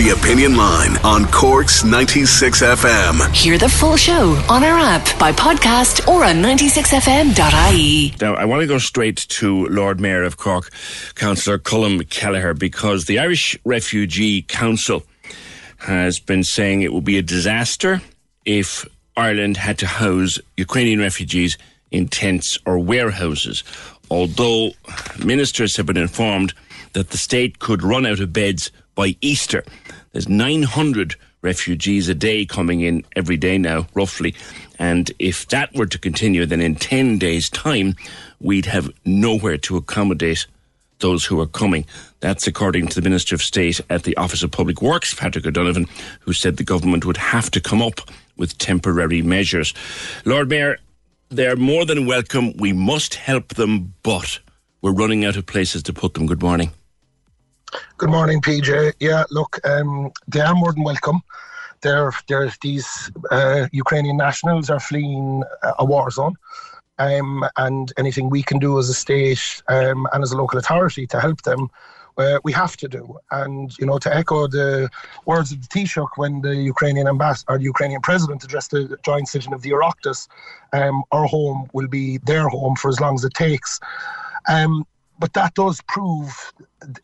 The Opinion Line on Cork's 96 FM. Hear the full show on our app, by podcast, or on 96fm.ie. Now, I want to go straight to Lord Mayor of Cork, Councillor Colm Kelleher, because the Irish Refugee Council has been saying it would be a disaster if Ireland had to house Ukrainian refugees in tents or warehouses. Although ministers have been informed that the state could run out of beds by Easter. There's 900 refugees a day coming in every day now, roughly. And if that were to continue, then in 10 days' time, we'd have nowhere to accommodate those who are coming. That's according to the Minister of State at the Office of Public Works, Patrick O'Donovan, who said the government would have to come up with temporary measures. Lord Mayor, they're more than welcome. We must help them, but we're running out of places to put them. Good morning. Good morning, PJ. Yeah, look, um, they are more than welcome. There, there's these uh, Ukrainian nationals are fleeing a war zone. Um, and anything we can do as a state um, and as a local authority to help them, uh, we have to do. And you know, to echo the words of the Taoiseach when the Ukrainian ambassador or the Ukrainian president addressed the joint sitting of the Oireachtas, um, our home will be their home for as long as it takes. Um, but that does prove,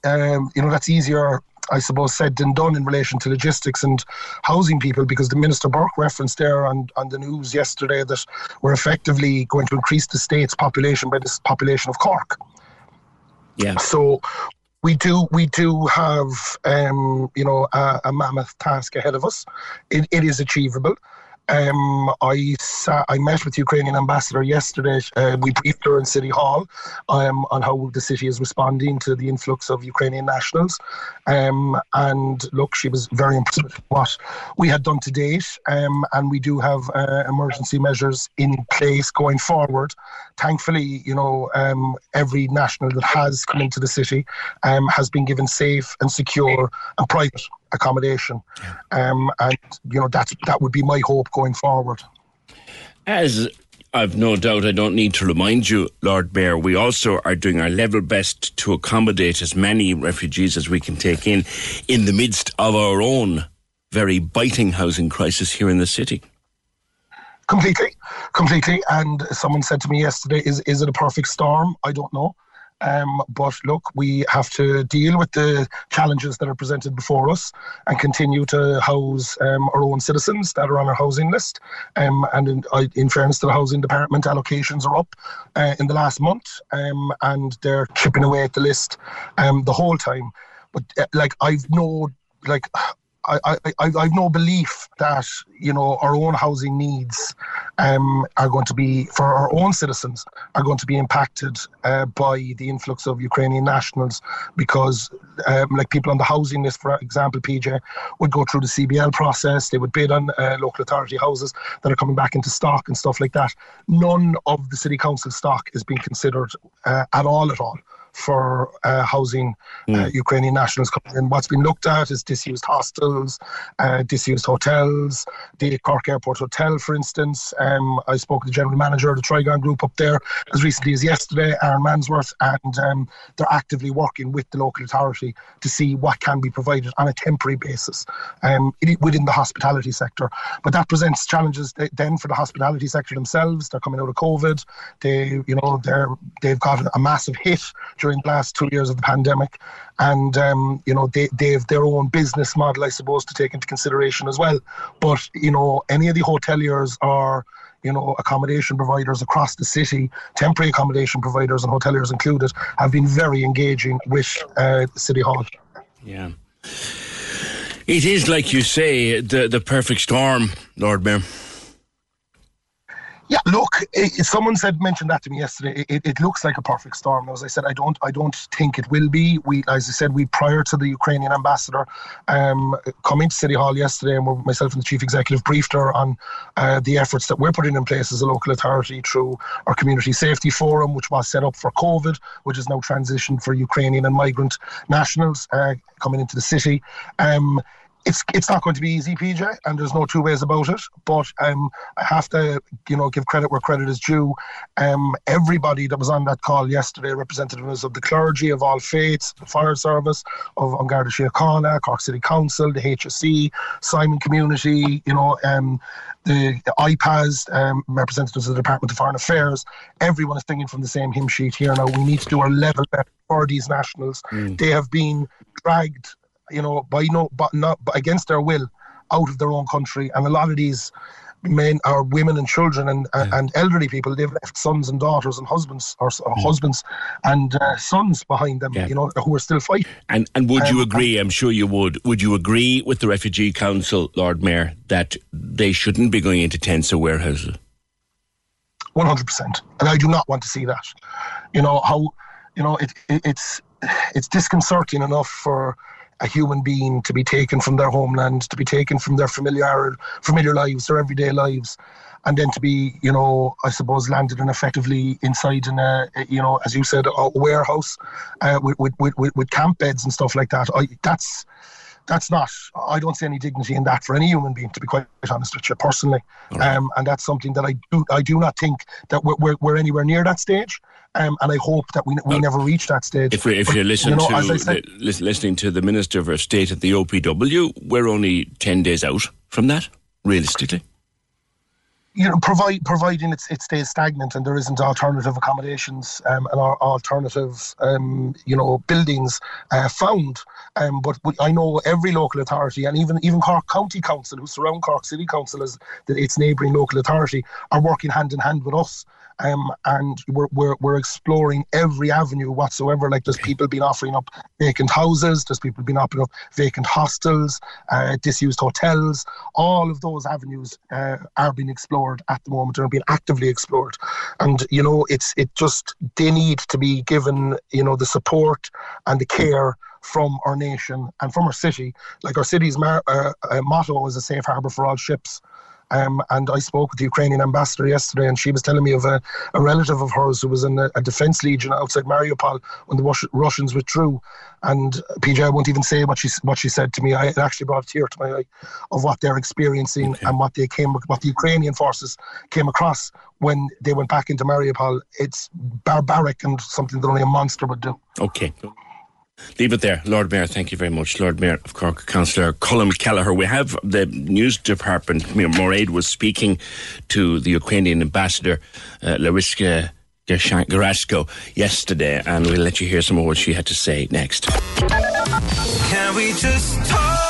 um, you know, that's easier, I suppose, said than done in relation to logistics and housing people, because the Minister Burke referenced there on, on the news yesterday that we're effectively going to increase the state's population by the population of Cork. Yeah. So we do we do have um, you know a, a, mammoth task ahead of us. It, it is achievable. Um, I sa- I met with the Ukrainian ambassador yesterday. Uh, we briefed her in City Hall um, on how the city is responding to the influx of Ukrainian nationals. Um, and look, she was very impressed with what we had done to date. Um, and we do have uh, emergency measures in place going forward. Thankfully, you know, um, every national that has come into the city um, has been given safe and secure and private accommodation. Um, and, you know, that's, that would be my hope going forward. As I've no doubt I don't need to remind you, Lord Mayor, we also are doing our level best to accommodate as many refugees as we can take in in the midst of our own very biting housing crisis here in the city. Completely, completely. And someone said to me yesterday, "Is is it a perfect storm?" I don't know. Um, but look, we have to deal with the challenges that are presented before us and continue to house um, our own citizens that are on our housing list. Um, and in, in, fairness to the housing department, allocations are up uh, in the last month um, and they're chipping away at the list um, the whole time. But uh, like, I've no, like, I, I, I've no belief that you know our own housing needs um, are going to be for our own citizens are going to be impacted uh, by the influx of Ukrainian nationals because um, like people on the housing list, for example, PJ would go through the CBL process. They would bid on uh, local authority houses that are coming back into stock and stuff like that. None of the city council stock is being considered uh, at all at all for uh, housing uh, Ukrainian nationals coming in. What's been looked at is disused hostels, uh, disused hotels, the Cork Airport Hotel, for instance. Um, I spoke to the general manager of the Trigon Group up there as recently as yesterday, Aaron Mansworth, and um, they're actively working with the local authority to see what can be provided on a temporary basis um, within the hospitality sector. But that presents challenges then for the hospitality sector themselves. They're coming out of COVID. They, you know, they're they've got a massive hit during the last two years of the pandemic, and um, you know they they have their own business model, I suppose, to take into consideration as well. But you know, any of the hoteliers are you know, accommodation providers across the city, temporary accommodation providers and hoteliers included, have been very engaging with uh, City Hall. Yeah. It is, like you say, the, the perfect storm, Lord Mayor. Yeah, look, i someone said mentioned that to me yesterday. It, it looks like a perfect storm. As I said, I don't, I don't think it will be. We, as I said, we prior to the Ukrainian ambassador um, coming to City Hall yesterday, and myself and the chief executive briefed her on uh, the efforts that we're putting in place as a local authority through our community safety forum, which was set up for COVID, which is now transitioned for Ukrainian and migrant nationals uh, coming into the city. Um, it's it's not going to be easy, PJ, and there's no two ways about it. But um, I have to, you know, give credit where credit is due. Um, everybody that was on that call yesterday, representatives of the clergy of all faiths, the fire service, of An Garda Síochána, Cork City Council, the HSE, Simon Community, you know, um, the, the IPAS, um, representatives of the Department of Foreign Affairs, everyone is singing from the same hymn sheet here now. We need to do our level best for these nationals. They have been dragged you know, by no, but not but against their will, out of their own country, and a lot of these men are women and children and uh, and elderly people. They've left sons and daughters and husbands or, or husbands and uh, sons behind them. Yeah. You know, who are still fighting. And and would you Um, agree? I'm sure you would. Would you agree with the Refugee Council, Lord Mayor, that they shouldn't be going into tents or warehouses? One hundred percent, and I do not want to see that. You know how, you know it, it it's it's disconcerting enough for a human being to be taken from their homeland, to be taken from their familiar familiar lives, their everyday lives, and then to be, you know, I suppose landed and effectively inside in a, you know, as you said, a warehouse uh, with, with, with with camp beds and stuff like that. I, that's that's not I don't see any dignity in that for any human being to be quite honest with you personally. Um, and that's something that I do I do not think that we're, we're, we're anywhere near that stage um, and I hope that we, we never reach that stage If, we, if But, you're listening you know, to said, li- listening to the Minister for State at the OPW, we're only ten days out from that, realistically. you know, provide providing it, it stays stagnant and there isn't alternative accommodations um, and our alternative, um, you know, buildings uh, found. Um, but we, I know every local authority and even even Cork County Council, who surround Cork City Council as the, its neighbouring local authority, are working hand in hand with us. Um, and we're, we're, we're exploring every avenue whatsoever. Like there's people been offering up vacant houses, there's people been offering up vacant hostels, uh, disused hotels. All of those avenues uh, are being explored at the moment. Are being actively explored, and you know it's it just they need to be given you know the support and the care from our nation and from our city. Like our city's mar- uh, uh, motto is a safe harbour for all ships. Um, and I spoke with the Ukrainian ambassador yesterday, and she was telling me of a, a relative of hers who was in a, a defense legion outside Mariupol when the Rus- Russians withdrew. And PJ, I won't even say what she what she said to me. I it actually brought a tear to my eye of what they're experiencing and what they came, what the Ukrainian forces came across when they went back into Mariupol. It's barbaric and something that only a monster would do. Okay. Leave it there. Lord Mayor, thank you very much. Lord Mayor of Cork, Councillor Colm Kelleher. We have the news department. Mayor Moraid was speaking to the Ukrainian ambassador, uh, Larissa Gerasko, yesterday, and we'll let you hear some of what she had to say next. Can we just talk?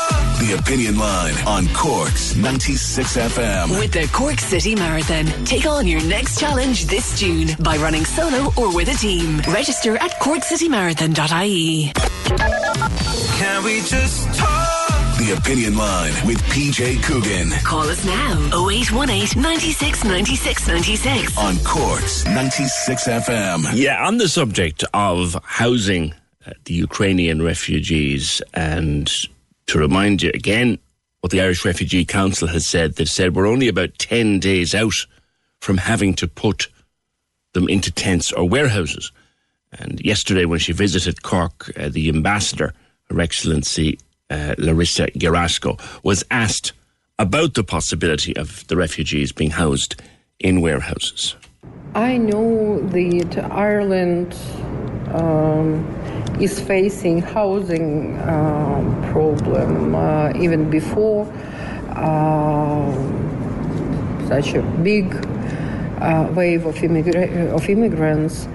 The Opinion Line on Cork's 96 FM. With the Cork City Marathon, take on your next challenge this June by running solo or with a team. Register at corkcitymarathon.ie. Can we just talk? The Opinion Line with PJ Coogan Call us now 0818 96 96 96. on Cork's 96 FM. Yeah, on the subject of housing uh, the Ukrainian refugees, and to remind you again what the Irish Refugee Council has said, they've said we're only about 10 days out from having to put them into tents or warehouses. And yesterday, when she visited Cork, uh, the ambassador, Her Excellency uh, Larissa Gerasko, was asked about the possibility of the refugees being housed in warehouses. I know that Ireland um, is facing housing uh, problem uh, even before uh, such a big uh, wave of, immigra- of immigrants,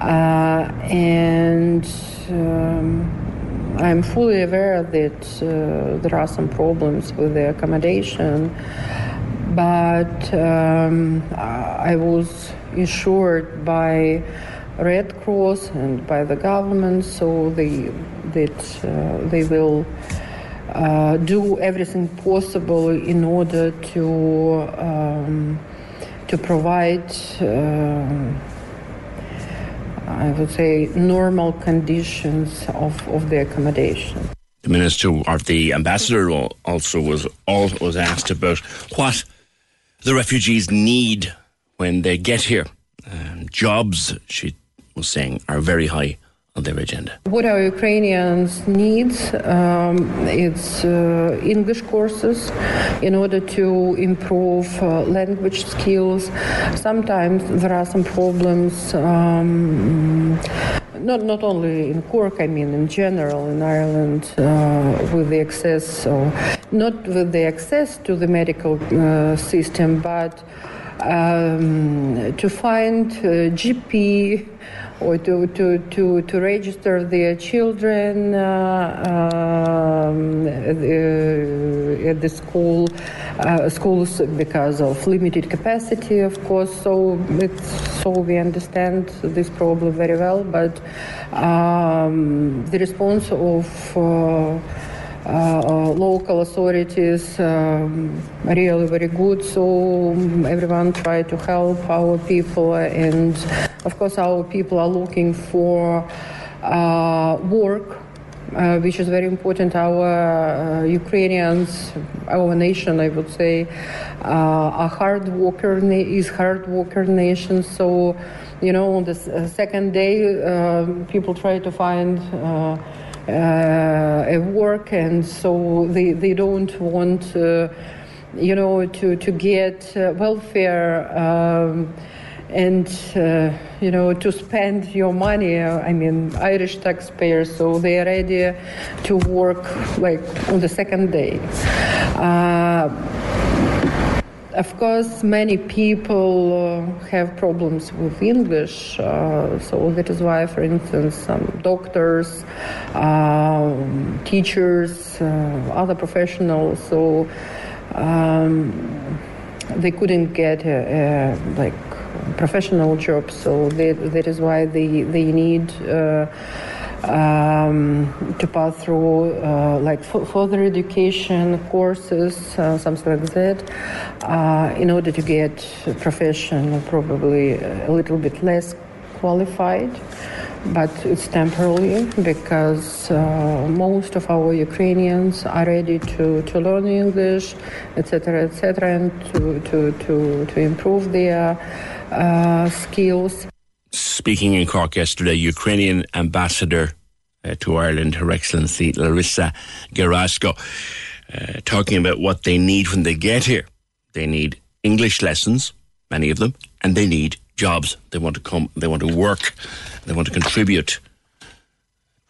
uh, and um, I'm fully aware that uh, there are some problems with the accommodation. But um, I was insured by Red Cross and by the government, so they that uh, they will uh, do everything possible in order to um, to provide. Uh, I would say normal conditions of, of the accommodation. The minister or the ambassador also was all was asked about what the refugees need when they get here. Um, jobs, she was saying, are very high on their agenda. What our Ukrainians need um, is uh, English courses in order to improve uh, language skills. Sometimes there are some problems. Um, not not only in Cork, I mean in general in Ireland, uh, with the access, or not with the access to the medical uh, system, but um, to find GP or to, to, to, to register their children uh, um, at, the, at the school uh, schools because of limited capacity, of course. So so we understand this problem very well, but um, the response of uh, uh, local authorities um, really very good. So everyone try to help our people, and of course our people are looking for uh, work. Uh, which is very important. Our uh, Ukrainians, our nation, I would say, uh, a hard worker is hard worker nation. So, you know, on the second day, people try to find uh, work, and so they, they don't want, uh, you know, to, to get uh, welfare. Um, and uh, you know to spend your money i mean irish taxpayers so they are ready to work like on the second day. Uh, of course, many people uh, have problems with English, uh, so that is why, for instance, some doctors, uh, teachers, uh, other professionals, so um, they couldn't get a, a, like professional jobs. So that, is why they they need uh, um, to pass through uh, like f- further education courses, uh, something like that, uh, in order to get a profession probably a little bit less qualified. But it's temporarily because uh, most of our Ukrainians are ready to, to learn English, etc., etc., and to, to, to, to improve their uh, skills speaking in Cork yesterday, Ukrainian ambassador uh, to Ireland, Her Excellency Larissa Gerasko, uh, talking about what they need when they get here. They need English lessons, many of them, and they need jobs. They want to come, they want to work, they want to contribute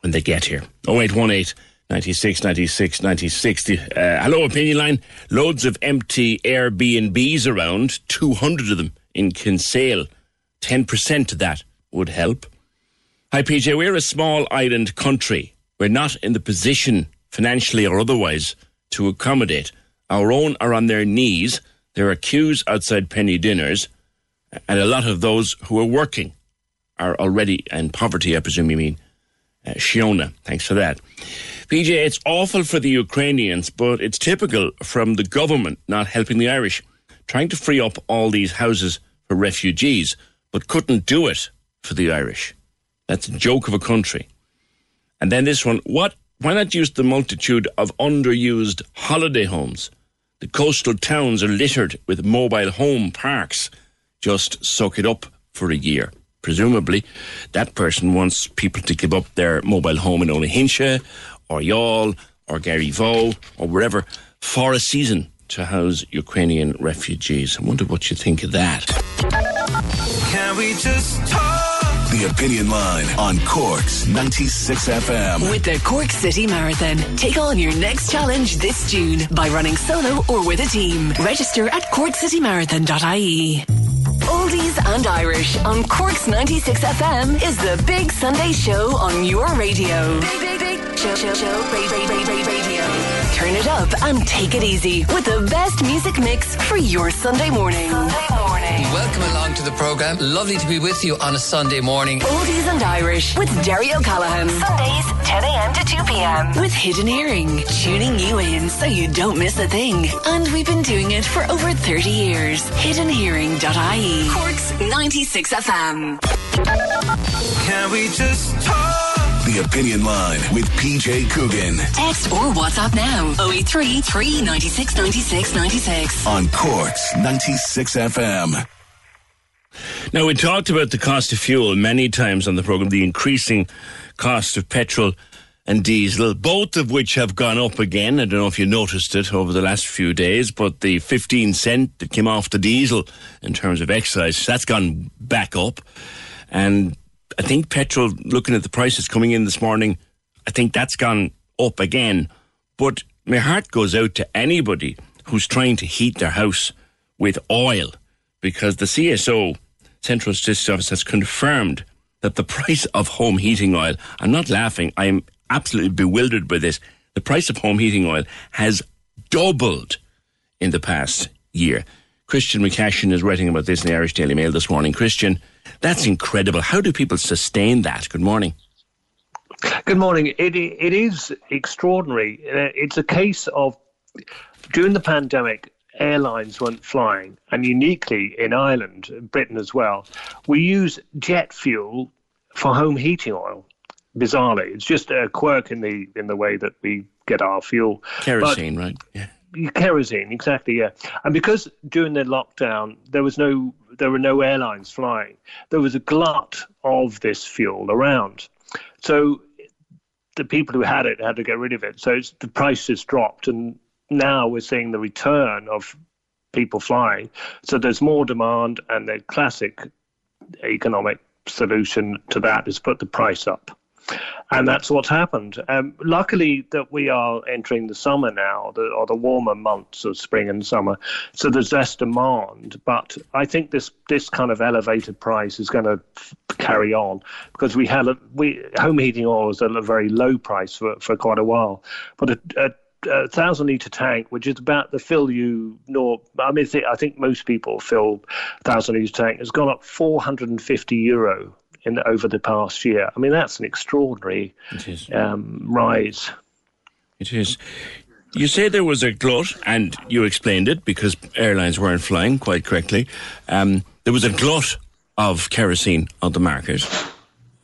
when they get here. 0818 96 96 96. Uh, hello, opinion line. Loads of empty Airbnbs around, 200 of them in Kinsale. 10% of that would help. Hi, PJ. We're a small island country. We're not in the position, financially or otherwise, to accommodate. Our own are on their knees. There are queues outside penny dinners, and a lot of those who are working are already in poverty, I presume you mean. Uh, Shiona, thanks for that. PJ, it's awful for the Ukrainians, but it's typical from the government not helping the Irish, trying to free up all these houses for refugees but couldn't do it for the Irish. That's a joke of a country. And then this one, what? Why not use the multitude of underused holiday homes? The coastal towns are littered with mobile home parks. Just soak it up for a year. presumably that person wants people to give up their mobile home in Owenahincha or Youghal or Garryvoe or wherever for a season to house Ukrainian refugees. I wonder what you think of that. Can we just talk? The Opinion Line on Cork's 96 FM. With the Cork City Marathon, take on your next challenge this June by running solo or with a team. Register at corkcitymarathon.ie. Oldies and Irish on Cork's 96 FM is the big Sunday show on your radio. Big, big, big show, show, show, ra- ra- ra- ra- radio. Turn it up and take it easy with the best music mix for your Sunday morning. Sunday morning. Welcome along to the programme. Lovely to be with you on a Sunday morning. Oldies and Irish with Derry O'Callaghan. Sundays, 10 a.m. to 2 p.m. With Hidden Hearing, tuning you in so you don't miss a thing. And we've been doing it for over 30 years. Hiddenhearing.ie. Cork's 96 FM. Can we just talk? The Opinion Line with PJ Coogan Text or WhatsApp now 083 396 96 96. on Cork's 96 FM. Now, we talked about the cost of fuel many times on the programme, the increasing cost of petrol and diesel, both of which have gone up again. I don't know if you noticed it over the last few days, but the 15 cent that came off the diesel in terms of excise, that's gone back up. And I think petrol, looking at the prices coming in this morning, I think that's gone up again. But my heart goes out to anybody who's trying to heat their house with oil because the CSO, Central Statistics Office, has confirmed that the price of home heating oil, I'm not laughing, I'm absolutely bewildered by this. The price of home heating oil has doubled in the past year. Christian McCashin is writing about this in the Irish Daily Mail this morning. Christian, that's incredible. How do people sustain that? Good morning. Good morning. It it is extraordinary. Uh, It's a case of during the pandemic, airlines weren't flying, and uniquely in Ireland, Britain as well, we use jet fuel for home heating oil. Bizarrely, it's just a quirk in the in the way that we get our fuel. But- Kerosene, right? Yeah. kerosene exactly yeah and because during the lockdown there was no there were no airlines flying. There was a glut of this fuel around. So the people who had it had to get rid of it. So the prices dropped and now we're seeing the return of people flying. So there's more demand and the classic economic solution to that is put the price up and that's what's happened. Um, luckily, that we are entering the summer now, the, or the warmer months of spring and summer, so there's less demand. But I think this this kind of elevated price is going to carry on because we had a, we home heating oil was at a very low price for, for quite a while, but a, a a thousand liter tank, which is about the fill you know. I mean, I think most people fill thousand liter tank has gone up 450 euro in over the past year. I mean, that's an extraordinary um, rise. It is. You say there was a glut, and you explained it because airlines weren't flying quite correctly. Um, there was a glut of kerosene on the market.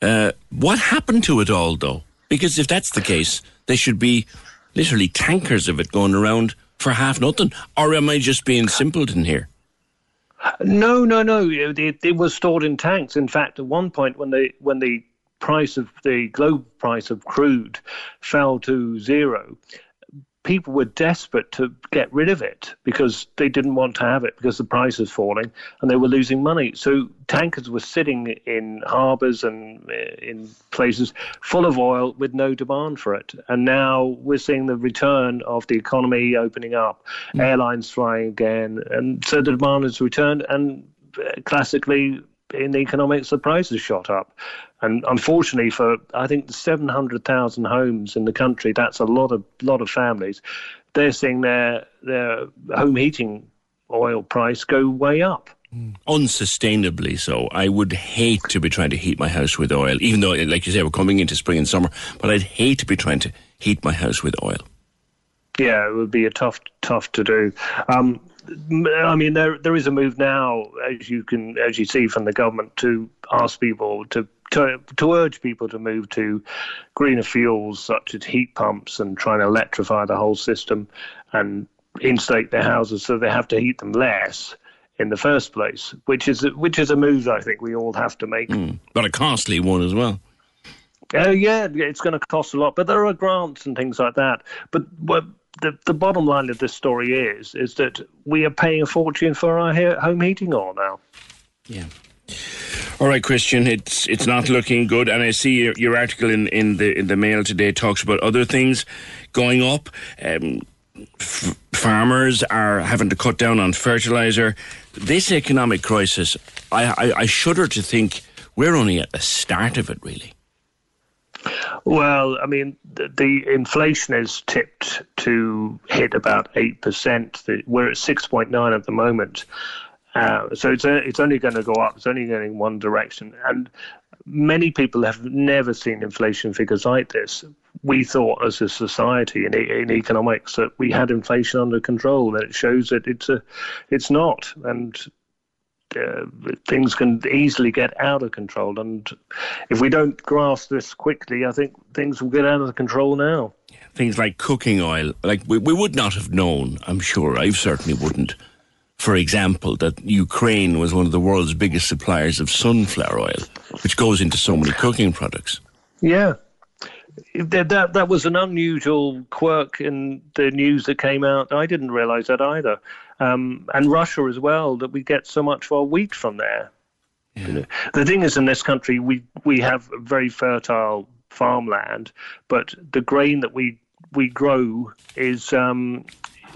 Uh, what happened to it all, though? Because if that's the case, there should be literally tankers of it going around for half nothing. Or am I just being simpleton here? No, no, no. It, it, was stored in tanks. In fact, at one point, when the when the price of the global price of crude fell to zero, people were desperate to get rid of it because they didn't want to have it because the price was falling and they were losing money. So tankers were sitting in harbours and uh, in places full of oil with no demand for it. And now we're seeing the return of the economy opening up, airlines flying again, and so the demand has returned. And uh, classically, in the economics, the prices shot up. And unfortunately, for I think 700,000 homes in the country, that's a lot of lot of families. They're seeing their their home heating oil price go way up. Unsustainably so. I would hate to be trying to heat my house with oil, even though, like you say, we're coming into spring and summer, but I'd hate to be trying to heat my house with oil. Yeah, it would be a tough tough to do. Um, I mean, there there is a move now, as you can as you see from the government, to ask people to. To, to urge people to move to greener fuels such as heat pumps and trying to electrify the whole system and insulate their houses so they have to heat them less in the first place, which is which is a move I think we all have to make. Mm, but a costly one as well. Uh, yeah, it's going to cost a lot, but there are grants and things like that. But the the bottom line of this story is is that we are paying a fortune for our he- home heating oil now. Yeah. All right, Christian, it's it's not looking good, and I see your, your article in, in the in the Mail today talks about other things going up. Um, f- farmers are having to cut down on fertilizer. This economic crisis, I, I, I shudder to think we're only at the start of it, really. Well, I mean, the, the inflation is tipped to hit about 8%. We're at 6.9 at the moment. Uh, so it's, it's only going to go up. It's only going in one direction. And many people have never seen inflation figures like this. We thought as a society in, in economics that we had inflation under control, and it shows that it's a, it's not. And uh, things can easily get out of control. And if we don't grasp this quickly, I think things will get out of control now. Things like cooking oil, like we, we would not have known, I'm sure, I certainly wouldn't, for example, that Ukraine was one of the world's biggest suppliers of sunflower oil, which goes into so many cooking products. Yeah. That, that that was an unusual quirk in the news that came out. I didn't realize that either um, and Russia as well, that we get so much of our wheat from there. Yeah. You know, the thing is, in this country, we we have very fertile farmland, but the grain that we we grow is um,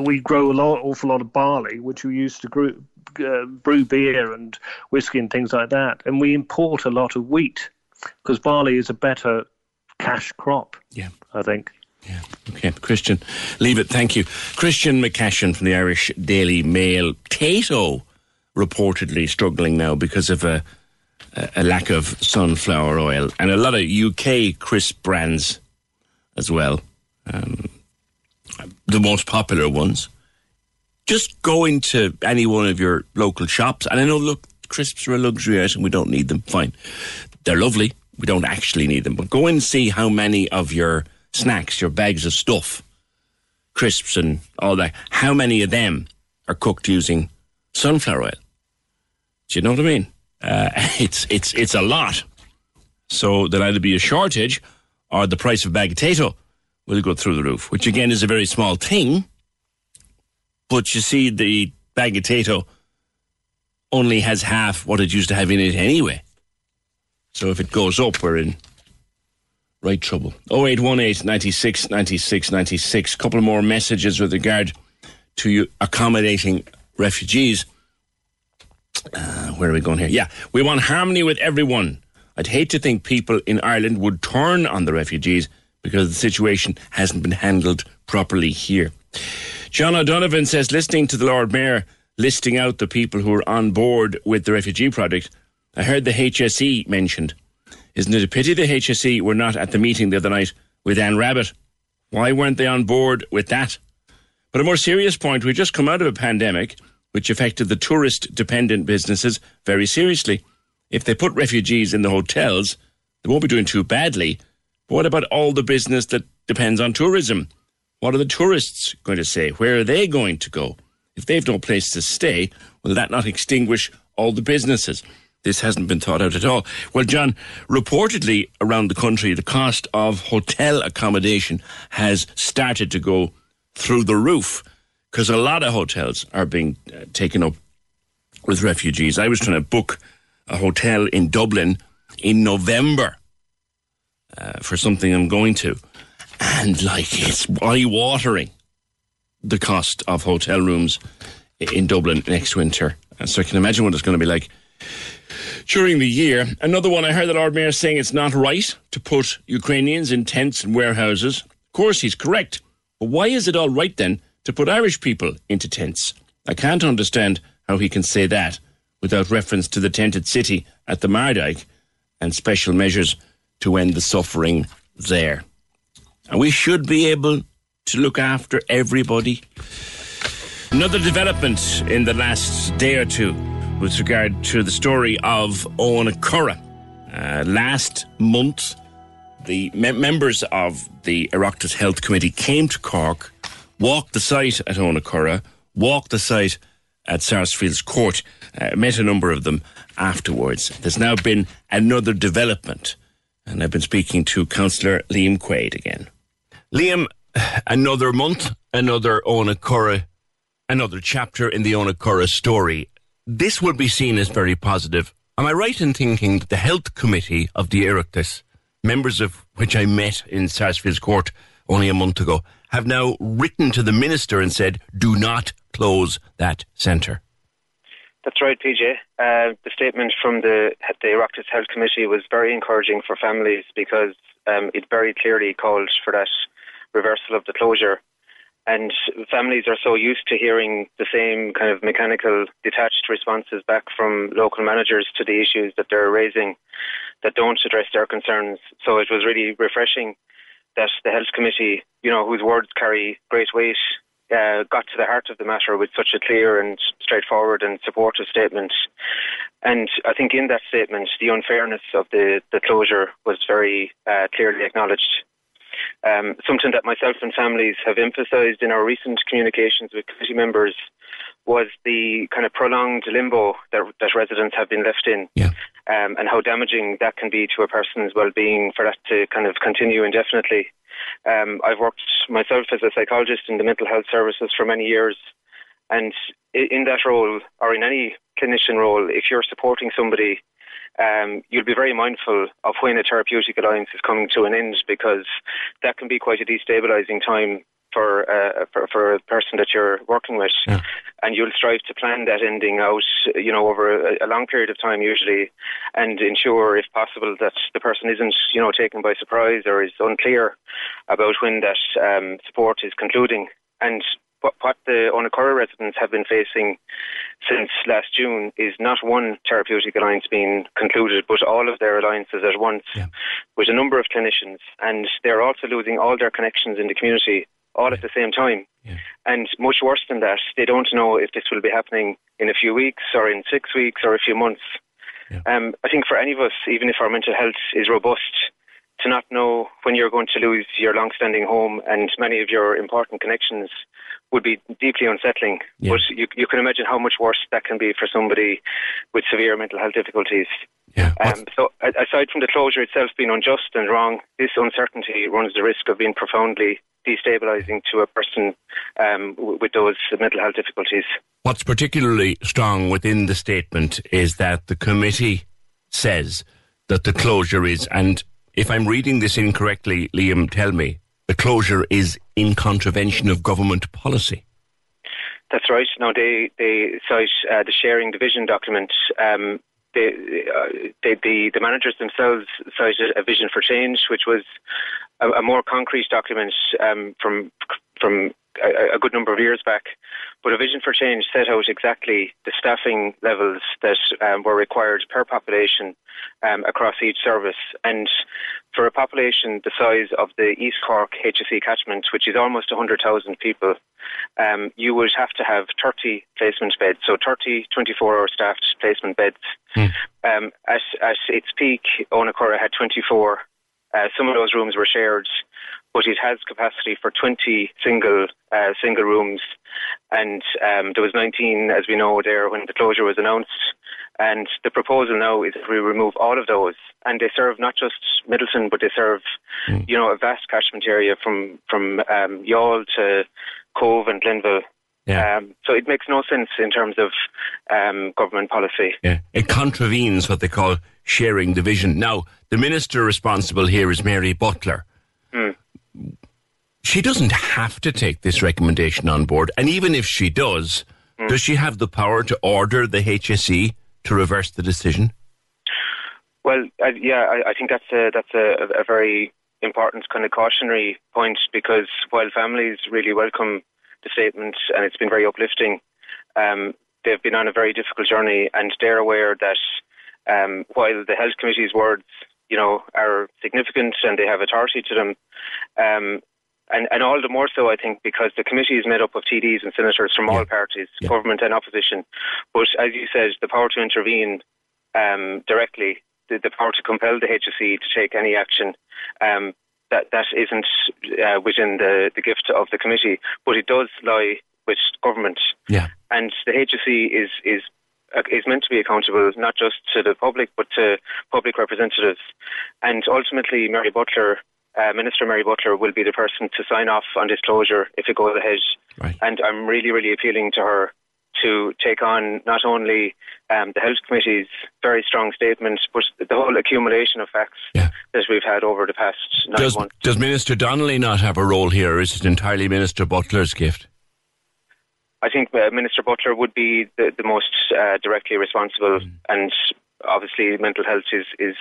we grow a lot, awful lot of barley, which we use to grow, uh, brew beer and whiskey and things like that, and we import a lot of wheat because barley is a better cash crop. Yeah, I think. Yeah. Okay, Christian, leave it. Thank you. Christian McCashin from the Irish Daily Mail. Tayto reportedly struggling now because of a, a lack of sunflower oil and a lot of UK crisp brands as well. Um, the most popular ones. Just go into any one of your local shops, and I know, look, crisps are a luxury item. We don't need them. Fine, they're lovely. We don't actually need them, but go and see how many of your snacks, your bags of stuff, crisps and all that, how many of them are cooked using sunflower oil? Do you know what I mean? Uh, it's it's it's a lot. So there'll either be a shortage or the price of a bag of potato will go through the roof, which again is a very small thing. But you see, the bag of potato only has half what it used to have in it anyway. So if it goes up, we're in right trouble. 0818 96 96 96. Couple more messages with regard to you accommodating refugees. Uh, where are we going here? Yeah, we want harmony with everyone. I'd hate to think people in Ireland would turn on the refugees because the situation hasn't been handled properly here. John O'Donovan says, listening to the Lord Mayor listing out the people who are on board with the refugee project, I heard the HSE mentioned. Isn't it a pity the HSE were not at the meeting the other night with Anne Rabbitte? Why weren't they on board with that? But a more serious point, we've just come out of a pandemic which affected the tourist dependent businesses very seriously. If they put refugees in the hotels, they won't be doing too badly. What about all the business that depends on tourism? What are the tourists going to say? Where are they going to go? If they've no place to stay, will that not extinguish all the businesses? this hasn't been thought out at all. Well, John, reportedly around the country, the cost of hotel accommodation has started to go through the roof because a lot of hotels are being uh, taken up with refugees. I was trying to book a hotel in Dublin in November uh, for something I'm going to, and like it's eye watering the cost of hotel rooms in Dublin next winter. And So I can imagine what it's going to be like during the year. Another one I heard the Lord Mayor saying it's not right to put Ukrainians in tents and warehouses. Of course, he's correct. But why is it all right then to put Irish people into tents? I can't understand how he can say that without reference to the tented city at the Mardyke and special measures to end the suffering there. And we should be able to look after everybody. Another development in the last day or two with regard to the story of Owenacurra. Uh, last month, the me- members of the Oireachtas Health Committee came to Cork, walked the site at Owenacurra, walked the site at Sarsfield's court. Uh, met a number of them afterwards. There's now been another development, and I've been speaking to Councillor Liam Quaid again. Liam, another month, another Ona another chapter in the Ona story. This would be seen as very positive. Am I right in thinking that the health committee of the Oireachtas, members of which I met in Sarsfield's court only a month ago, have now written to the minister and said, do not close that centre? That's right, PJ. Uh, the statement from the the Oireachtas Health Committee was very encouraging for families because um, it very clearly called for that reversal of the closure. And families are so used to hearing the same kind of mechanical, detached responses back from local managers to the issues that they're raising that don't address their concerns. So it was really refreshing that the Health Committee, you know, whose words carry great weight, uh, got to the heart of the matter with such a clear and straightforward and supportive statement. And I think in that statement, the unfairness of the, the closure was very uh, clearly acknowledged. Um, something that myself and families have emphasised in our recent communications with committee members was the kind of prolonged limbo that, that residents have been left in, yeah. um, and how damaging that can be to a person's well-being for that to kind of continue indefinitely. Um, I've worked myself as a psychologist in the mental health services for many years, and in that role, or in any clinician role, if you're supporting somebody, um, you'll be very mindful of when a therapeutic alliance is coming to an end because that can be quite a destabilizing time for, uh, for for a person that you're working with, yeah. and you'll strive to plan that ending out, you know, over a, a, long period of time usually, and ensure, if possible, that the person isn't, you know, taken by surprise or is unclear about when that um, support is concluding. And what, what the Owenacurra residents have been facing since last June is not one therapeutic alliance being concluded, but all of their alliances at once yeah. with a number of clinicians. And they're also losing all their connections in the community all at the same time. Yeah. And much worse than that, they don't know if this will be happening in a few weeks or in six weeks or a few months. Yeah. Um, I think for any of us, even if our mental health is robust, to not know when you're going to lose your long-standing home and many of your important connections would be deeply unsettling. Yeah. But you, you can imagine how much worse that can be for somebody with severe mental health difficulties. Yeah. Um, so, aside from the closure itself being unjust and wrong, this uncertainty runs the risk of being profoundly destabilising to a person um, with those mental health difficulties. What's particularly strong within the statement is that the committee says that the closure is, and if I'm reading this incorrectly, Liam, tell me, the closure is in contravention of government policy. That's right. Now they they cite uh, the sharing the vision document. Um, they, uh, they, the the managers themselves cited a vision for change, which was a, a more concrete document um, from from a, a, good number of years back. But a vision for change set out exactly the staffing levels that um, were required per population um, across each service. And for a population the size of the East Cork HSE catchment, which is almost 100,000 people, um, you would have to have 30 placement beds, so 30 24 hour staffed placement beds. Um, at, at its peak, Owenacurra had 24. Uh, some of those rooms were shared but it has capacity for 20 single uh, single rooms. And um, there was 19, as we know, there when the closure was announced. And the proposal now is that we remove all of those, and they serve not just Midleton, but they serve, mm. you know, a vast catchment area from from um, Youghal to Cobh and Glenville. Yeah. Um, so it makes no sense in terms of um, government policy. Yeah. It contravenes what they call sharing the vision. Now, the minister responsible here is Mary Butler. Mm she doesn't have to take this recommendation on board. And even if she does, mm. does she have the power to order the HSE to reverse the decision? Well, uh, yeah, I, I, think that's a, that's a, a, very important kind of cautionary point because while families really welcome the statement and it's been very uplifting, um, they've been on a very difficult journey and they're aware that um, while the health committee's words, you know, are significant and they have authority to them, um, and, and all the more so, I think, because the committee is made up of TDs and senators from yeah. all parties, yeah. government and opposition. But as you said, the power to intervene um, directly, the, the, power to compel the HSE to take any action, um, that that isn't uh, within the, the gift of the committee. But it does lie with government. Yeah. And the HSE is is is meant to be accountable not just to the public but to public representatives. And ultimately, Mary Butler, uh, Minister Mary Butler, will be the person to sign off on disclosure if it goes ahead. Right. And I'm really, really appealing to her to take on not only um, the Health Committee's very strong statement, but the whole accumulation of facts that we've had over the past nine Does, months. does Minister Donnelly not have a role here, or is it entirely Minister Butler's gift? I think uh, Minister Butler would be the, the most uh, directly responsible, and obviously mental health is is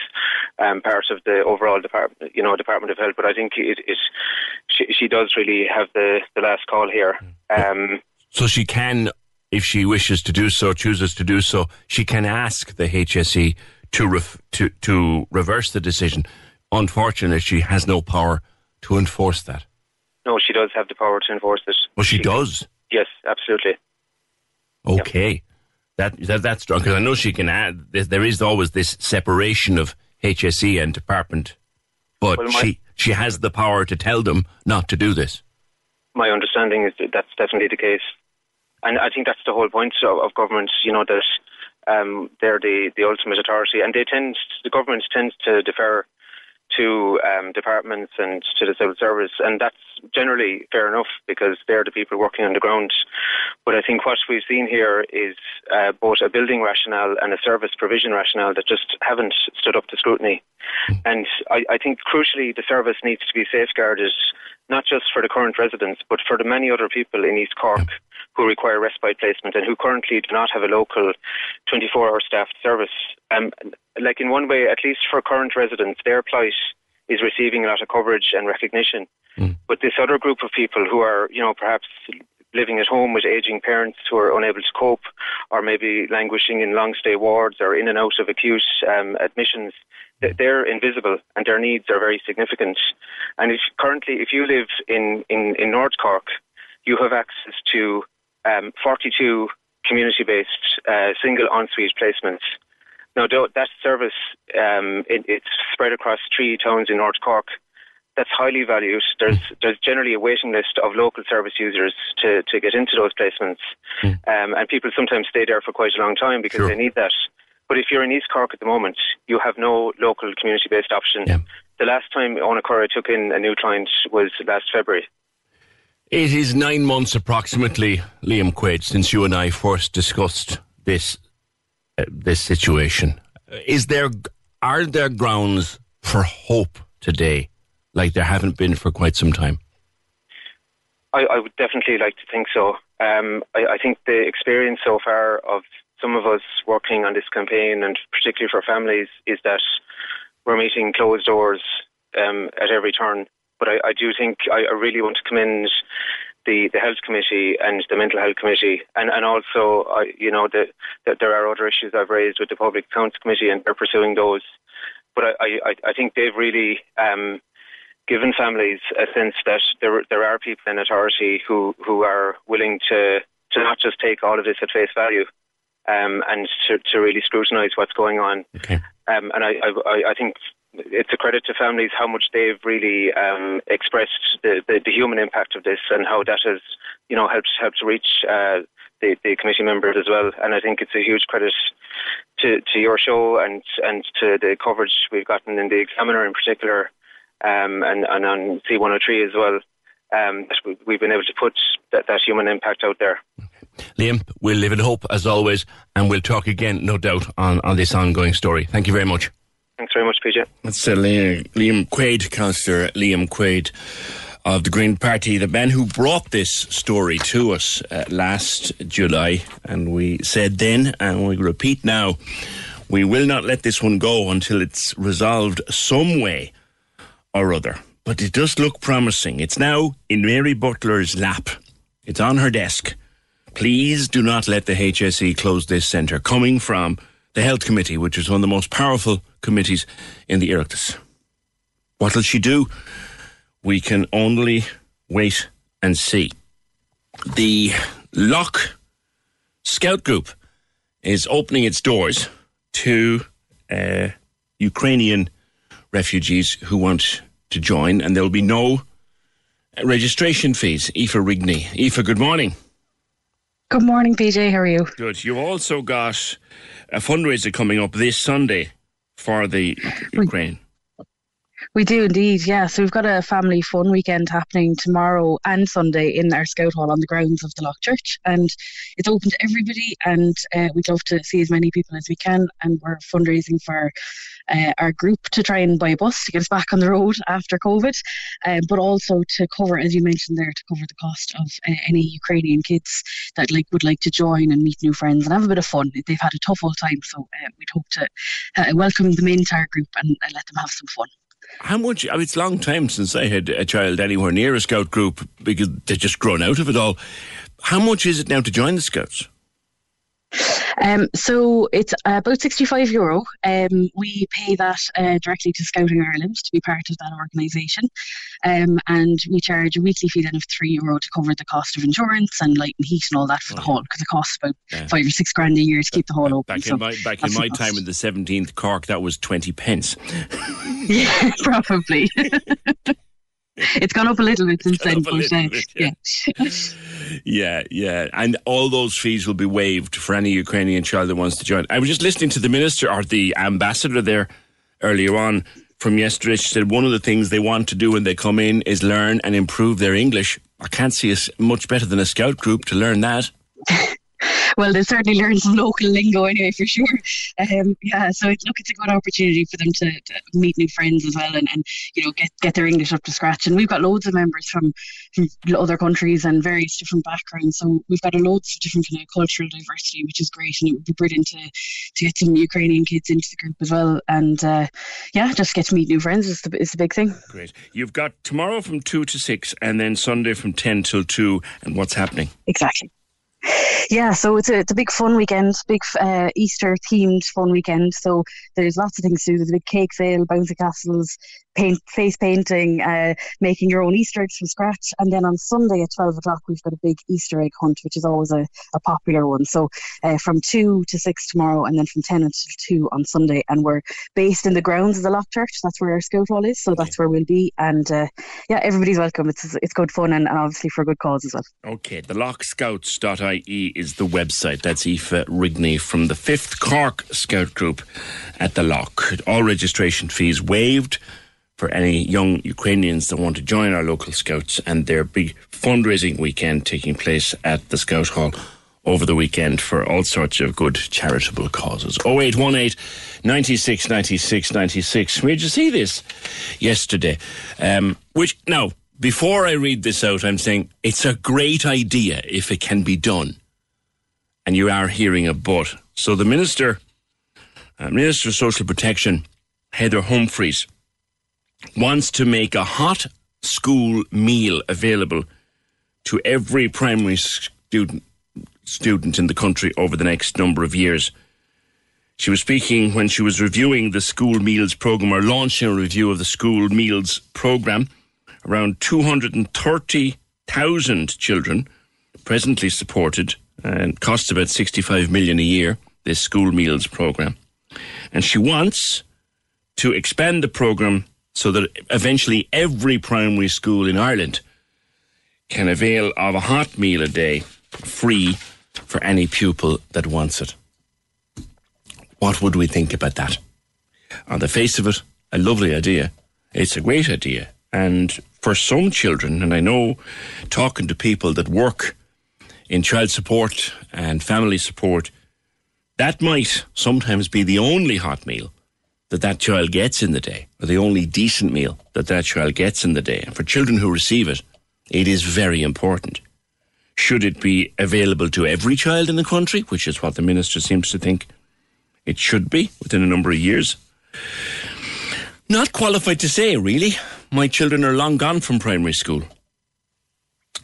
um, part of the overall department, you know, Department of Health. But I think it, it she, she does really have the, the last call here. Um, So she can, if she wishes to do so, chooses to do so, she can ask the HSE to ref, to to reverse the decision. Unfortunately, she has no power to enforce that. no, she does have the power to enforce it. Well, she does. Yes, absolutely. Okay, that, that that's strong because I know she can add. There there is always this separation of HSE and department, but Well, she she has the power to tell them not to do this. my understanding is that that's definitely the case, and I think that's the whole point of, of government. You know that um, they're the, the ultimate authority, and they tend the government tends to defer to um, departments and to the civil service, and that's generally fair enough because they're the people working on the ground. But I think what we've seen here is uh, both a building rationale and a service provision rationale that just haven't stood up to scrutiny. And I, I think crucially, the service needs to be safeguarded not just for the current residents, but for the many other people in East Cork who require respite placement and who currently do not have a local 24 hour staffed service. Um, like in one way, at least for current residents, their plight is receiving a lot of coverage and recognition. But this other group of people who are, you know, perhaps living at home with aging parents who are unable to cope, or maybe languishing in long stay wards or in and out of acute um, admissions, they're invisible and their needs are very significant. And if currently, if you live in, in, in North Cork, you have access to um, 42 community based uh, single ensuite placements. Now, that service, um, it, it's spread across three towns in North Cork. That's highly valued. There's there's generally a waiting list of local service users to, to get into those placements, um, and people sometimes stay there for quite a long time because they need that. But if you're in East Cork at the moment, you have no local community-based option. The last time Owenacurra took in a new client was last February. It is nine months approximately, Liam Quaid, since you and I first discussed this uh, this situation. Is there are there grounds for hope today, like there haven't been for quite some time? I, I would definitely like to think so. Um, I, I think the experience so far of some of us working on this campaign, and particularly for families, is that we're meeting closed doors um, at every turn. But I, I do think I, I really want to commend the, the health committee and the mental health committee, and and also you know that that there are other issues I've raised with the public accounts committee, and they're pursuing those. But I I, I think they've really um, given families a sense that there there are people in authority who who are willing to to not just take all of this at face value, um, and to to really scrutinise what's going on. Um, and I, I I think it's a credit to families how much they've really um, expressed the, the, the human impact of this and how that has you know helped helped to reach uh, the, the committee members as well. And I think it's a huge credit to, to your show and and to the coverage we've gotten in the Examiner in particular, um, and and on C103 as well. Um, that we- we've been able to put that, that human impact out there. Liam, we'll live in hope as always, and we'll talk again, no doubt, on, on this ongoing story. Thank you very much. Thanks very much, PJ. That's uh, Liam, Liam Quaid, Councillor Liam Quaid of the Green Party, the man who brought this story to us uh, last July. And we said then, and we repeat now, we will not let this one go until it's resolved some way or other. But it does look promising. It's now in Mary Butler's lap, it's on her desk. Please do not let the HSE close this centre, coming from the Health Committee, which is one of the most powerful committees in the Oireachtas. What will she do? We can only wait and see. The Lough Scout Group is opening its doors to uh, Ukrainian refugees who want to join, and there will be no registration fees. Aoife Rigney. Aoife, good morning. Good morning, PJ. How are you? Good. You've also got a fundraiser coming up this Sunday for the Ukraine. We do indeed, yeah. So we've got a family fun weekend happening tomorrow and Sunday in our Scout Hall on the grounds of the Lough Church, and it's open to everybody. And uh, we'd love to see as many people as we can. And we're fundraising for uh, our group to try and buy a bus to get us back on the road after COVID, uh, but also to cover, as you mentioned there, to cover the cost of uh, any Ukrainian kids that like would like to join and meet new friends and have a bit of fun. They've had a tough old time, so uh, we'd hope to uh, welcome them into our group and, and let them have some fun. How much? I mean, it's a long time since I had a child anywhere near a scout group because they've just grown out of it all. How much is it now to join the scouts? Um, so it's about 65 euro. Um, we pay that uh, directly to Scouting Ireland to be part of that organisation. Um, and we charge a weekly fee then of 3 euro to cover the cost of insurance and light and heat and all that for the hall because it costs about Yeah. five or six grand a year to keep the hall open. Back So in my back in my cost. time in the seventeenth Cork, that was twenty pence. Yeah, probably. it's gone up a little bit since then. up a little bit, yeah. Yeah, yeah, and all those fees will be waived for any Ukrainian child that wants to join. I was just listening to the minister or the ambassador there earlier on from yesterday. She said one of the things they want to do when they come in is learn and improve their English. I can't see us much better than a scout group to learn that. well, they'll certainly learn some local lingo anyway, for sure. Um, yeah, so it's, look, it's a good opportunity for them to, to meet new friends as well, and, and you know get get their English up to scratch. And we've got loads of members from from other countries and various different backgrounds. So we've got a loads of different kind of cultural diversity, which is great, and it would be brilliant to to get some Ukrainian kids into the group as well. And uh, yeah, just get to meet new friends is the is the big thing. Great. You've got tomorrow from two to six, and then Sunday from ten till two. And what's happening? Exactly. Yeah, so it's a, it's a big fun weekend, big uh, Easter themed fun weekend. So there's lots of things to do. There's a big cake sale, bouncy castles, paint, face painting, uh, making your own Easter eggs from scratch. And then on Sunday at 12 o'clock, we've got a big Easter egg hunt, which is always a, a popular one. So uh, from 2 to 6 tomorrow, and then from 10 until 2 on Sunday. And we're based in the grounds of the Lough Church. That's where our scout hall is. So that's where we'll be. And uh, yeah, everybody's welcome. It's, it's good fun and, and obviously for a good cause as well. Okay, the lochscouts.ie is the website. That's Aoife Rigney from the 5th Cork Scout Group at the Lough. All registration fees waived for any young Ukrainians that want to join our local scouts and their big fundraising weekend taking place at the Scout Hall over the weekend for all sorts of good charitable causes. 0818 96 96 96. Where'd you see this yesterday? Um, which, now, before I read this out, I'm saying it's a great idea if it can be done. And you are hearing a but. So the Minister, uh, Minister of Social Protection, Heather Humphreys, wants to make a hot school meal available to every primary student student in the country over the next number of years. She was speaking when she was reviewing the school meals program or launching a review of the school meals program. Around 230,000 children presently supported and costs about 65 million a year, this school meals program. And she wants to expand the program so that eventually every primary school in Ireland can avail of a hot meal a day free for any pupil that wants it. What would we think about that? On the face of it, a lovely idea. It's a great idea. And for some children, and I know talking to people that work in child support and family support, that might sometimes be the only hot meal that that child gets in the day, or the only decent meal that that child gets in the day. And for children who receive it, it is very important. Should it be available to every child in the country, which is what the minister seems to think it should be within a number of years? Not qualified to say, really. My children are long gone from primary school.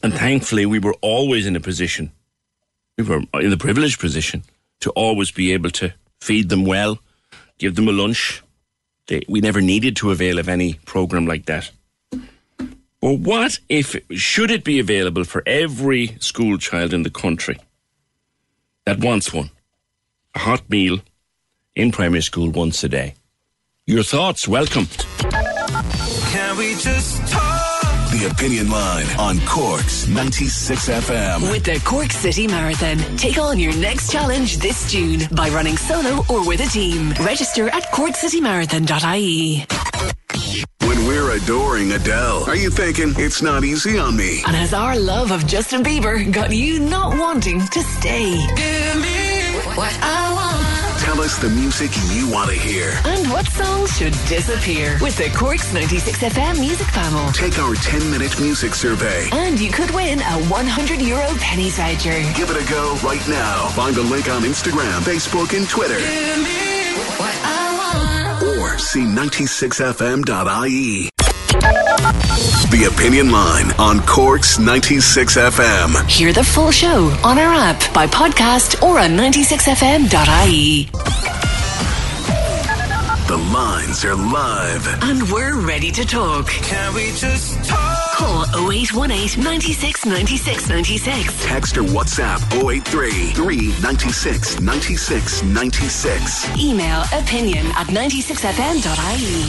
And thankfully, we were always in a position, we were in the privileged position to always be able to feed them well, give them a lunch. They, we never needed to avail of any program like that. But what if, should it be available for every school child in the country that wants one? A hot meal in primary school once a day. Your thoughts, welcome. Can we just talk? The Opinion Line on Corks 96 FM. With the Cork City Marathon, take on your next challenge this June by running solo or with a team. Register at corkcitymarathon.ie. When we're adoring Adele, are you thinking it's not easy on me? And has our love of Justin Bieber got you not wanting to stay? Give me what I the music you want to hear. And what songs should disappear with the Corks 96 FM music panel? Take our 10 minute music survey. And you could win a 100 euro pennies voucher. Give it a go right now. Find the link on Instagram, Facebook, and Twitter. Give me what I want. Or see 96fm.ie. The Opinion Line on Corks 96 FM. Hear the full show on our app, by podcast, or on 96fm.ie. The lines are live. And we're ready to talk. Can we just talk? Call 0818 96 96 96. Text or WhatsApp 083 396 96 96. Email opinion at 96fm.ie.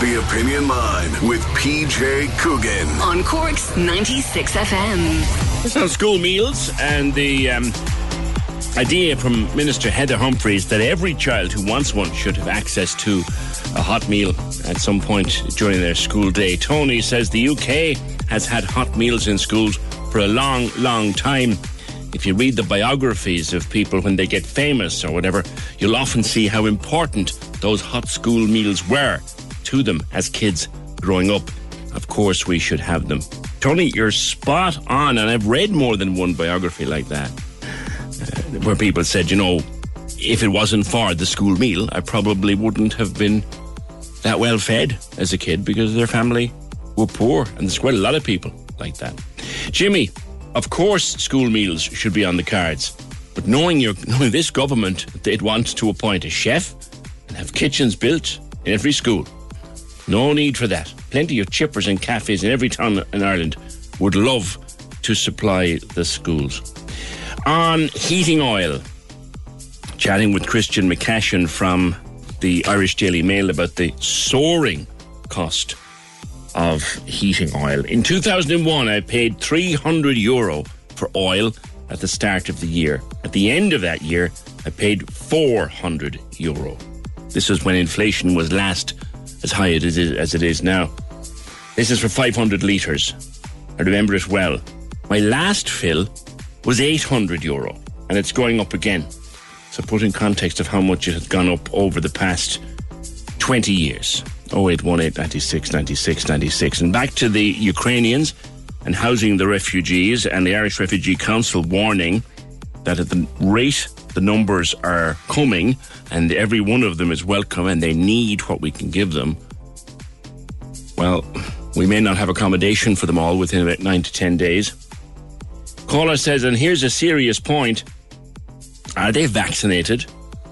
The Opinion Line with PJ Coogan. On Cork's 96 FM. It's on school meals and the um, idea from Minister Heather Humphreys that every child who wants one should have access to a hot meal at some point during their school day. Tony says the UK has had hot meals in schools for a long, long time. If you read the biographies of people when they get famous or whatever, you'll often see how important those hot school meals were to them as kids growing up. Of course, we should have them. Tony, you're spot on, and I've read more than one biography like that where people said, you know, if it wasn't for the school meal, I probably wouldn't have been that well fed as a kid because their family were poor. And there's quite a lot of people like that. Jimmy, of course, school meals should be on the cards. But knowing, your, knowing this government, it wants to appoint a chef and have kitchens built in every school. No need for that. Plenty of chippers and cafes in every town in Ireland would love to supply the schools. On heating oil, chatting with Christian McCashin from the Irish Daily Mail about the soaring cost of heating oil. In 2001, I paid 300 euro for oil at the start of the year. At the end of that year, I paid 400 euro. This was when inflation was last as high as it is, now. This is for 500 litres. I remember it well. My last fill was 800 euro, and it's going up again. So, put in context of how much it had gone up over the past 20 years. 0818 96 96 96. And back to the Ukrainians and housing the refugees, and the Irish Refugee Council warning that at the rate the numbers are coming, and every one of them is welcome and they need what we can give them, well, we may not have accommodation for them all within about nine to ten days. Caller says, and here's a serious point are they vaccinated?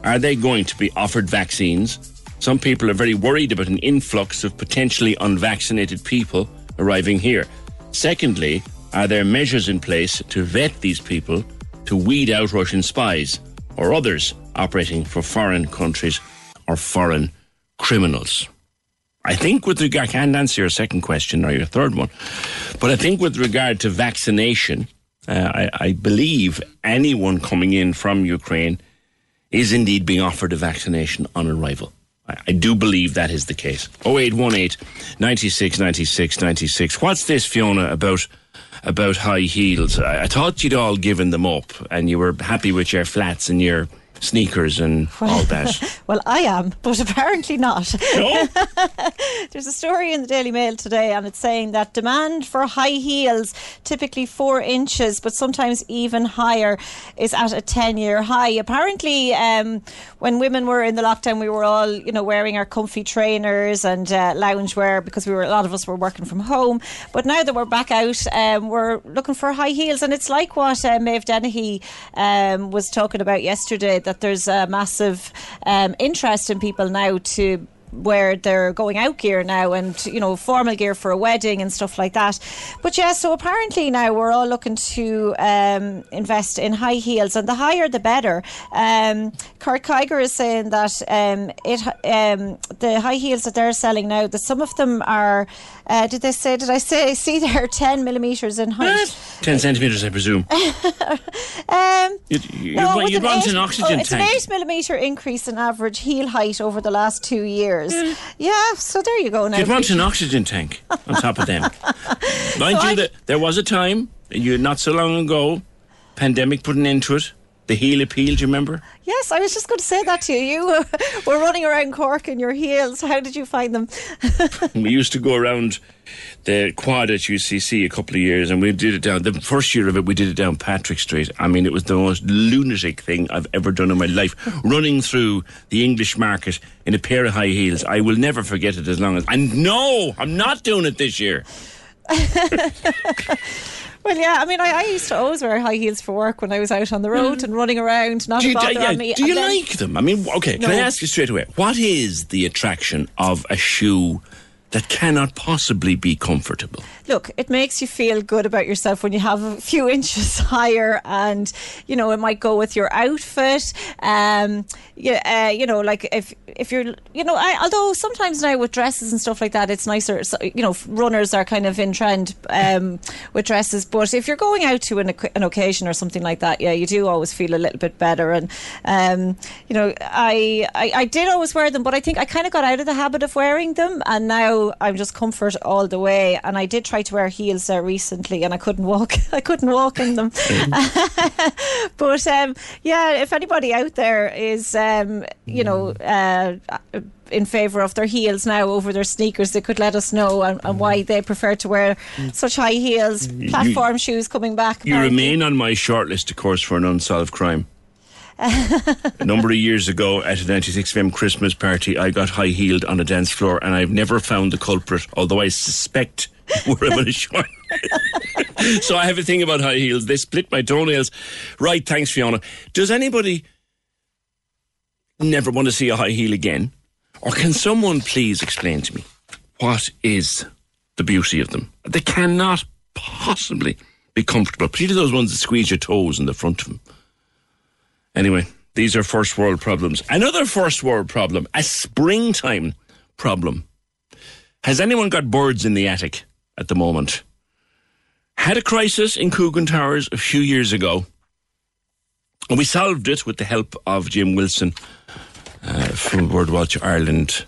Are they going to be offered vaccines? Some people are very worried about an influx of potentially unvaccinated people arriving here. Secondly, are there measures in place to vet these people to weed out Russian spies or others operating for foreign countries or foreign criminals? I think with regard, I can't answer your second question or your third one, but I think with regard to vaccination, uh, I, I believe anyone coming in from Ukraine is indeed being offered a vaccination on arrival. I, I do believe that is the case. 0818 96 96 96. What's this, Fiona, about about high heels? I, I thought you'd all given them up and you were happy with your flats and your sneakers and all that. well, I am, but apparently not. No? There's a story in the Daily Mail today, and it's saying that demand for high heels, typically four inches, but sometimes even higher, is at a 10 year high. Apparently, um, when women were in the lockdown, we were all, you know, wearing our comfy trainers and uh, loungewear because we were a lot of us were working from home. But now that we're back out, um, we're looking for high heels, and it's like what uh, Maeve Dennehy um, was talking about yesterday that there's a massive um, interest in people now to where they're going out gear now and you know formal gear for a wedding and stuff like that. But yeah, so apparently now we're all looking to um, invest in high heels, and the higher the better. Um, Kurt Geiger is saying that um, it um, the high heels that they're selling now, that some of them are. Uh, did they say? Did I say? See, they're ten millimeters in height. 10 centimetres, I presume. Um, You'd, you'd, no, you'd want eight- an oxygen oh, it's tank. an eight millimeter increase in average heel height over the last two years. Yeah, so there you go now. You'd want an oxygen tank on top of them. Mind So you, I- that there was a time, you not so long ago, pandemic put an end to it. The heel appeal, do you remember? Yes, I was just going to say that to you. You were running around Cork in your heels. How did you find them? we used to go around the quad at UCC a couple of years, and we did it down. The first year of it, we did it down Patrick Street. I mean, it was the most lunatic thing I've ever done in my life. Running through the English market in a pair of high heels, I will never forget it as long as. And no, I'm not doing it this year. Well, yeah, I mean, I, I used to always wear high heels for work when I was out on the road mm. and running around, not Do you, bother yeah, on me. do you then- like them? I mean, okay, can I ask you straight away? What is the attraction of a shoe that cannot possibly be comfortable? Look, it makes you feel good about yourself when you have a few inches higher, and you know it might go with your outfit. Um, yeah, uh, you know, like if if you're, you know, I, although sometimes now with dresses and stuff like that, it's nicer. So, you know, runners are kind of in trend um, with dresses, but if you're going out to an, an occasion or something like that, yeah, you do always feel a little bit better. And um, you know, I, I I did always wear them, but I think I kind of got out of the habit of wearing them, and now I'm just comfort all the way. And I did try to wear heels there recently, and I couldn't walk. I couldn't walk in them. but um, yeah, if anybody out there is, um, you know. Uh, in favour of their heels now over their sneakers, they could let us know and, and why they prefer to wear such high heels. Platform shoes coming back. You apparently. remain on my shortlist, of course, for an unsolved crime. a number of years ago at a 96FM Christmas party, I got high heeled on a dance floor and I've never found the culprit, although I suspect were about a short. so I have a thing about high heels. They split my toenails. Right, thanks, Fiona. Does anybody never want to see a high heel again? Or can someone please explain to me what is the beauty of them? They cannot possibly be comfortable, particularly those ones that squeeze your toes in the front of them. Anyway, these are first world problems. Another first world problem, a springtime problem. Has anyone got birds in the attic at the moment? Had a crisis in Coogan Towers a few years ago. And we solved it with the help of Jim Wilson uh, from Birdwatch Ireland.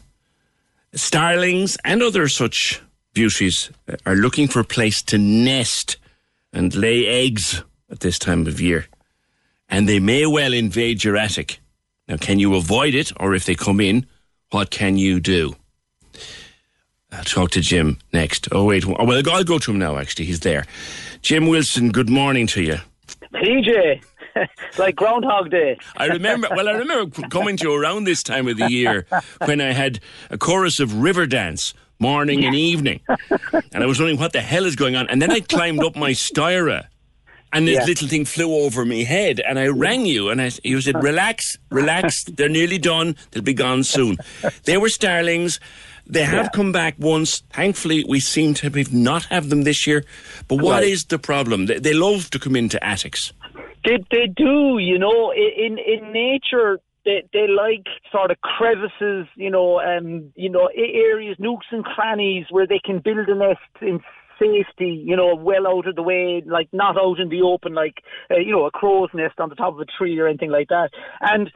Starlings and other such beauties uh, are looking for a place to nest and lay eggs at this time of year. And they may well invade your attic. Now, can you avoid it? Or if they come in, what can you do? I'll talk to Jim next. Oh, wait. Oh, well, I'll go to him now, actually. He's there. Jim Wilson, good morning to you. PJ, like Groundhog Day. I remember, well, I remember coming to you around this time of the year when I had a chorus of Riverdance morning and evening. And I was wondering what the hell is going on. And then I climbed up my Stira and this Yeah. little thing flew over my head. And I rang you and I, you said, relax, relax. They're nearly done. They'll be gone soon. They were starlings. They have come back once. Thankfully, we seem to have not have them this year. But what is Right. the problem? They, they love to come into attics. They they do, you know, in in nature. They, they like sort of crevices, you know, um, you know, areas, nooks and crannies where they can build a nest in safety, you know, well out of the way, like not out in the open, like uh, you know, a crow's nest on the top of a tree or anything like that. And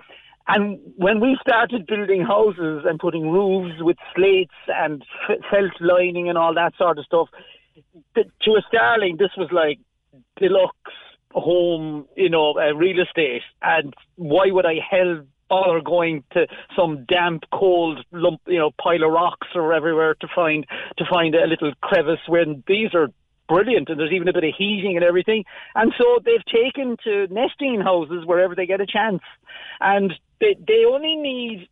and when we started building houses and putting roofs with slates and f- felt lining and all that sort of stuff, th- to a starling, this was like deluxe home, you know, uh, real estate. And why would I hell bother going to some damp, cold lump, you know, pile of rocks or everywhere to find to find a little crevice when these are brilliant and there's even a bit of heating and everything. And so they've taken to nesting houses wherever they get a chance. And they they only need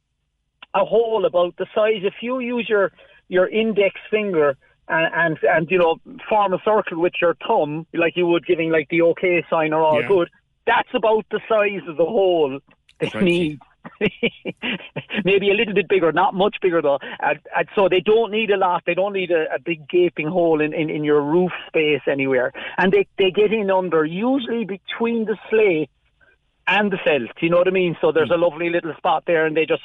a hole about the size if you use your your index finger and, and and you know form a circle with your thumb like you would giving like the OK sign or all Yeah. good. That's about the size of the hole they Crikey. need maybe a little bit bigger, not much bigger though. And, and so they don't need a lot. They don't need a, a big gaping hole in, in, in your roof space anywhere. And they, they get in under, usually between the slate and the felt. You know what I mean? So there's a mm. lovely little spot there, and they just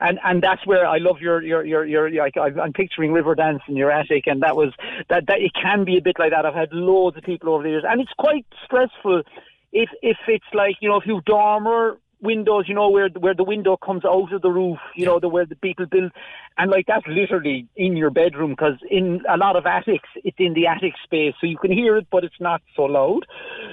and and that's where I love your your your your. Like, I'm picturing Riverdance in your attic, and that was that that it can be a bit like that. I've had loads of people over the years, and it's quite stressful if if it's like you know if you dormer windows, you know, where where the window comes out of the roof, you know, the where the people build, and like that's literally in your bedroom because in a lot of attics, it's in the attic space, so you can hear it, but it's not so loud.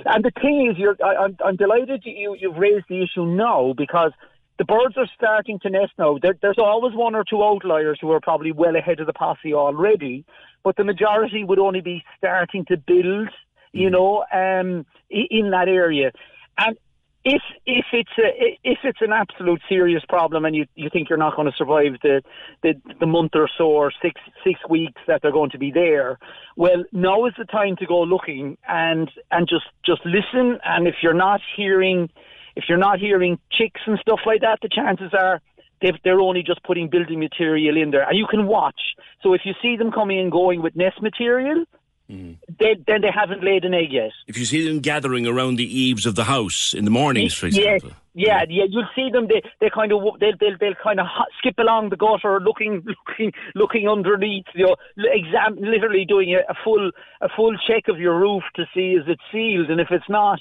And the thing is, you're I, I'm I'm delighted you you've raised the issue now because. The birds are starting to nest now. There, there's always one or two outliers who are probably well ahead of the posse already, but the majority would only be starting to build, you know, um, in that area. And if if it's a if it's an absolute serious problem and you you think you're not going to survive the, the the month or so or six six weeks that they're going to be there, well now is the time to go looking and and just just listen. And if you're not hearing if you're not hearing chicks and stuff like that, the chances are they've, they're only just putting building material in there, and you can watch. So if you see them coming and going with nest material, they, then they haven't laid an egg yet. If you see them gathering around the eaves of the house in the mornings, for example. yeah, yeah. You'll see them. They they kind of they'll they'll, they'll kind of skip along the gutter, looking looking looking underneath. You know, exam literally doing a, a full a full check of your roof to see is it sealed, and if it's not,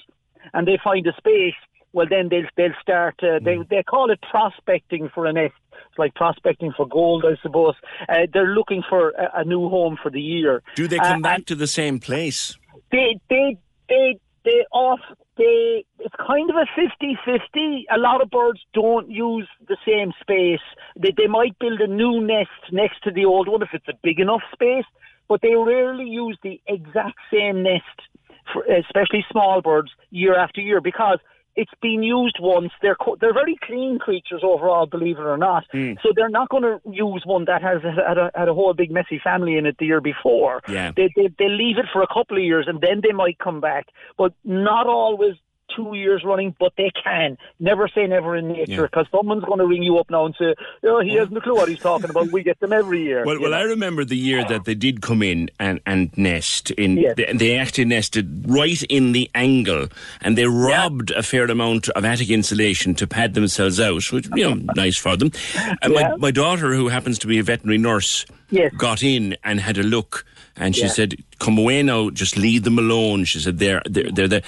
and they find a space, well then they'll they'll start. Uh, They Mm. they call it prospecting for a nest. It's like prospecting for gold, I suppose. Uh, they're looking for a, a new home for the year. Do they Uh, come back to the same place? they they they they off they it's kind of a 50-50. A lot of birds don't use the same space. They they might build a new nest next to the old one if it's a big enough space, but they rarely use the exact same nest, for, especially small birds, year after year because it's been used once. They're co- they're very clean creatures overall, believe it or not. Hmm. So they're not going to use one that has had a, had a whole big messy family in it the year before. Yeah. They, they they leave it for a couple of years and then they might come back, but not always two years running. But they can. Never say never in nature because someone's going to ring you up now and say, "Oh, he hasn't a clue what he's talking about." We get them every year. Well, well, know. I remember the year that they did come in and, and nest in. Yes. They, they actually nested right in the angle, and they robbed a fair amount of attic insulation to pad themselves out, which you know, nice for them. Uh, and Yeah. my, my daughter, who happens to be a veterinary nurse, Yes. got in and had a look, and she Yeah. said, "Come away now, just leave them alone." She said, "They're they're they're there,"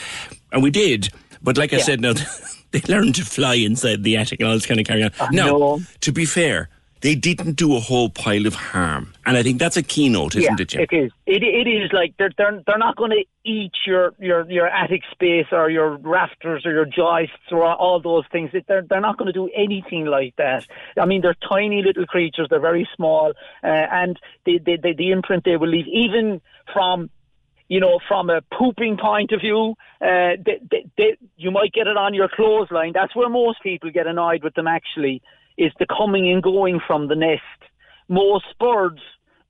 and we did. But like I Yeah. said, now they learned to fly inside the attic and all this kind of carry on. now, know. to be fair, they didn't do a whole pile of harm, and I think that's a keynote, isn't yeah, it, Jim? It is. It, it is like they're they're they're not going to eat your, your your attic space or your rafters or your joists or all those things. They're they're not going to do anything like that. I mean, they're tiny little creatures. They're very small, uh, and the the imprint they will leave, even from you know, from a pooping point of view, uh, they, they, they, you might get it on your clothesline. That's where most people get annoyed with them. Actually, is the coming and going from the nest. Most birds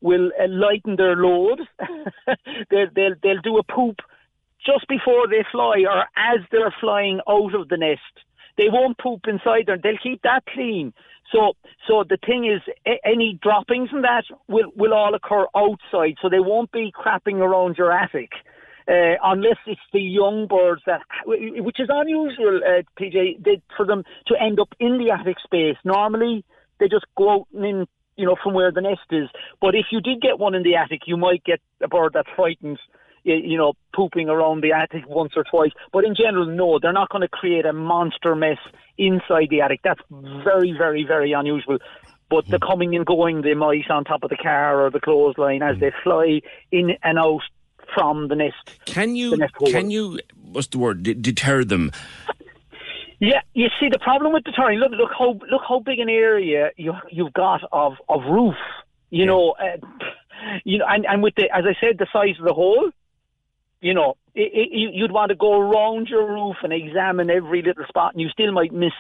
will uh, lighten their load. they'll, they'll they'll do a poop just before they fly or as they're flying out of the nest. They won't poop inside there. They'll keep that clean. So, so the thing is, a- any droppings and that will will all occur outside. So they won't be crapping around your attic. Uh, unless it's the young birds that, which is unusual, uh, PJ, they, for them to end up in the attic space. Normally, they just go out and in, you know, from where the nest is. But if you did get one in the attic, you might get a bird that's frightened, you know, pooping around the attic once or twice. But in general, no, they're not going to create a monster mess inside the attic. That's very, very, very unusual. But the coming and going, they might on top of the car or the clothesline as they fly in and out from the nest. Can you nest can you what's the word D- deter them? Yeah, you see the problem with deterring. Look, look how look how big an area you you've got of of roof. You know, uh, you know, and and with the as I said, the size of the hole. You know, it, it, you- you'd want to go around your roof and examine every little spot, and you still might miss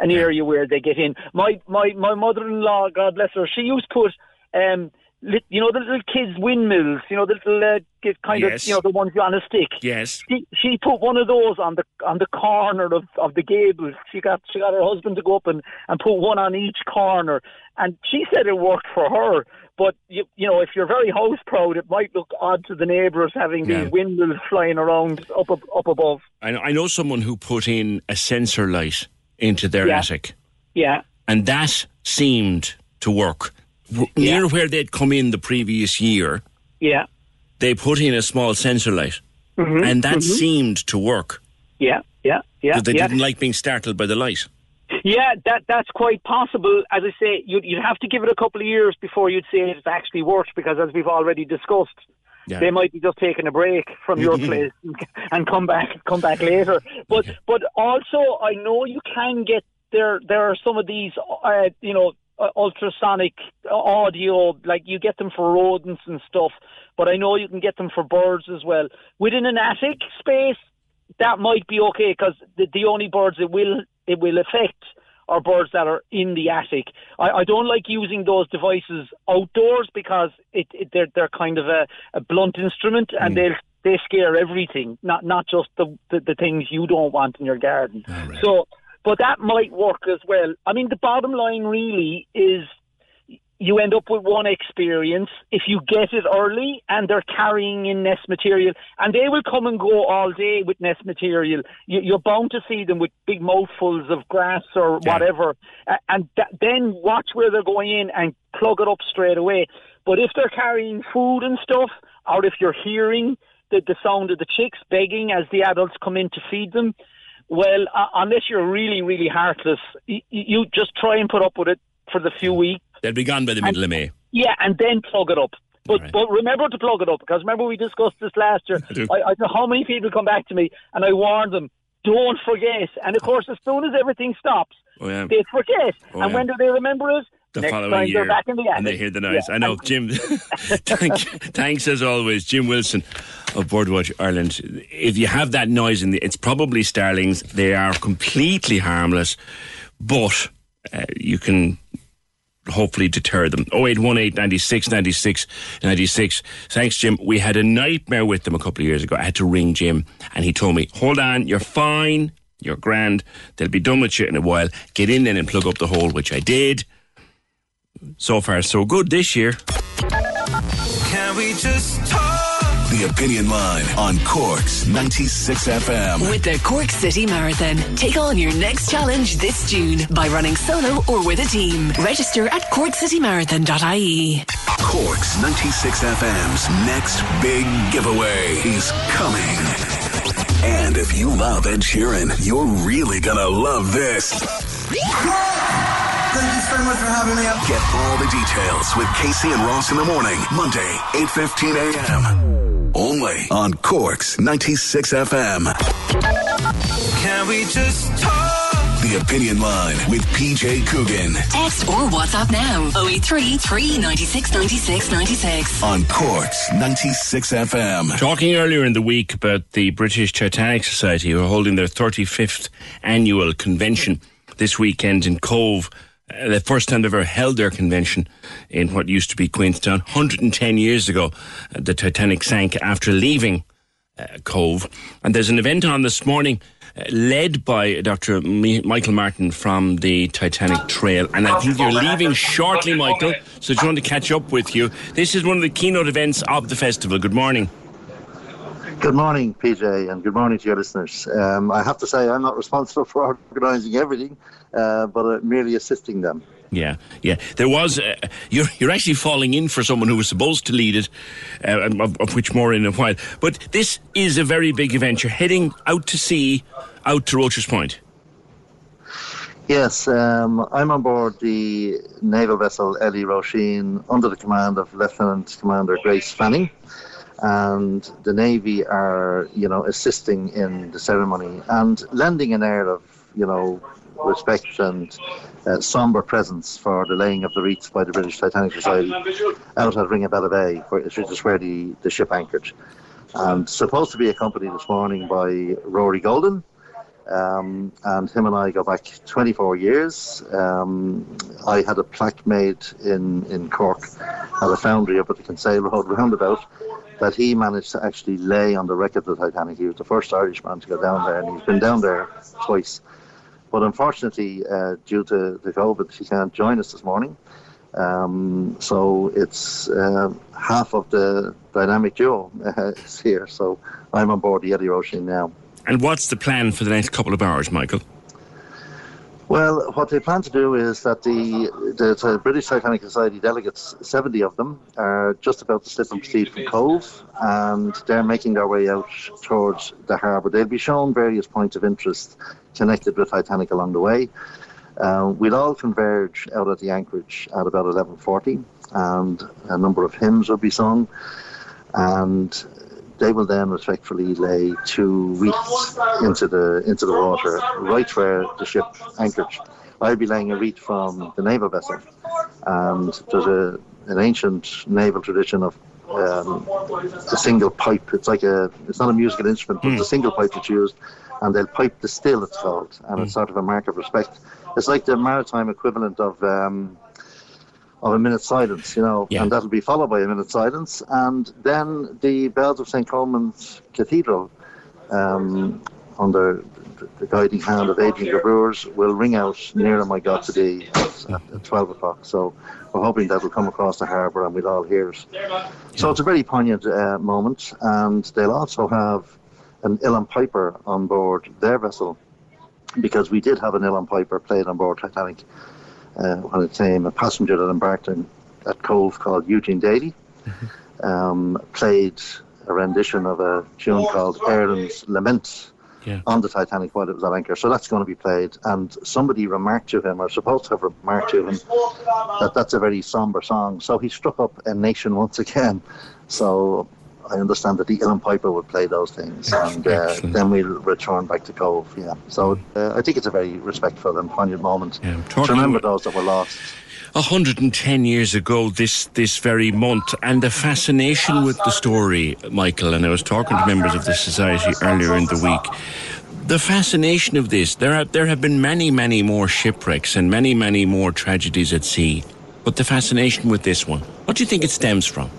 an area where they get in. My my my mother-in-law, God bless her, she used to put um, lit, you know, the little kids' windmills. You know, the little uh, kind Yes. of, you know, the ones on a stick. Yes. She, she put one of those on the on the corner of, of the gable. She got she got her husband to go up and, and put one on each corner, and she said it worked for her. But you, you know, if you're very house proud, it might look odd to the neighbours having Yeah. these windmills flying around up up, up above. I know, I know someone who put in a sensor light into their Yeah. attic, Yeah, and that seemed to work. Near where they'd come in the previous year, yeah, they put in a small sensor light, Mhm, and that mhm. seemed to work. yeah, yeah, yeah. they yeah. didn't like being startled by the light. Yeah, that that's quite possible. As I say, you'd, you'd have to give it a couple of years before you'd say it's actually worked, because as we've already discussed, Yeah. they might be just taking a break from your place and come back come back later. But but also, I know you can get there. There are some of these, uh, you know. uh, Ultrasonic audio, like you get them for rodents and stuff, but I know you can get them for birds as well. Within an attic space, that might be okay because the, the only birds it will it will affect our birds that are in the attic. I, I don't like using those devices outdoors because it, it they're they're kind of a, a blunt instrument and mm. they'll they scare everything, not not just the, the the things you don't want in your garden. So, but that might work as well. I mean, the bottom line really is you end up with one experience if you get it early and they're carrying in nest material. And they will come and go all day with nest material. You, you're bound to see them with big mouthfuls of grass or whatever. And th- then watch where they're going in and plug it up straight away. But if they're carrying food and stuff or if you're hearing the, the sound of the chicks begging as the adults come in to feed them well uh, unless you're really really heartless you just try and put up with it for the few weeks They'll be gone by the middle of May. yeah, and then plug it up. But but remember to plug it up because remember we discussed this last year. I, I know how many people come back to me and I warned them, don't forget. And of course, as soon as everything stops, Oh, yeah. they forget. Oh, and yeah. when do they remember it? The Next following year, they're back in the and they hear the noise. Yeah. I know, Jim. thank, thanks as always, Jim Wilson of Birdwatch Ireland. If you have that noise, in the, it's probably starlings. They are completely harmless, but uh, you can hopefully deter them. 0818 96 96 96. Thanks, Jim. We had a nightmare with them a couple of years ago. I had to ring Jim, and he told me, "Hold on, you're fine." You're grand. They'll be done with you in a while. Get in then and plug up the hole, which I did. So far, so good this year. Can we just talk? The Opinion Line on Cork's 96 FM. With the Cork City Marathon, take on your next challenge this June by running solo or with a team. Register at corkcitymarathon.ie. Cork's 96 FM's next big giveaway is coming. And if you love Ed Sheeran, you're really gonna love this. Thank you so much for having me. Get all the details with Casey and Ross in the morning, Monday, 8.15 a.m. Only on Cork's 96 FM. Can we just talk? The Opinion Line with PJ Coogan Text or WhatsApp now 083 396 96 96. on Cork's 96 FM. Talking earlier in the week about the British Titanic Society who are holding their 35th annual convention this weekend in Cobh. Uh, the first time they've ever held their convention in what used to be Queenstown. 110 years ago, uh, the Titanic sank after leaving uh, Cobh. And there's an event on this morning uh, led by Dr. Mi- Michael Martin from the Titanic Trail. And I think you're leaving shortly, Michael, so I just want to catch up with you. This is one of the keynote events of the festival. Good morning. Good morning, PJ, and good morning to your listeners. Um, I have to say, I'm not responsible for organising everything, uh, but uh, merely assisting them. Yeah, yeah. There was. Uh, you're you're actually falling in for someone who was supposed to lead it, uh, of, of which more in a while. But this is a very big event. You're heading out to sea, out to Roche's Point. Yes, um, I'm on board the naval vessel LÉ Róisín under the command of Lieutenant Commander Grace Fanning, and the Navy are, you know, assisting in the ceremony and lending an air of, you know, respect and uh, somber presence for the laying of the wreaths by the British Titanic Society out at Ringabella Bay, which is where the, the ship anchored. And supposed to be accompanied this morning by Rory Golden, Um, and him and I go back 24 years. Um, I had a plaque made in, in Cork at a foundry up at the Kinsale Road roundabout that he managed to actually lay on the wreck of the Titanic. He was the first Irishman to go down there, and he's been down there twice. But unfortunately, uh, due to the COVID, he can't join us this morning. Um, so it's uh, half of the dynamic duo uh, is here. So I'm on board the LÉ Róisín now. And what's the plan for the next couple of hours, Michael? Well, what they plan to do is that the, the, the British Titanic Society delegates, 70 of them, are just about to slip and proceed from Cobh, and they're making their way out towards the harbour. They'll be shown various points of interest connected with Titanic along the way. Uh, we'll all converge out at the anchorage at about 11.40, and a number of hymns will be sung, and they will then respectfully lay two wreaths into the into the water, right where the ship anchored. I'll be laying a wreath from the naval vessel, and there's a an ancient naval tradition of um, a single pipe. It's like a it's not a musical instrument, but it's a single pipe that's used, and they'll pipe the still. It's called, and it's sort of a mark of respect. It's like the maritime equivalent of. Um, of a minute's silence, you know, and that'll be followed by a minute's silence. And then the bells of St. Colman's Cathedral, um, under the guiding hand of Adrian Brewers, will ring out Nearer My God to Thee at, at 12 o'clock. So we're hoping that will come across the harbour and we'll all hear it. So it's a very poignant uh, moment. And they'll also have an Uilleann Piper on board their vessel because we did have an Uilleann Piper played on board Titanic uh, when it came, a passenger that embarked in, at Cobh called Eugene Daly, um, played a rendition of a tune called Erin's Lament Yeah. on the Titanic while it was at anchor. So that's going to be played. And somebody remarked to him, or supposed to have remarked to him, that that's a very somber song. So he struck up a nation once again. So I understand that the Uilleann Piper would play those things, and uh, then we'll return back to Cobh. Yeah. So uh, I think it's a very respectful and poignant moment to remember those that were lost. 110 years ago this this very month and the fascination with the story michael and i was talking to members of the society earlier in the week the fascination of this there are, there have been many many more shipwrecks and many many more tragedies at sea but the fascination with this one what do you think it stems from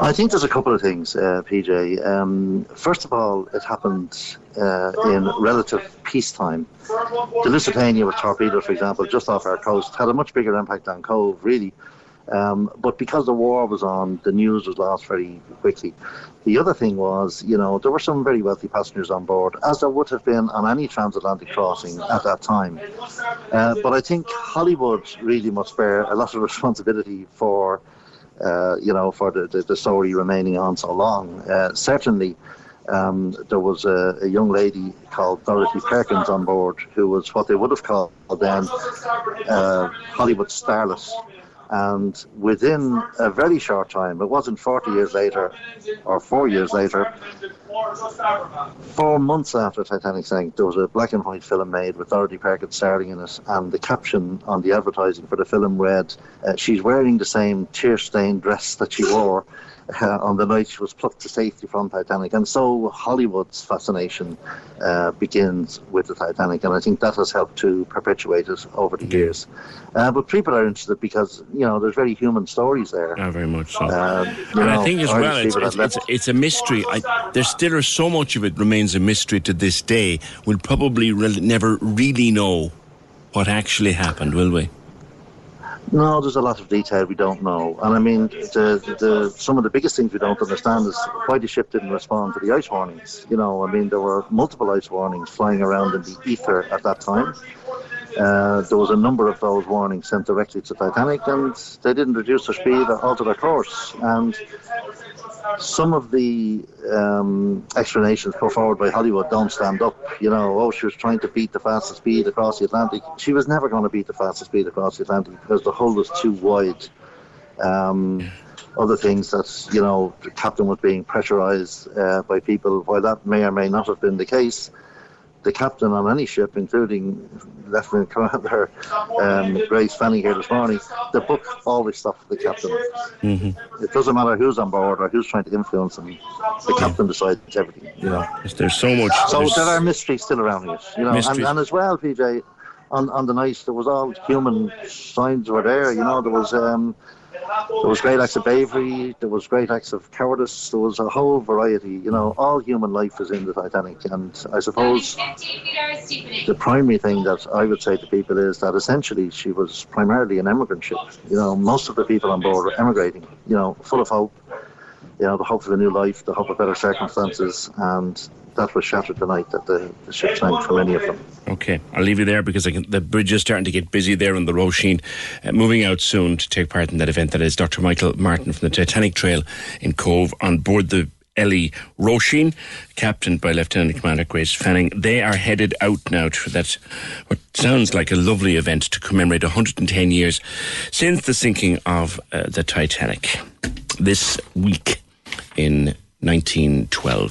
I think there's a couple of things, uh, PJ. Um, first of all, it happened uh, in relative peacetime. The Lusitania was torpedoed, for example, just off our coast, had a much bigger impact on Cobh, really. Um, but because the war was on, the news was lost very quickly. The other thing was, you know, there were some very wealthy passengers on board, as there would have been on any transatlantic crossing at that time. Uh, but I think Hollywood really must bear a lot of responsibility for uh, you know, for the, the, the story remaining on so long. Uh, certainly, um, there was a, a young lady called Dorothy Perkins on board who was what they would have called then uh, Hollywood starlet. And within a very short time, it wasn't 40 years later or four years later, Four months after Titanic sank, there was a black and white film made with Dorothy Perkins starring in it, and the caption on the advertising for the film read, uh, "She's wearing the same tear-stained dress that she wore." Uh, on the night she was plucked to safety from Titanic, and so Hollywood's fascination uh, begins with the Titanic, and I think that has helped to perpetuate it over the years. Uh, but people are interested because you know there's very human stories there. Yeah, very much so. Um, and know, I think as well, it's, it's, it's, it's a mystery. I, there still are so much of it remains a mystery to this day. We'll probably re- never really know what actually happened, will we? No, there's a lot of detail we don't know, and I mean, the, the some of the biggest things we don't understand is why the ship didn't respond to the ice warnings. You know, I mean, there were multiple ice warnings flying around in the ether at that time. Uh, there was a number of those warnings sent directly to Titanic, and they didn't reduce their speed or alter their course. And some of the um, explanations put forward by Hollywood don't stand up. You know, oh, she was trying to beat the fastest speed across the Atlantic. She was never going to beat the fastest speed across the Atlantic because the hull was too wide. Um, other things that, you know, the captain was being pressurized uh, by people, while that may or may not have been the case, the captain on any ship, including Lieutenant Commander um, Grace Fanning here this morning, they book all this stuff for the captain. Mm-hmm. It doesn't matter who's on board or who's trying to influence them. The captain decides everything. You know. There's so much. So there's- there are mysteries still around it, you know, and, and as well, PJ, on on the night there was all human signs were there. You know, there was um, there was great acts of bravery, there was great acts of cowardice, there was a whole variety. You know, all human life is in the Titanic, and I suppose the primary thing that I would say to people is that essentially she was primarily an emigrant ship. You know, most of the people on board were emigrating. You know, full of hope. You know, the hope of a new life, the hope of better circumstances, and that was shattered the night that the, the ship sank for many of them. Okay, I'll leave you there because can, the bridge is starting to get busy there on the Róisín. Uh, moving out soon to take part in that event. That is Dr. Michael Martin from the Titanic Trail in Cobh on board the LÉ Róisín, captained by Lieutenant Commander Grace Fanning. They are headed out now to that what sounds like a lovely event to commemorate 110 years since the sinking of uh, the Titanic. This week in 1912.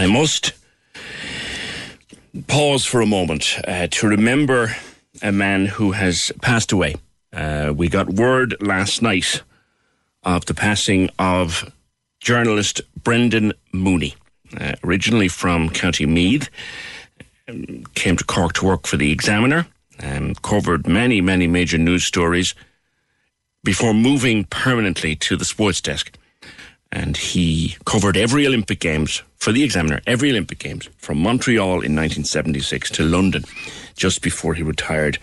I must pause for a moment uh, to remember a man who has passed away. Uh, we got word last night of the passing of journalist Brendan Mooney, uh, originally from County Meath, um, came to Cork to work for the Examiner, and covered many, many major news stories before moving permanently to the sports desk and he covered every Olympic Games for the Examiner, every Olympic Games from Montreal in 1976 to London, just before he retired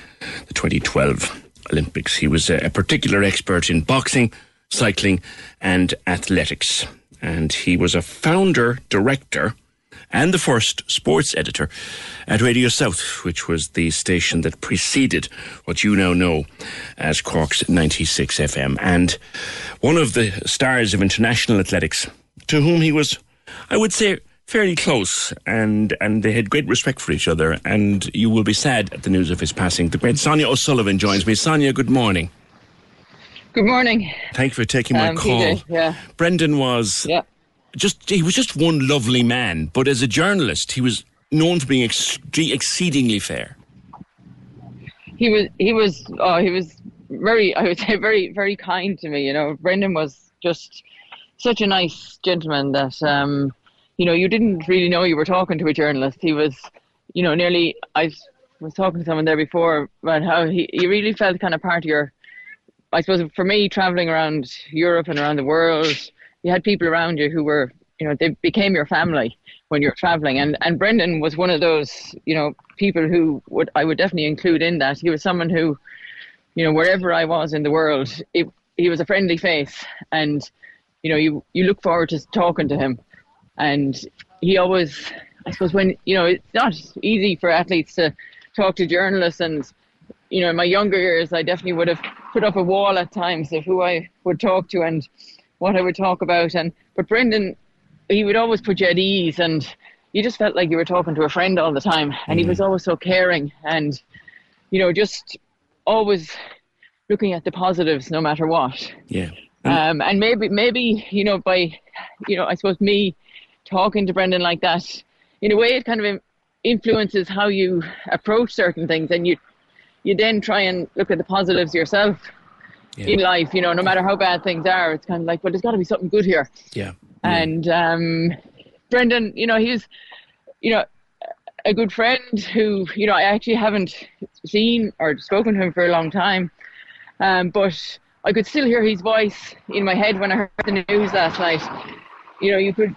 the 2012 Olympics. He was a, particular expert in boxing, cycling, and athletics, and he was a founder director and the first sports editor at Radio South, which was the station that preceded what you now know as Cork's 96 FM. And one of the stars of international athletics, to whom he was, I would say, fairly close, and, and they had great respect for each other. And you will be sad at the news of his passing. The great Sonia O'Sullivan joins me. Sonia, good morning. Good morning. Thank you for taking my Um, call. PJ, yeah. Brendan was Yeah. Just he was just one lovely man, but as a journalist, he was known for being extre- exceedingly fair. He was he was oh he was very I would say very very kind to me. You know, Brendan was just such a nice gentleman that um you know you didn't really know you were talking to a journalist. He was you know nearly I was talking to someone there before about how he, he really felt kind of part of your I suppose for me traveling around Europe and around the world you had people around you who were you know they became your family when you're traveling. And and Brendan was one of those you know people who would I would definitely include in that. He was someone who you know wherever I was in the world it, he was a friendly face. And you know you you look forward to talking to him. And he always I suppose when you know it's not easy for athletes to talk to journalists. And you know in my younger years I definitely would have put up a wall at times of who I would talk to. And what I would talk about. And but Brendan he would always put you at ease and you just felt like you were talking to a friend all the time and he was always so caring and you know just always looking at the positives no matter what. Yeah. um, and maybe maybe you know by you know I suppose me talking to Brendan like that in a way it kind of influences how you approach certain things and you you then try and look at the positives yourself in life you know no matter how bad things are it's kind of like well there's got to be something good here Yeah. and um, Brendan, you know, he's, you know, a good friend who, you know, I actually haven't seen or spoken to him for a long time, um, but I could still hear his voice in my head when I heard the news last night. You know, you could,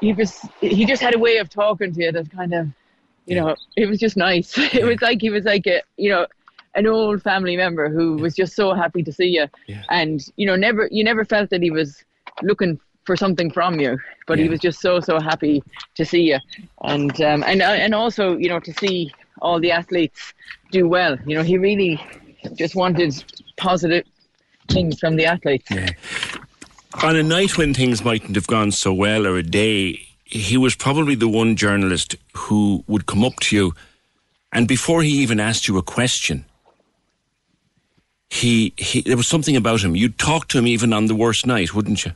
he was, he just had a way of talking to you that kind of, you know, it was just nice. It was like he was like a, you know, an old family member who was just so happy to see you, and you know, never, you never felt that he was looking for something from you. But he was just so so happy to see you, and um, and uh, and also you know to see all the athletes do well. You know, he really just wanted positive things from the athletes. On a night when things mightn't have gone so well, or a day, he was probably the one journalist who would come up to you, and before he even asked you a question, he, he there was something about him. You'd talk to him even on the worst night, wouldn't you?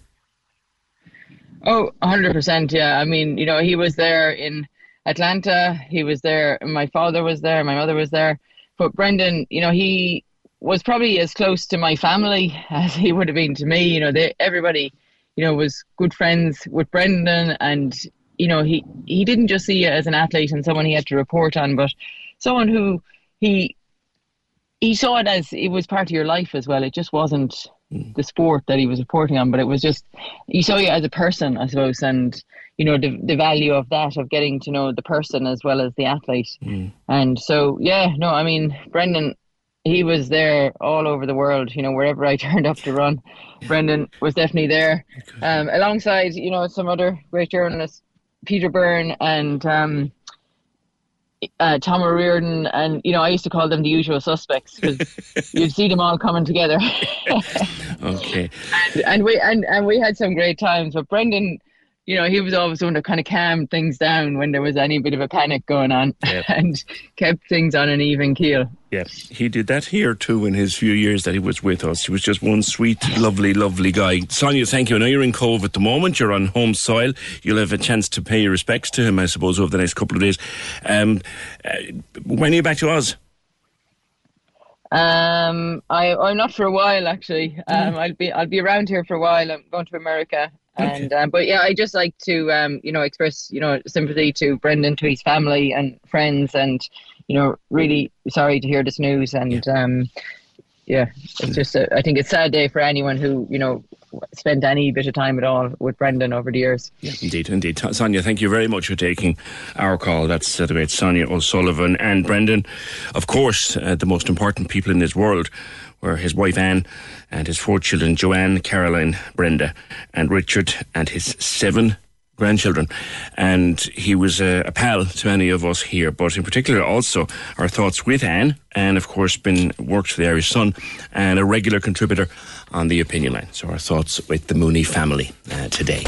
Oh, 100%. Yeah. I mean, you know, he was there in Atlanta. He was there. My father was there. My mother was there. But Brendan, you know, he was probably as close to my family as he would have been to me. You know, they, everybody, you know, was good friends with Brendan. And, you know, he, he didn't just see you as an athlete and someone he had to report on, but someone who he, he saw it as it was part of your life as well. It just wasn't the sport that he was reporting on, but it was just he saw you as a person, I suppose, and you know the the value of that of getting to know the person as well as the athlete. And so, yeah, no, I mean, Brendan, he was there all over the world. You know, wherever I turned up to run, Brendan was definitely there, um, alongside you know some other great journalists, Peter Byrne and. Um, uh, Tom O'Riordan, and you know, I used to call them the usual suspects because you'd see them all coming together. Okay. and, and we and, and we had some great times. But Brendan, you know, he was always the one to kind of calm things down when there was any bit of a panic going on, and kept things on an even keel. Yeah, he did that here too in his few years that he was with us. He was just one sweet, lovely, lovely guy. Sonia, thank you. I know you're in Cobh at the moment. You're on home soil. You'll have a chance to pay your respects to him, I suppose, over the next couple of days. Um, uh, when are you back to Oz? Um, I I'm not for a while actually. Um, I'll be I'll be around here for a while. I'm going to America. And um, but yeah, I just like to um, you know express you know sympathy to Brendan, to his family and friends, and you know really sorry to hear this news. And um, yeah, it's just a, I think it's a sad day for anyone who you know spent any bit of time at all with Brendan over the years. Indeed, indeed. Sonia, thank you very much for taking our call. That's uh, the great Sonia O'Sullivan and Brendan. Of course, uh, the most important people in this world were his wife Anne and his four children, Joanne, Caroline, Brenda, and Richard, and his seven grandchildren. And he was a, a pal to many of us here, but in particular also our thoughts with Anne, and of course been worked for the Irish Sun and a regular contributor on the opinion line. So our thoughts with the Mooney family uh, today.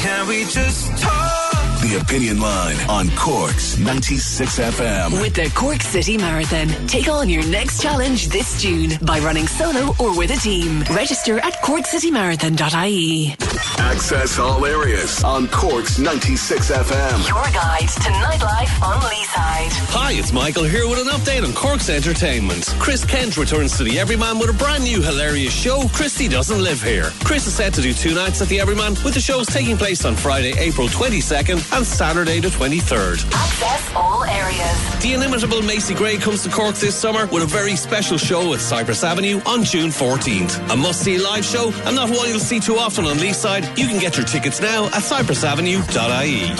Can we just talk? The Opinion Line on Cork's 96 FM. With the Cork City Marathon, take on your next challenge this June by running solo or with a team. Register at corkcitymarathon.ie. Access all areas on Cork's 96 FM. Your guide to nightlife on Leeside. Hi, it's Michael here with an update on Cork's entertainment. Chris Kent returns to the Everyman with a brand new hilarious show, Christy Doesn't Live Here. Chris is set to do two nights at the Everyman, with the shows taking place on Friday, April 22nd and Saturday the 23rd. Access all areas. The inimitable Macy Gray comes to Cork this summer with a very special show at Cypress Avenue on June 14th. A must-see live show and not one you'll see too often on Leeside. You can get your tickets now at cypressavenue.ie.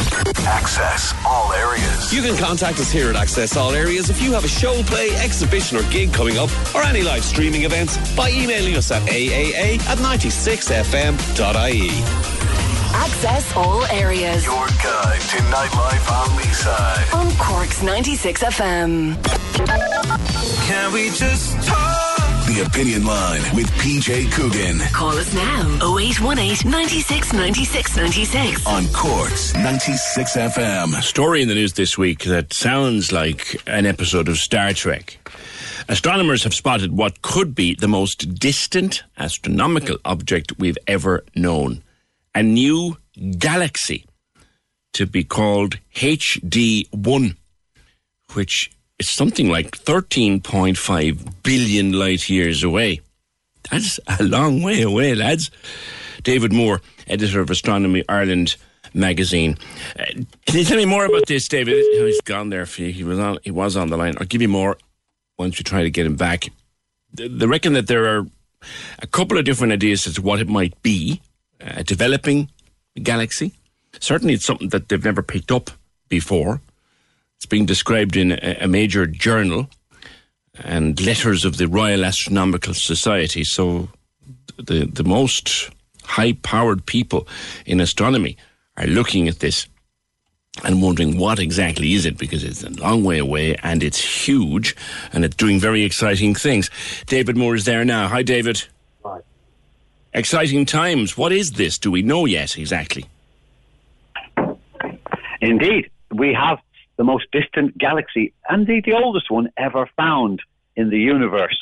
Access all areas. You can contact us here at Access All Areas if you have a show, play, exhibition or gig coming up or any live streaming events by emailing us at aaa at 96fm.ie. Access all areas. Your guide to nightlife on Leeside. On Cork's 96 FM. Can we just talk? The Opinion Line with PJ Coogan Call us now 0818 96 96 96. on Cork's 96 FM. A story in the news this week that sounds like an episode of Star Trek. Astronomers have spotted what could be the most distant astronomical object we've ever known. A new galaxy to be called HD1, which is something like 13.5 billion light years away. That's a long way away, lads. David Moore, editor of Astronomy Ireland magazine. Uh, can you tell me more about this, David? Oh, he's gone there for you. He was on. He was on the line. I'll give you more once we try to get him back. They reckon that there are a couple of different ideas as to what it might be. A developing galaxy. Certainly, it's something that they've never picked up before. It's being described in a, a major journal and letters of the Royal Astronomical Society. So, the the most high powered people in astronomy are looking at this and wondering what exactly is it because it's a long way away and it's huge and it's doing very exciting things. David Moore is there now. Hi, David. Hi. Exciting times. What is this? Do we know yet exactly? Indeed, we have the most distant galaxy, and the, the oldest one ever found in the universe.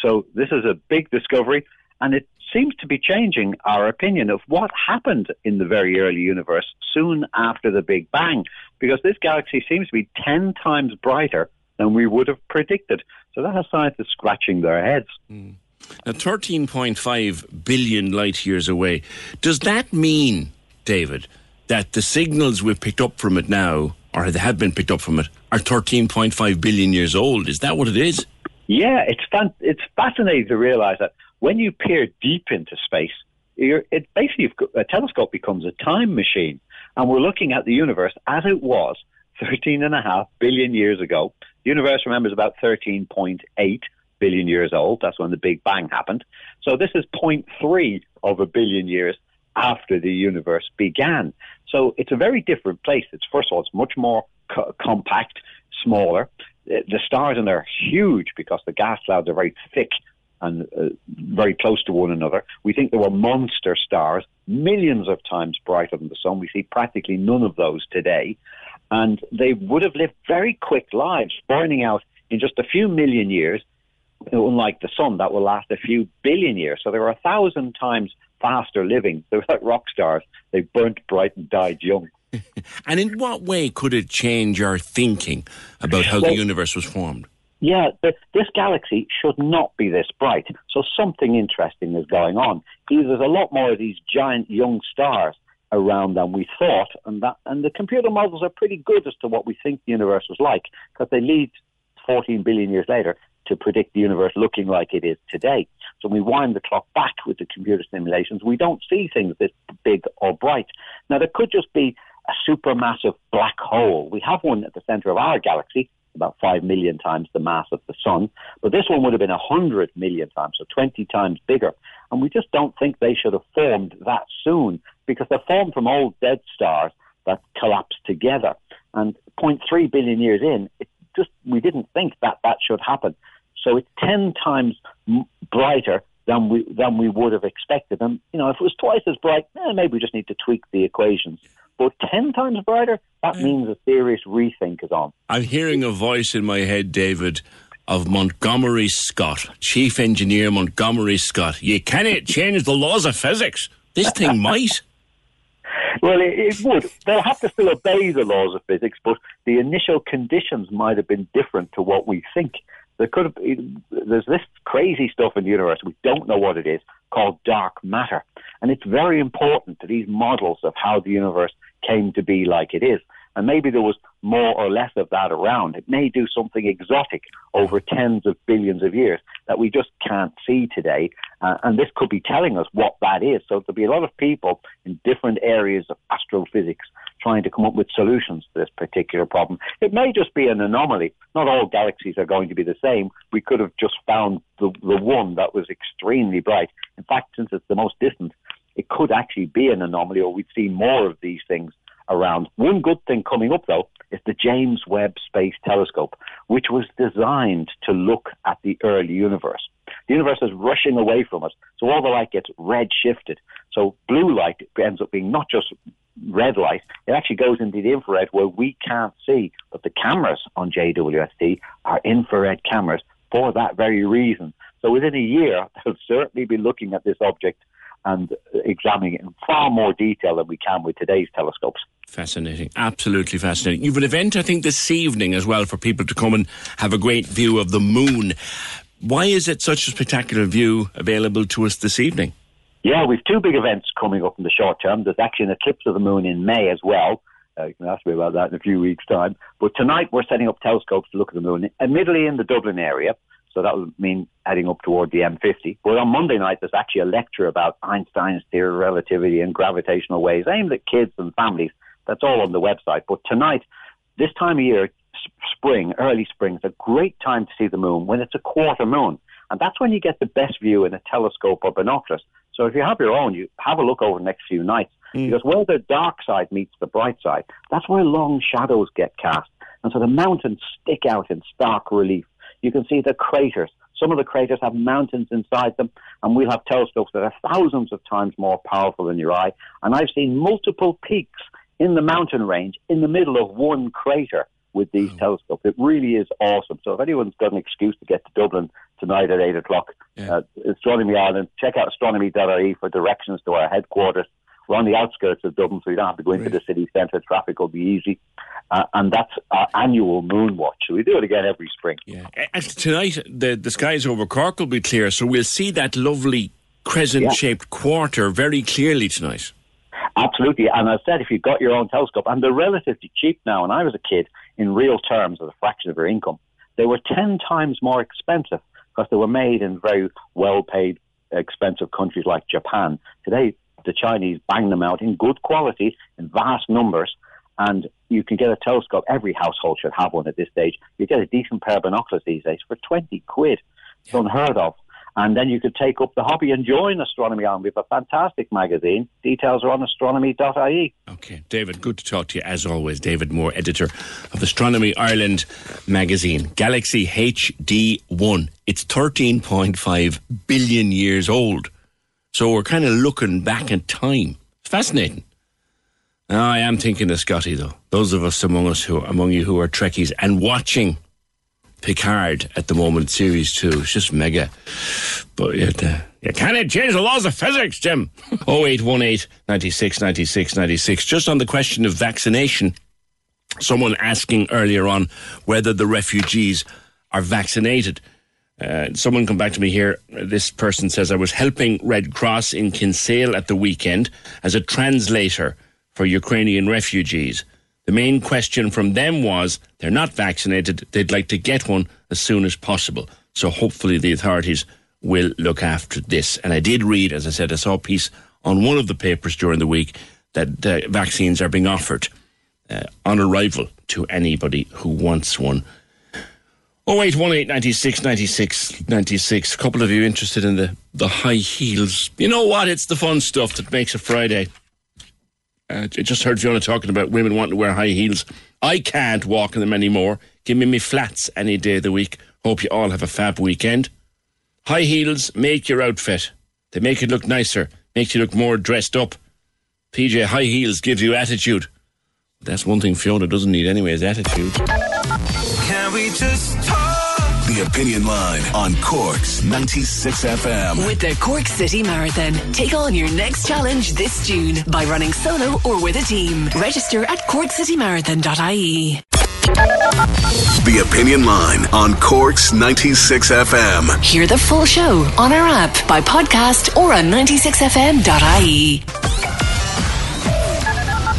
So this is a big discovery, and it seems to be changing our opinion of what happened in the very early universe soon after the Big Bang, because this galaxy seems to be 10 times brighter than we would have predicted. So that has scientists scratching their heads. Mm. Now, 13.5 billion light years away. Does that mean, David, that the signals we've picked up from it now, or have been picked up from it, are 13.5 billion years old? Is that what it is? Yeah, it's fan- it's fascinating to realize that when you peer deep into space, it basically a telescope becomes a time machine, and we're looking at the universe as it was 13 and a half billion years ago. The universe, remember, is about 13.8 billion years old. That's when the Big Bang happened. So this is 0.3 of a billion years after the universe began. So it's a very different place. It's first of all, it's much more co- compact, smaller. The stars in there are huge because the gas clouds are very thick and uh, very close to one another. We think there were monster stars, millions of times brighter than the sun. We see practically none of those today. And they would have lived very quick lives, burning out in just a few million years, unlike the sun that will last a few billion years. So they were a thousand times faster living. They were like rock stars. They burnt bright and died young. and in what way could it change our thinking about how well, the universe was formed? Yeah, this galaxy should not be this bright. So something interesting is going on. Either there's a lot more of these giant young stars around than we thought, and that and the computer models are pretty good as to what we think the universe was like because they lead 14 billion years later to predict the universe looking like it is today. So when we wind the clock back with the computer simulations, we don't see things this big or bright. Now there could just be a supermassive black hole. We have one at the center of our galaxy, about 5 million times the mass of the sun. But this one would have been 100 million times, so 20 times bigger. And we just don't think they should have formed that soon because they're formed from old dead stars that collapsed together. And 0.3 billion years in, it just we didn't think that that should happen. So it's 10 times brighter than we than we would have expected. And you know, if it was twice as bright, eh, maybe we just need to tweak the equations. But 10 times brighter, that means a serious rethink is on. I'm hearing a voice in my head, David, of Montgomery Scott, Chief Engineer Montgomery Scott. You cannot change the laws of physics. This thing might. Well, it, it, would. They'll have to still obey the laws of physics, but the initial conditions might have been different to what we think. There could been, there's this crazy stuff in the universe, we don't know what it is, called dark matter. And it's very important to these models of how the universe came to be like it is. And maybe there was more or less of that around. It may do something exotic over tens of billions of years that we just can't see today. Uh, and this could be telling us what that is. So there'll be a lot of people in different areas of astrophysics trying to come up with solutions to this particular problem. It may just be an anomaly. Not all galaxies are going to be the same. We could have just found the, the one that was extremely bright. In fact, since it's the most distant, it could actually be an anomaly or we'd see more of these things around. One good thing coming up, though, is the James Webb Space Telescope, which was designed to look at the early universe. The universe is rushing away from us, so all the light gets red shifted. So blue light ends up being not just red light, it actually goes into the infrared where we can't see. But the cameras on JWST are infrared cameras for that very reason. So within a year, they'll certainly be looking at this object and examining it in far more detail than we can with today's telescopes. Fascinating, absolutely fascinating. You've an event, I think, this evening as well for people to come and have a great view of the moon. Why is it such a spectacular view available to us this evening? Yeah, we've two big events coming up in the short term. There's actually an eclipse of the moon in May as well. Uh, you can ask me about that in a few weeks' time. But tonight we're setting up telescopes to look at the moon, admittedly in the Dublin area. So that would mean heading up toward the M50. But on Monday night, there's actually a lecture about Einstein's theory of relativity and gravitational waves aimed at kids and families. That's all on the website. But tonight, this time of year, spring, early spring, is a great time to see the moon when it's a quarter moon. And that's when you get the best view in a telescope or binoculars. So if you have your own, you have a look over the next few nights mm. because where the dark side meets the bright side, that's where long shadows get cast. And so the mountains stick out in stark relief. You can see the craters. Some of the craters have mountains inside them, and we'll have telescopes that are thousands of times more powerful than your eye. And I've seen multiple peaks in the mountain range in the middle of one crater with these telescopes. It really is awesome. So if anyone's got an excuse to get to Dublin tonight at 8 o'clock, uh, Astronomy Ireland, check out astronomy.ie for directions to our headquarters. We're on the outskirts of Dublin, so you don't have to go into the city centre. Traffic will be easy. Uh, and that's our annual moon watch. We do it again every spring. Yeah. And tonight, the, the skies over Cork will be clear, so we'll see that lovely crescent shaped quarter very clearly tonight. Absolutely. And I said, if you've got your own telescope, and they're relatively cheap now, when I was a kid, in real terms, as a fraction of your income, they were 10 times more expensive because they were made in very well paid, expensive countries like Japan. Today, the Chinese bang them out in good quality, in vast numbers, and you can get a telescope. Every household should have one at this stage. You get a decent pair of binoculars these days for 20 quid. It's unheard of. And then you could take up the hobby and join Astronomy On. We have a fantastic magazine. Details are on astronomy.ie. Okay, David, good to talk to you as always. David Moore, editor of Astronomy Ireland magazine. Galaxy HD1. It's 13.5 billion years old. So we're kind of looking back in time. Fascinating. I am thinking of Scotty, though. Those of us among us who among you who are Trekkies and watching Picard at the moment, Series 2. It's just mega. But it, uh, you can't change the laws of physics, Jim. 0818 96 96 96. Just on the question of vaccination, someone asking earlier on whether the refugees are vaccinated. Uh, someone come back to me here. This person says, I was helping Red Cross in Kinsale at the weekend as a translator for Ukrainian refugees. The main question from them was they're not vaccinated, they'd like to get one as soon as possible. So hopefully the authorities will look after this. And I did read, as I said, I saw a piece on one of the papers during the week that uh, vaccines are being offered uh, on arrival to anybody who wants one. 0818 96 96 96. A couple of you interested in the, the high heels. You know what? It's the fun stuff that makes a Friday. Uh, I just heard Fiona talking about women wanting to wear high heels. I can't walk in them anymore. Give me me flats any day of the week. Hope you all have a fab weekend. High heels make your outfit. They make it look nicer, makes you look more dressed up. PJ, high heels gives you attitude. That's one thing Fiona doesn't need anyway, is attitude. Can we just talk? The Opinion Line on Cork's 96 FM. With the Cork City Marathon, take on your next challenge this June by running solo or with a team. Register at corkcitymarathon.ie. The Opinion Line on Cork's 96 FM. Hear the full show on our app, by podcast, or on 96fm.ie.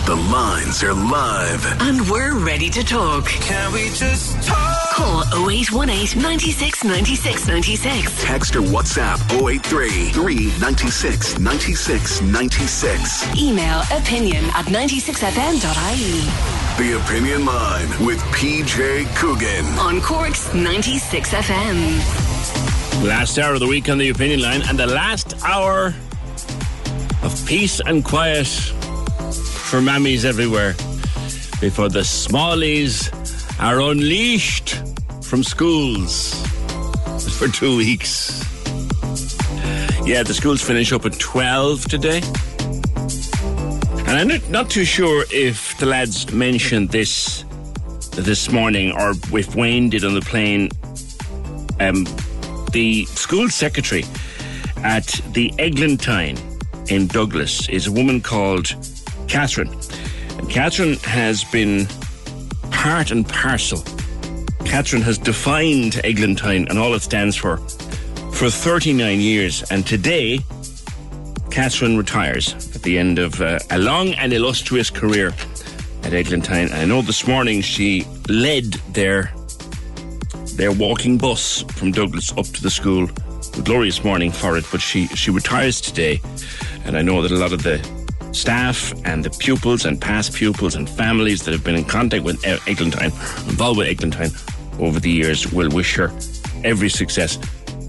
The lines are live. And we're ready to talk. Can we just talk? Call 0818 96 96 96. Text or WhatsApp 083 396 96 96. Email opinion at 96fm.ie. The Opinion Line with PJ Coogan. On Cork's 96 FM. Last hour of the week on the opinion line, and the last hour of peace and quiet for mammies everywhere before the smallies are unleashed from schools for two weeks. Yeah, the schools finish up at 12 today. And I'm not, too sure if the lads mentioned this this morning or if Wayne did on the plane. Um, the school secretary at the Eglantine in Douglas is a woman called Catherine. And Catherine has been part and parcel. Catherine has defined Eglantine and all it stands for for 39 years. And today, Catherine retires at the end of uh, a long and illustrious career at Eglantine. I know this morning she led their their walking bus from Douglas up to the school. A glorious morning for it, but she, she retires today. And I know that a lot of the staff and the pupils and past pupils and families that have been in contact with Eglantine, involved with Eglantine over the years, will wish her every success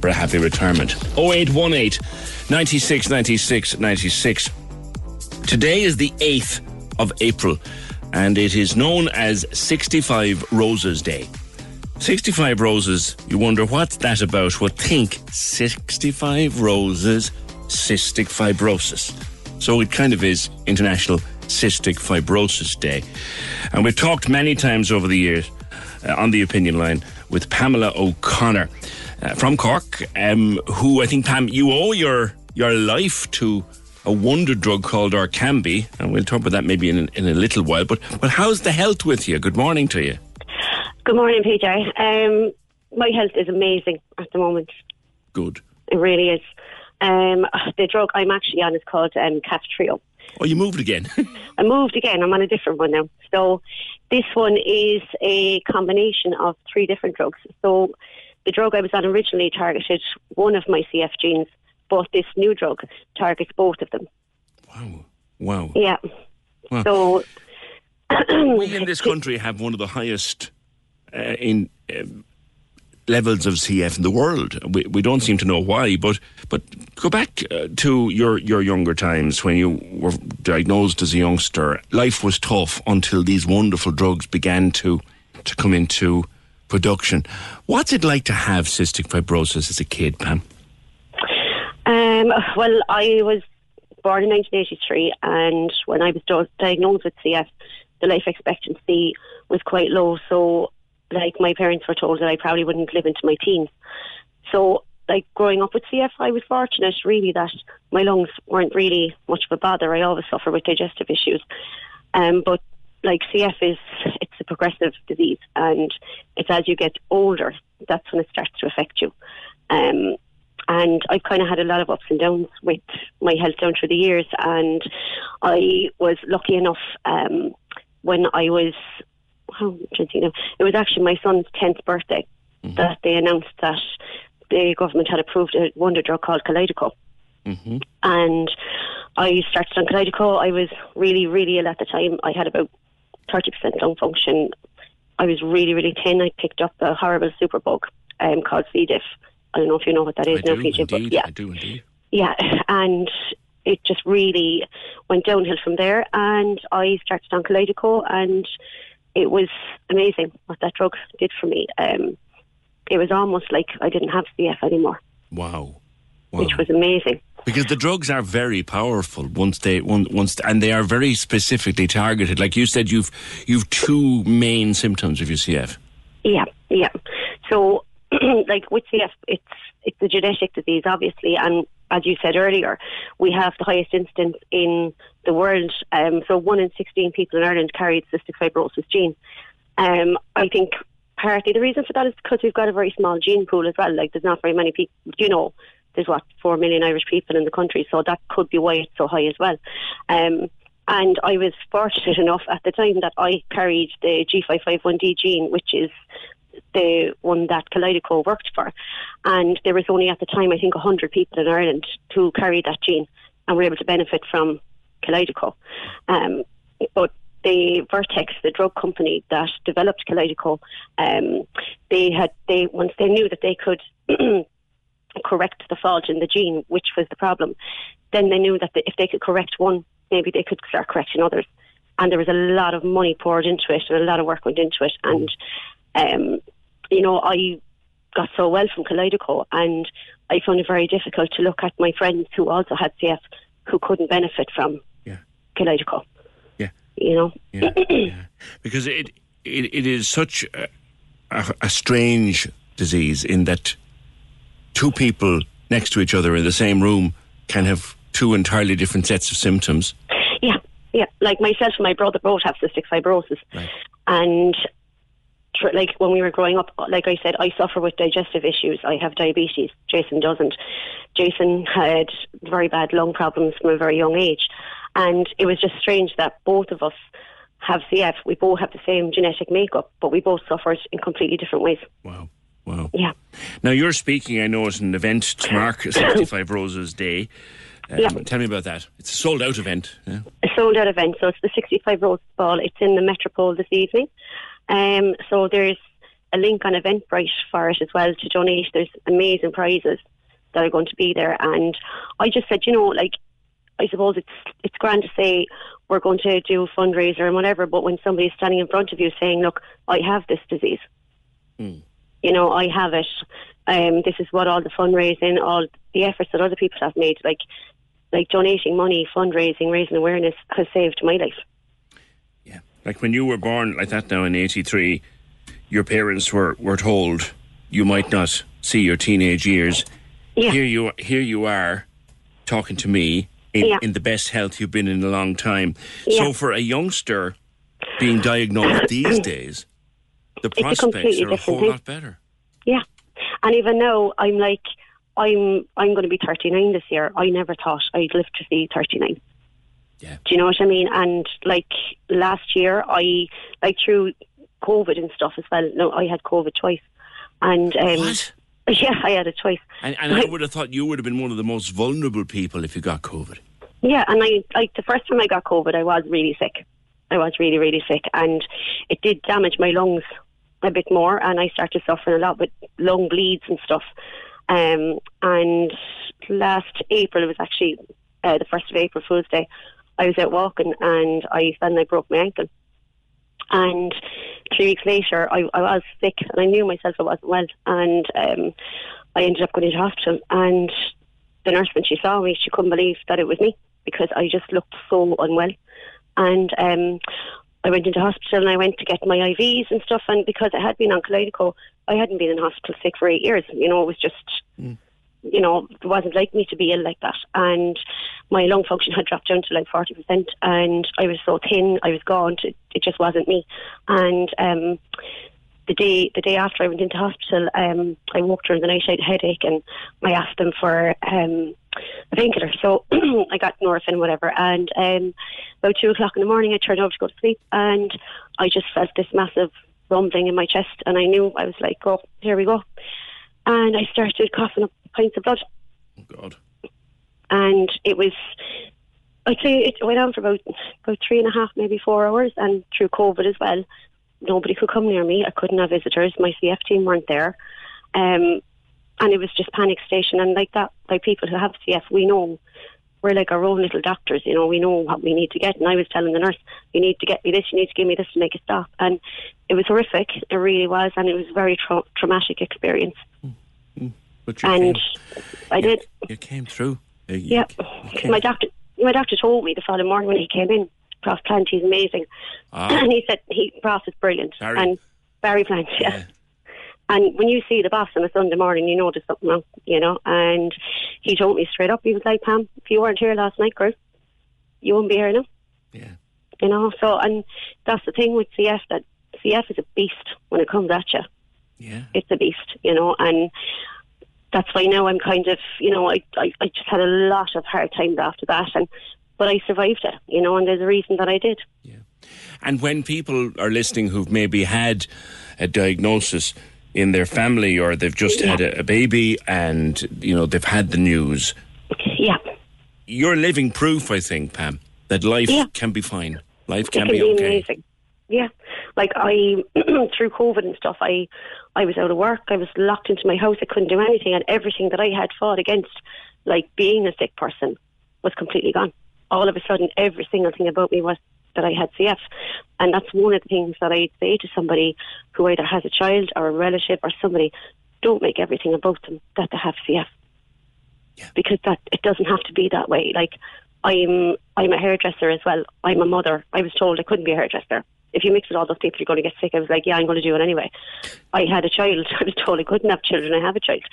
for for a happy retirement. 0818 96 96 96. Today is the 8th of April, and it is known as 65 Roses Day. 65 roses, you wonder what's that about? Well, think 65 roses, cystic fibrosis. So it kind of is International Cystic Fibrosis Day. And we've talked many times over the years uh, on the opinion line with Pamela O'Connor uh, from Cork, um, who I think, Pam, you owe your, your life to a wonder drug called Orkambi, and we'll talk about that maybe in, in a little while. But, but how's the health with you? Good morning to you. Good morning, PJ. Um, my health is amazing at the moment. Good. It really is. Um, the drug I'm actually on is called um, Kaftrio. Oh, you moved again. I moved again. I'm on a different one now. So this one is a combination of three different drugs. So the drug I was on originally targeted one of my CF genes, but this new drug targets both of them. Wow. Wow. Yeah. Wow. So we in this country have one of the highest uh, in um levels of CF in the world. We, we don't seem to know why, but but go back uh, to your your younger times when you were diagnosed as a youngster. Life was tough until these wonderful drugs began to to come into production. What's it like to have cystic fibrosis as a kid, Pam? Um, well, I was born in 1983, and when I was diagnosed with CF, the life expectancy was quite low. So, like, my parents were told that I probably wouldn't live into my teens. So, like, growing up with CF, I was fortunate, really, that my lungs weren't really much of a bother. I always suffer with digestive issues. Um, but, like, CF is, it's a progressive disease, and it's as you get older, that's when it starts to affect you. Um, and I've kind of had a lot of ups and downs with my health down through the years. And I was lucky enough um, when I was, how I'm trying to think now, it was actually my son's 10th birthday that they announced that the government had approved a wonder drug called Kalydeco. Mm-hmm. And I started on Kalydeco. I was really, really ill at the time. I had about 30% lung function. I was really, really thin. I picked up a horrible superbug um, called C. diff. I don't know if you know what that is I now, do, PJ, indeed. but yeah. I do indeed. Yeah, and it just really went downhill from there. And I started on Kalydeco, and it was amazing what that drug did for me. Um, it was almost like I didn't have CF anymore, Wow. which was amazing. Because the drugs are very powerful once they once and they are very specifically targeted. Like you said, you've you've two main symptoms of your CF. Yeah, yeah. So, like with CF, it's it's a genetic disease, obviously, and as you said earlier, we have the highest incidence in the world. Um, so, one in sixteen people in Ireland carry the cystic fibrosis gene. Um, I think partly the reason for that is because we've got a very small gene pool as well. Like, there's not very many people. You know, there's what four million Irish people in the country, so that could be why it's so high as well. Um, and I was fortunate enough at the time that I carried the G551D gene, which is the one that Kalydeco worked for. And there was only at the time, I think, 100 people in Ireland who carried that gene and were able to benefit from Kalydeco. Um, but the Vertex, the drug company that developed Kalydeco, um, they had they once they knew that they could correct the fault in the gene, which was the problem, then they knew that if they could correct one, maybe they could start correcting others. And there was a lot of money poured into it, and a lot of work went into it. And um, you know, I got so well from Kalydeco, and I found it very difficult to look at my friends who also had CF who couldn't benefit from yeah. Kalydeco. Yeah. You know. Yeah, yeah. Because it, it it is such a, a, a strange disease in that two people next to each other in the same room can have two entirely different sets of symptoms. Yeah, yeah. Like myself and my brother both have cystic fibrosis, and tr- like when we were growing up, like I said, I suffer with digestive issues. I have diabetes. Jason doesn't. Jason had very bad lung problems from a very young age, and it was just strange that both of us have CF. We both have the same genetic makeup, but we both suffered in completely different ways. Wow. Wow. Yeah. Now you're speaking, I know, at an event to mark 65 Roses Day. Um, Yeah. Tell me about that. It's a sold out event. Yeah. a sold out event. So it's the 65 Roses Ball. It's in the Metropole this evening. Um, so there's a link on Eventbrite for it as well to donate. There's amazing prizes that are going to be there, and I just said, you know, like I suppose it's it's grand to say we're going to do a fundraiser and whatever, but when somebody's standing in front of you saying, "Look, I have this disease," Hmm. you know, I have it. Um, this is what all the fundraising, all the efforts that other people have made, like like donating money, fundraising, raising awareness, has saved my life. Like when you were born like that now in 83, your parents were, were told you might not see your teenage years. Yeah. Here you here you are talking to me in, Yeah. in the best health you've been in a long time. Yeah. So for a youngster being diagnosed these days, the It's prospects are a whole thing. lot better. Yeah, and even now I'm like, I'm I'm going to be 39 this year. I never thought I'd live to see 39. Yeah. Do you know what I mean? And like last year, I like through COVID and stuff as well. No, I had COVID twice, and um, yeah, I had it twice. And, and I would have thought you would have been one of the most vulnerable people if you got COVID. Yeah, and I like the first time I got COVID, I was really sick. I was really, really sick, and it did damage my lungs a bit more, and I started suffering a lot with lung bleeds and stuff. Um, and last April, it was actually uh, the first of April, Fool's Day. I was out walking, and I suddenly broke my ankle. And three weeks later, I, I was sick, and I knew myself I wasn't well, and um, I ended up going into hospital. And the nurse, when she saw me, she couldn't believe that it was me because I just looked so unwell. And um, I went into hospital and I went to get my IVs and stuff. And because I had been on Kaleido, I hadn't been in hospital sick for eight years. You know, it was just, you know, it wasn't like me to be ill like that. And my lung function had dropped down to like 40%. And I was so thin, I was gaunt. It, it just wasn't me. And um, the day the day after I went into hospital, um, I woke during the night. I had a headache, and I asked them for um, a painkiller. So I got Norepin, whatever. And um, about two o'clock in the morning, I turned over to go to sleep, and I just felt this massive rumbling in my chest, and I knew I was like, "Oh, here we go." And I started coughing up pints of blood. God. And it was. I'd say it went on for about about three and a half, maybe four hours, and through COVID as well nobody could come near me. I couldn't have visitors. My CF team weren't there. Um, and it was just panic station. And like that, like people who have CF, we know we're like our own little doctors. You know, we know what we need to get. And I was telling the nurse, you need to get me this, you need to give me this to make it stop. And it was horrific. It really was. And it was a very tra- traumatic experience. But you And came, I did. you came through. Uh, you- Yeah. okay. My doctor, my doctor told me the following morning when he came in, Prof Plant, he's amazing. Ah. and he said, he, Prof is brilliant. Barry. And Barry Plant, yeah. And when you see the boss on a Sunday morning, you know there's something wrong, you know. And he told me straight up, he was like, Pam, if you weren't here last night, girl, you wouldn't be here now. Yeah. You know, so, and that's the thing with CF, that CF is a beast when it comes at you. Yeah. It's a beast, you know, and that's why now I'm kind of, you know, I, I, I just had a lot of hard times after that, and but I survived it, you know, and there's a reason that I did. Yeah. And when people are listening who've maybe had a diagnosis in their family or they've just had a, a baby and, you know, they've had the news. Yeah. You're living proof, I think, Pam, that life Yeah. can be fine. Life can can be be okay. amazing. Yeah, like I through COVID and stuff, I I was out of work. I was locked into my house. I couldn't do anything, and everything that I had fought against, like being a sick person, was completely gone. All of a sudden, every single thing about me was that I had CF, and that's one of the things that I'd say to somebody who either has a child or a relative or somebody. Don't make everything about them that they have CF, because that it doesn't have to be that way. Like I'm I'm a hairdresser as well. I'm a mother. I was told I couldn't be a hairdresser. If you mix with all those people, you're going to get sick. I was like, yeah, I'm going to do it anyway. I had a child. I was told I couldn't have children. I have a child,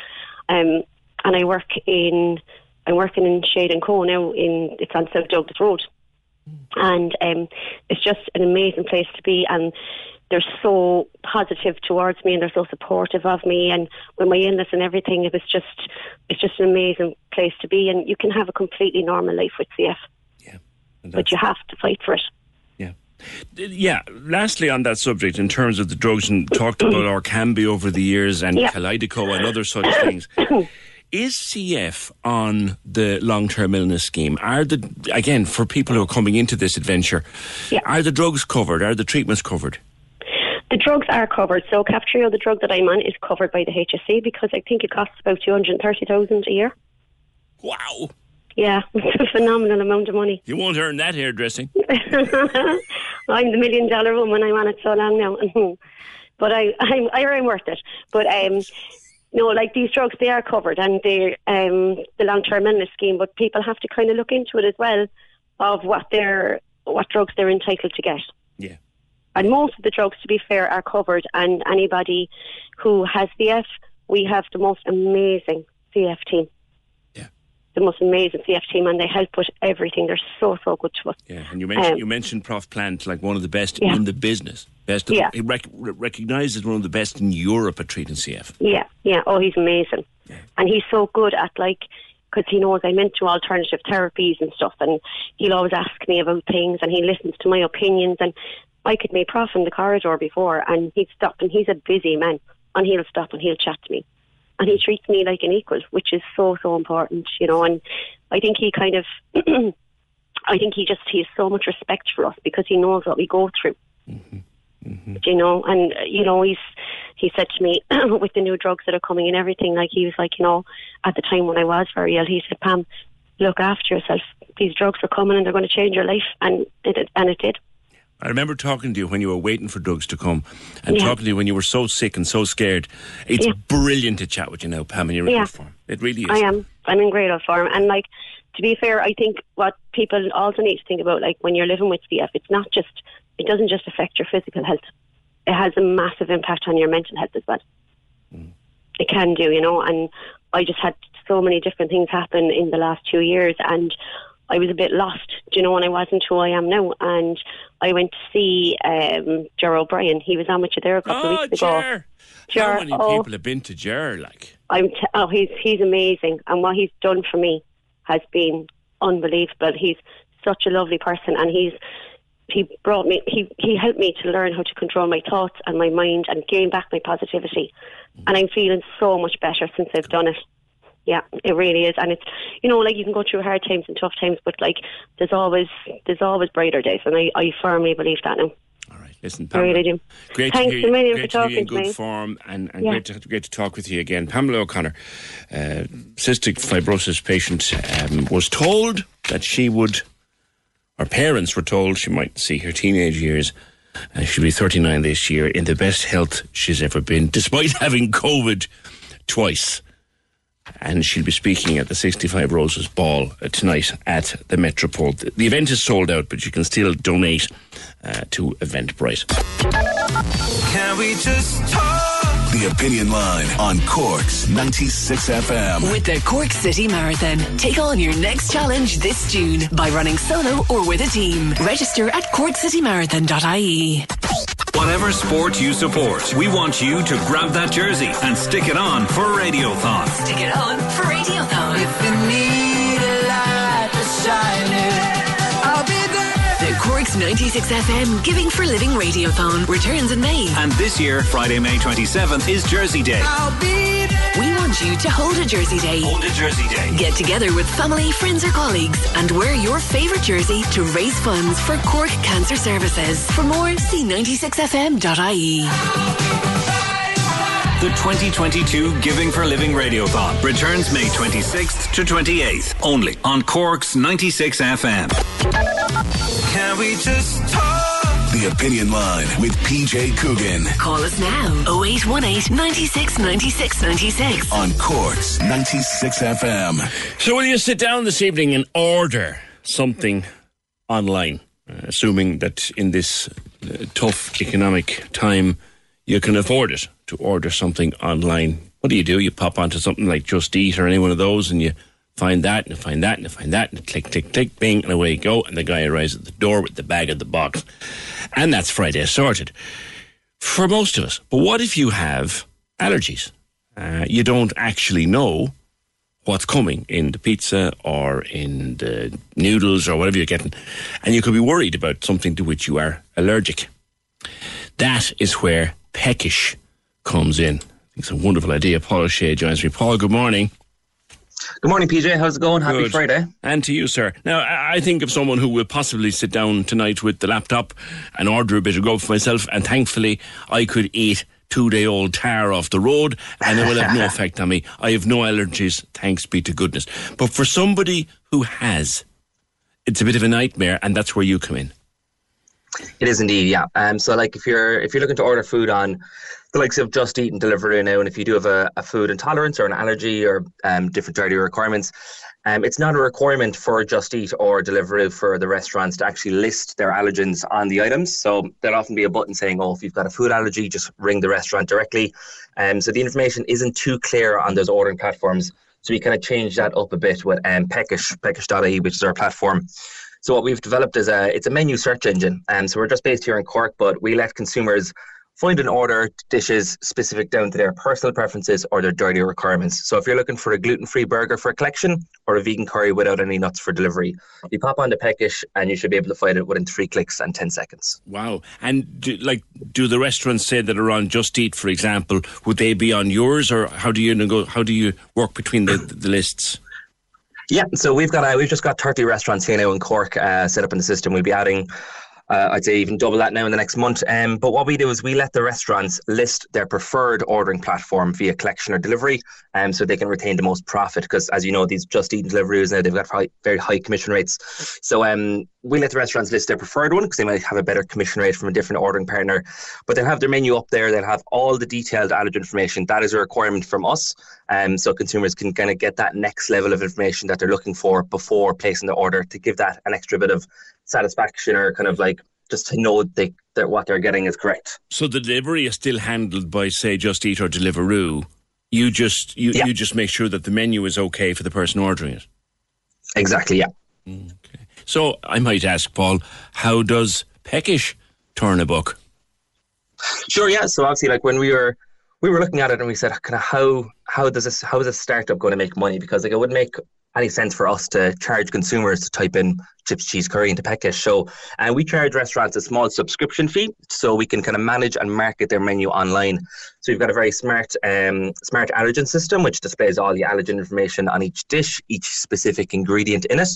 um, and I work in. I'm working in Shade and Co now. In it's on South Douglas Road, and um, it's just an amazing place to be. And they're so positive towards me, and they're so supportive of me. And with my illness and everything, it was just it's just an amazing place to be. And you can have a completely normal life with CF, Yeah, but you have to fight for it. Yeah. Yeah. Lastly, on that subject, in terms of the drugs and talked about or can be over the years and Yeah. Kalydeco and other such things, is CF on the long-term illness scheme? Are the again for people who are coming into this adventure, are the drugs covered? Are the treatments covered? The drugs are covered. So Kaftrio, the drug that I'm on, is covered by the HSE because I think it costs about two hundred thirty thousand a year. Wow. Yeah, it's a phenomenal amount of money. You won't earn that hairdressing. I'm the million dollar woman. I'm on it so long now. but I, I'm, I'm worth it. But um, no, like these drugs, they are covered and they're um, the long term illness scheme. But people have to kind of look into it as well of what they're what drugs they're entitled to get. Yeah. And most of the drugs, to be fair, are covered. And anybody who has CF, we have the most amazing CF team. The most amazing CF team, and they help with everything. They're so so good to us. Yeah, and you mentioned Um, you mentioned Prof Plant like one of the best Yeah. in the business. Best, of, Yeah. he rec- recognised as one of the best in Europe at treating CF. Yeah, yeah. Oh, he's amazing, yeah. and he's so good at like because he knows I'm into alternative therapies and stuff, and he'll always ask me about things, and he listens to my opinions. And I could meet Prof in the corridor before, and he'd stop, and he's a busy man, and he'll stop and he'll chat to me, and he treats me like an equal, which is so so important, you know. And I think he kind of, I think he just he has so much respect for us because he knows what we go through mm-hmm. Mm-hmm. you know, and you know, he's he said to me with the new drugs that are coming and everything, like he was like, you know, at the time when I was very ill, he said, Pam, look after yourself. These drugs are coming and they're going to change your life, and it and it did. I remember talking to you when you were waiting for drugs to come, and Yeah. talking to you when you were so sick and so scared. It's Yeah. brilliant to chat with you now, Pam, and you're in Yeah. good form. It really is. I am. I'm in great form, and like to be fair, I think what people also need to think about, like when you're living with CF, it's not just it doesn't just affect your physical health. It has a massive impact on your mental health as well. Mm. It can do, you know, and I just had so many different things happen in the last two years, and I was a bit lost, do you know, and I wasn't who I am now. And I went to see um, Ger O'Brien. He was on with you there a couple Oh, of weeks ago. Ger. Ger, How many oh, people have been to Ger? Like, I'm t- oh, he's he's amazing, and what he's done for me has been unbelievable. He's such a lovely person, and he's he brought me he he helped me to learn how to control my thoughts and my mind and gain back my positivity, and I'm feeling so much better since I've done it. Yeah, it really is, and it's you know like you can go through hard times and tough times, but like there's always there's always brighter days, and I I firmly believe that now. All right, listen, I Pamela, really do. Great Thanks to hear, a million great for to you in good me. form and, and Yeah. great, to, great to talk with you again. Pamela O'Connor, uh, cystic fibrosis patient, um, was told that she would, her parents were told she might see her teenage years. Uh, she'll be 39 this year in the best health she's ever been, despite having COVID twice. And she'll be speaking at the 65 Roses Ball uh, tonight at the Metropole. The, event is sold out, but you can still donate uh, to Eventbrite. Can we just talk? The Opinion Line on Cork's 96 FM. With the Cork City Marathon. Take on your next challenge this June by running solo or with a team. Register at corkcitymarathon.ie. Whatever sport you support, we want you to grab that jersey and stick it on for Radiothon. Stick it on for Radiothon. If you need Cork's 96 FM Giving for Living Radiothon returns in May. And this year, Friday, May 27th, is Jersey Day. I'll be there. We want you to hold a Jersey Day. Hold a Jersey Day. Get together with family, friends, or colleagues and wear your favourite jersey to raise funds for Cork Cancer Services. For more, see 96fm.ie. The 2022 Giving for Living Radiothon returns May 26th to 28th, only on Cork's 96 FM. Can we just talk? The Opinion Line with PJ Coogan Call us now 0818 96 96 96. on Cork's 96 FM. So, will you sit down this evening and order something online, uh, assuming that in this uh, tough economic time you can afford it to order something online? What do you do? You pop onto something like Just Eat or any one of those, and you find that, and find that, and find that, and click, click, click, bing, and away you go, and the guy arrives at the door with the bag of the box, and that's Friday sorted for most of us. But what if you have allergies? Uh, you don't actually know what's coming in the pizza or in the noodles or whatever you're getting, and you could be worried about something to which you are allergic. That is where Peckish comes in. It's a wonderful idea. Paul O'Shea joins me. Paul, good morning. Good morning, PJ. How's it going? Happy Good. Friday. And to you, sir. Now, I think of someone who will possibly sit down tonight with the laptop and order a bit of grub for myself, and thankfully, I could eat two day old tar off the road and it will have no effect on me. I have no allergies, thanks be to goodness. But for somebody who has, it's a bit of a nightmare, and that's where you come in. It is indeed, yeah. Um, so like if you're if you're looking to order food on the likes of Just Eat and Deliveroo now, and if you do have a, a food intolerance or an allergy or um, different dietary requirements, um, it's not a requirement for Just Eat or Deliveroo for the restaurants to actually list their allergens on the items. So there'll often be a button saying, "Oh, if you've got a food allergy, just ring the restaurant directly." Um, so the information isn't too clear on those ordering platforms. So we kind of changed that up a bit with um, Peckish, Peckish.ie, which is our platform. So what we've developed is a it's a menu search engine, and so we're just based here in Cork, but we let consumers find and order dishes specific down to their personal preferences or their dietary requirements. So if you're looking for a gluten-free burger for a collection or a vegan curry without any nuts for delivery, you pop onto Peckish and you should be able to find it within three clicks and ten seconds. Wow. And do, like, do the restaurants say that are on Just Eat, for example, would they be on yours, or how do you nego- How do you work between the, the lists? Yeah, so we've got uh, we've just got 30 restaurants here now in Cork uh, set up in the system. We'll be adding, uh, I'd say even double that now in the next month. Um, but what we do is we let the restaurants list their preferred ordering platform via collection or delivery, um, so they can retain the most profit. Because as you know, these Just Eat deliveries now they've got high, very high commission rates. So um, we let the restaurants list their preferred one because they might have a better commission rate from a different ordering partner. But they'll have their menu up there. They'll have all the detailed allergen information. That is a requirement from us. Um, so consumers can kind of get that next level of information that they're looking for before placing the order to give that an extra bit of satisfaction or kind of like just to know they, that what they're getting is correct. So the delivery is still handled by, say, Just Eat or Deliveroo. You just you, you just make sure that the menu is okay for the person ordering it. Exactly. Yeah. Okay. So I might ask Paul, how does Peckish turn a book? Sure. Yeah. So obviously, like when we were we were looking at it and we said, kind of how how does this how is a startup going to make money? Because like it wouldn't make any sense for us to charge consumers to type in chips, cheese, curry into Peckish. So, and we charge restaurants a small subscription fee so we can kind of manage and market their menu online. So we've got a very smart, um, smart allergen system which displays all the allergen information on each dish, each specific ingredient in it,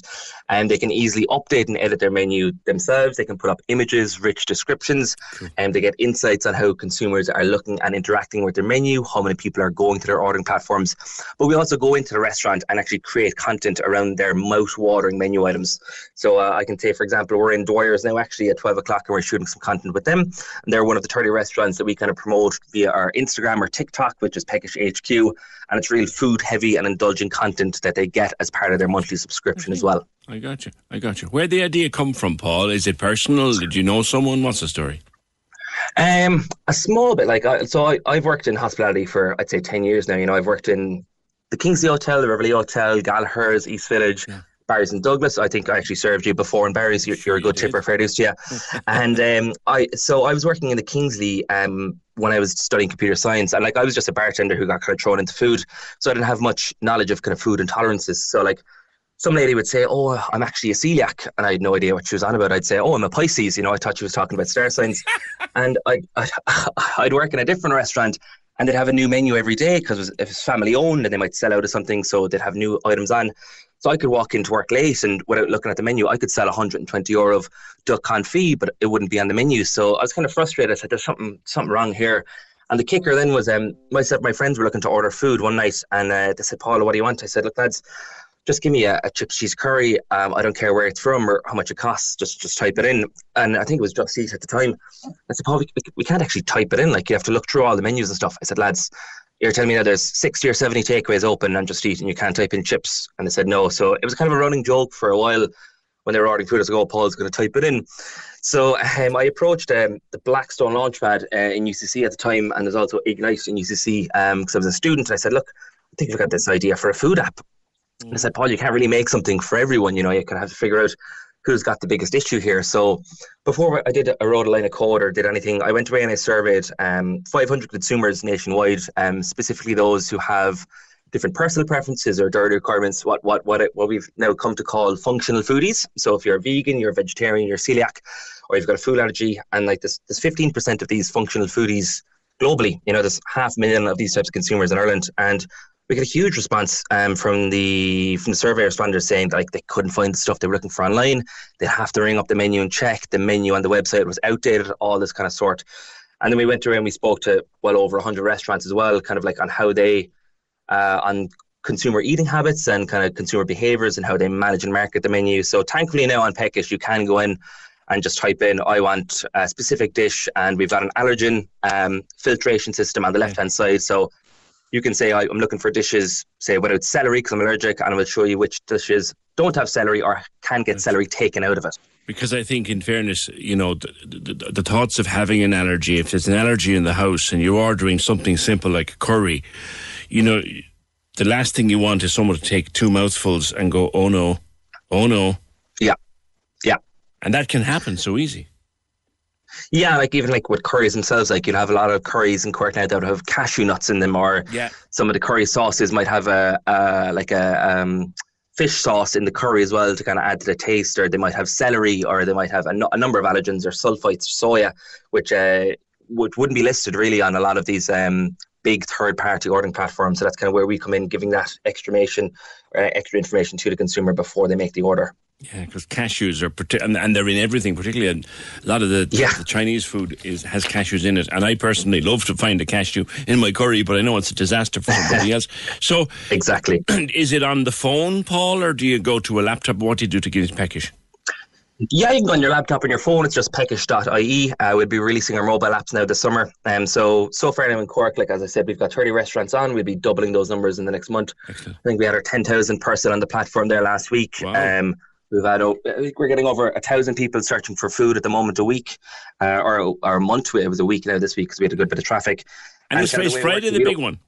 and they can easily update and edit their menu themselves. They can put up images, rich descriptions, and they get insights on how consumers are looking and interacting with their menu, how many people are going to their ordering platforms. But we also go into the restaurant and actually create content around their mouth-watering menu items. So uh, I can say, for example, we're in Dwyer's now actually at 12 o'clock and we're shooting some content with them. And they're one of the 30 restaurants that we kind of promote via our Instagram or TikTok, which is Peckish HQ. And it's real food heavy and indulgent content that they get as part of their monthly subscription as well. I got you. I got you. Where'd the idea come from, Paul? Is it personal? Did you know someone? What's the story? Um, a small bit. Like, I, so I, I've worked in hospitality for I'd say ten years now. You know, I've worked in the Kingsley Hotel, the River Lee Hotel, Gallagher's, East Village, Barry's and Douglas. I think I actually served you before in Barry's. You're, you're a good tipper, fair dues to you. and um, I so I was working in the Kingsley um, when I was studying computer science, and like I was just a bartender who got kind of thrown into food, so I didn't have much knowledge of kind of food intolerances. So like some lady would say, "Oh, I'm actually a celiac," and I had no idea what she was on about. I'd say, "Oh, I'm a Pisces." You know, I thought she was talking about star signs. and I, I, I'd work in a different restaurant, and they'd have a new menu every day because it was, it was family owned, and they might sell out of something, so they'd have new items on. So I could walk into work late, and without looking at the menu, I could sell 120 euro of duck confit, but it wouldn't be on the menu. So I was kind of frustrated. I said, "There's something something wrong here." And the kicker then was, um, myself, my friends were looking to order food one night, and uh, they said, "Paul, what do you want?" I said, "Look, lads." just give me a, a chips cheese curry. Um, I don't care where it's from or how much it costs. Just just type it in. And I think it was Just Eat at the time. I said, Paul, we, we can't actually type it in. Like you have to look through all the menus and stuff. I said, lads, you're telling me that there's 60 or 70 takeaways open on Just Eat and you can't type in chips. And they said no. So it was kind of a running joke for a while when they were ordering food. I was like, oh, Paul's going to type it in. So um, I approached um, the Blackstone Launchpad uh, in UCC at the time, and there's also Ignite in UCC because um, I was a student. I said, look, I think we've got this idea for a food app. And I said, Paul, you can't really make something for everyone. You know, you kind of have to figure out who's got the biggest issue here. So before I did, I wrote a line of code or did anything. I went away and I surveyed um, 500 consumers nationwide, um, specifically those who have different personal preferences or dietary requirements. What what what it, what we've now come to call functional foodies. So if you're a vegan, you're a vegetarian, you're celiac, or you've got a food allergy, and like this, there's 15% of these functional foodies globally. You know, there's half a million of these types of consumers in Ireland, and we got a huge response um, from the from the survey responders saying that, like they couldn't find the stuff they were looking for online. They'd have to ring up the menu and check the menu on the website was outdated, all this kind of sort. And then we went around, and we spoke to well over 100 restaurants as well, kind of like on how they uh, on consumer eating habits and kind of consumer behaviors and how they manage and market the menu. So thankfully now on Peckish you can go in and just type in I want a specific dish and we've got an allergen um, filtration system on the left hand side. So you can say I'm looking for dishes, say without celery because I'm allergic, and I will show you which dishes don't have celery or can get celery taken out of it. Because I think, in fairness, you know, the, the, the, thoughts of having an allergy, if there's an allergy in the house and you're ordering something simple like curry, you know, the last thing you want is someone to take two mouthfuls and go, oh no, oh no. Yeah, yeah. And that can happen so easy. Yeah, like even like with curries themselves, like you'll have a lot of curries in Cork now that have cashew nuts in them, or yeah. some of the curry sauces might have a, a like a um, fish sauce in the curry as well to kind of add to the taste, or they might have celery, or they might have a, a number of allergens or sulfites, soya, which uh, would wouldn't be listed really on a lot of these um, big third party ordering platforms. So that's kind of where we come in, giving that extra information, uh, extra information to the consumer before they make the order. Yeah, because cashews are partic- and, and they're in everything, particularly a lot of the, yeah. the Chinese food is has cashews in it. And I personally love to find a cashew in my curry, but I know it's a disaster for somebody else. So exactly, is it on the phone, Paul, or do you go to a laptop? What do you do to get it peckish? Yeah, you can go on your laptop and your phone. It's just peckish.ie. Uh, we'll be releasing our mobile apps now this summer. Um, so, so far now in Cork, like as I said, we've got 30 restaurants on. We'll be doubling those numbers in the next month. Excellent. I think we had our 10,000 person on the platform there last week. Wow. Um, We've had we're getting over a thousand people searching for food at the moment a week, uh, or or a month. It was a week now this week because we had a good bit of traffic. And, and Friday, Friday the big one.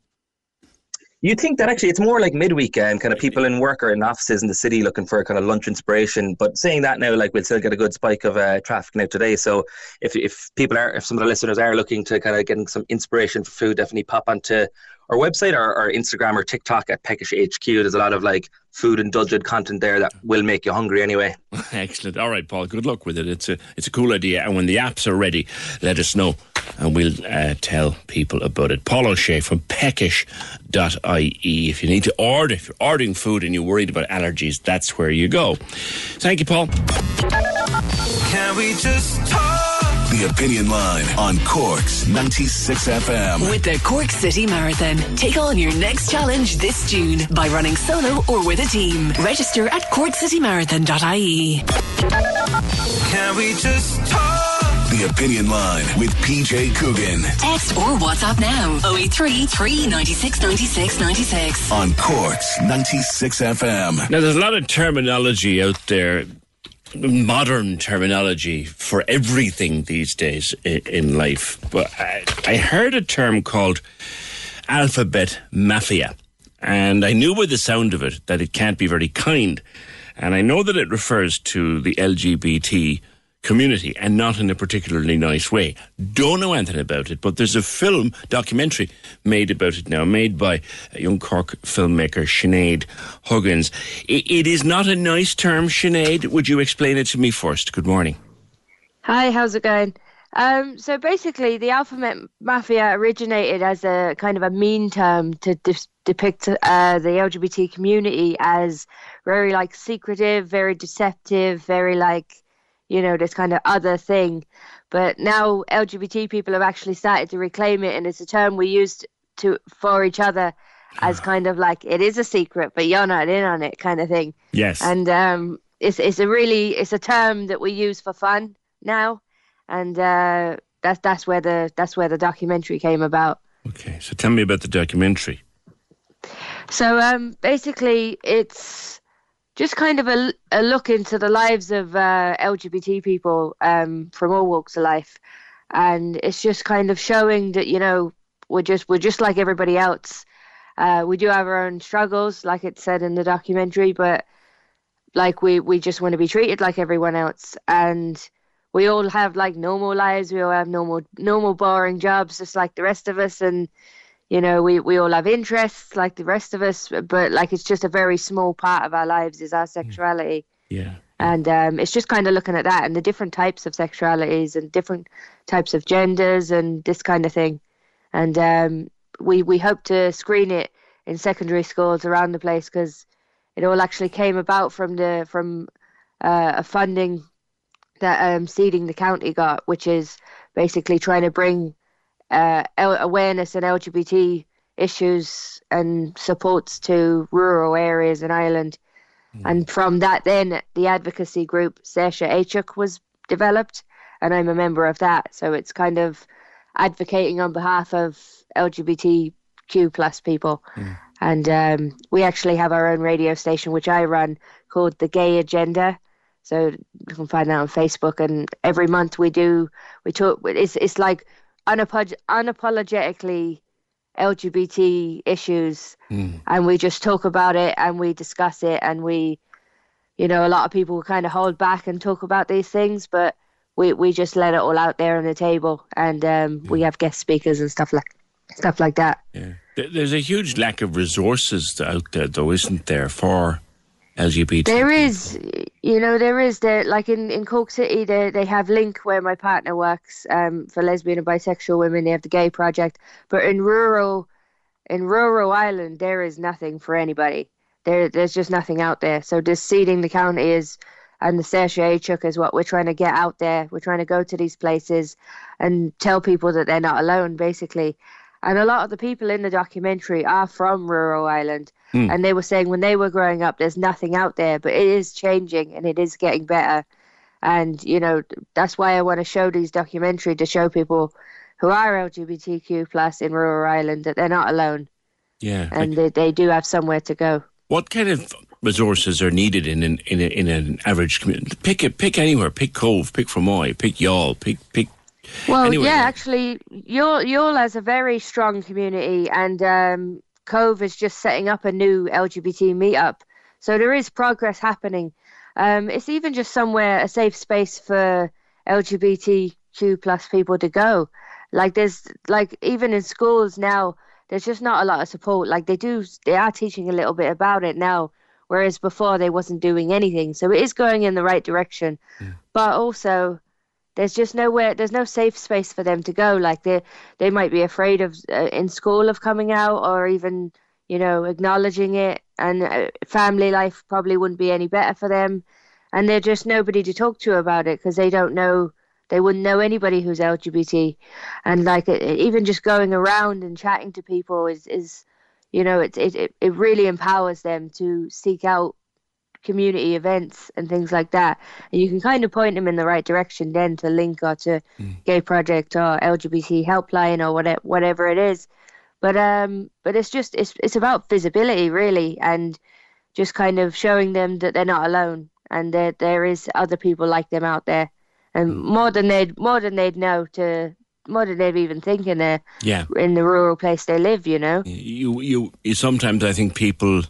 You think that actually it's more like midweek and kind of people in work or in offices in the city looking for a kind of lunch inspiration. But saying that now, like we'll still get a good spike of uh, traffic now today. So if if people are, if some of the listeners are looking to kind of getting some inspiration for food, definitely pop onto our website or, or Instagram or TikTok at Peckish HQ. There's a lot of like food indulgent content there that will make you hungry anyway. Excellent. All right, Paul. Good luck with it. It's a it's a cool idea. And when the apps are ready, let us know, and we'll uh, tell people about it. Paul O'Shea from Peckish.ie. If you need to order, if you're ordering food and you're worried about allergies, that's where you go. Thank you, Paul. Can we just talk? The Opinion Line on Cork's 96 FM. With the Cork City Marathon. Take on your next challenge this June by running solo or with a team. Register at corkcitymarathon.ie. Can we just talk? The Opinion Line with PJ Coogan. Text or WhatsApp now 083 396 96 96. On Cork's 96 FM. Now, there's a lot of terminology out there modern terminology for everything these days in life. But I, I heard a term called alphabet mafia, and I knew by the sound of it that it can't be very kind. And I know that it refers to the LGBT community and not in a particularly nice way. Don't know anything about it, but there's a film documentary made about it now, made by a young Cork filmmaker, Sinead Huggins. it, it is not a nice term, Sinead. Would you explain it to me first? Good morning. Hi, how's it going? Um, so basically, the alphabet mafia originated as a kind of a mean term to de- depict uh, the LGBT community as very like secretive, very deceptive, very like you know, this kind of other thing. But now LGBT people have actually started to reclaim it, and it's a term we used to for each other as kind of like it is a secret, but you're not in on it, kind of thing. Yes. And um, it's it's a really it's a term that we use for fun now, and uh, that's that's where the that's where the documentary came about. Okay, so tell me about the documentary. So um, basically, it's just kind of a, a look into the lives of uh, LGBT people um, from all walks of life, and it's just kind of showing that you know we're just we're just like everybody else. Uh, we do have our own struggles, like it said in the documentary, but like we we just want to be treated like everyone else, and we all have like normal lives. We all have normal normal boring jobs, just like the rest of us, and you know we, we all have interests like the rest of us but like it's just a very small part of our lives is our mm. sexuality. Yeah. And um, it's just kind of looking at that and the different types of sexualities and different types of genders and this kind of thing. And um, we we hope to screen it in secondary schools around the place because it all actually came about from the from uh, a funding that um, Seeding the County got, which is basically trying to bring uh, awareness and LGBT issues and supports to rural areas in Ireland. And from that, then the advocacy group Sesha Achuk was developed, and I'm a member of that. So it's kind of advocating on behalf of LGBTQ plus people. And um, we actually have our own radio station, which I run, called The Gay Agenda. So you can find that on Facebook. And every month we do, we talk. It's it's like unapolog- unapologetically LGBT issues, and we just talk about it and we discuss it, and we, you know, a lot of people kind of hold back and talk about these things, but we we just let it all out there on the table, and um, we have guest speakers and stuff like stuff like that. Yeah. There's a huge lack of resources out there, though, isn't there, for LGBT? There is, you know, there is there like in in Cork City, they they have LINC where my partner works um, for lesbian and bisexual women. They have the Gay Project, but in rural in rural Ireland, there is nothing for anybody. There there's just nothing out there. So this seeding the county is. And the Sesha Achuk is what we're trying to get out there. We're trying to go to these places and tell people that they're not alone, basically. And a lot of the people in the documentary are from rural Ireland. Hmm. And they were saying when they were growing up, there's nothing out there, but it is changing and it is getting better. And, you know, that's why I want to show these documentary to show people who are LGBTQ plus in rural Ireland that they're not alone Yeah. and they, they do have somewhere to go. What kind of resources are needed in an in, a, in an average community? Pick it. Pick anywhere. Pick Cobh. Pick Fermoy. Pick Youghal. Pick pick. Well, anywhere. yeah, actually, Youghal Youghal has a very strong community, and um, Cobh is just setting up a new LGBT meetup. So there is progress happening. Um, it's even just somewhere a safe space for LGBTQ plus people to go. Like there's like even in schools now, there's just not a lot of support. Like they do, they are teaching a little bit about it now, whereas before they wasn't doing anything. So it is going in the right direction, but also there's just nowhere there's no safe space for them to go. Like they they might be afraid of uh, in school of coming out or even you know acknowledging it. And uh, family life probably wouldn't be any better for them. And they're just nobody to talk to about it because they don't know they wouldn't know anybody who's lgbt and like it, even just going around and chatting to people is is you know it, it- it really empowers them to seek out community events and things like that. And you can kind of point them in the right direction then to LINC or to Gay Project or LGBT Helpline or whatever whatever it is. But um, but it's just it's it's about visibility really, and just kind of showing them that they're not alone and that there is other people like them out there, and more than they'd more than they'd know to more than they'd even think in the Yeah. in the rural place they live. You know. You you. you sometimes I think people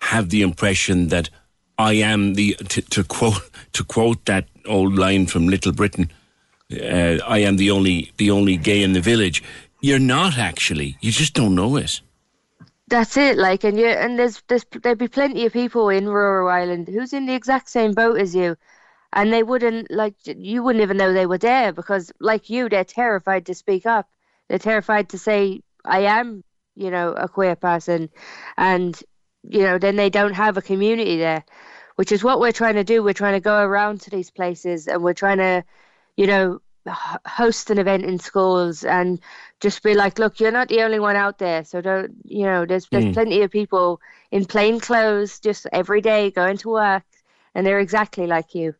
have the impression that I am the to, to quote to quote that old line from Little Britain. Uh, I am the only the only gay in the village. You're not actually. You just don't know it. That's it, like, and you and there's there's there'd be plenty of people in rural Ireland who's in the exact same boat as you, and they wouldn't like you wouldn't even know they were there because, like you, they're terrified to speak up. They're terrified to say, "I am," you know, a queer person, and you know, then they don't have a community there, which is what we're trying to do. We're trying to go around to these places, and we're trying to, you know, host an event in schools and just be like, look, you're not the only one out there. So don't, you know, there's there's Mm. plenty of people in plain clothes just every day going to work, and they're exactly like you.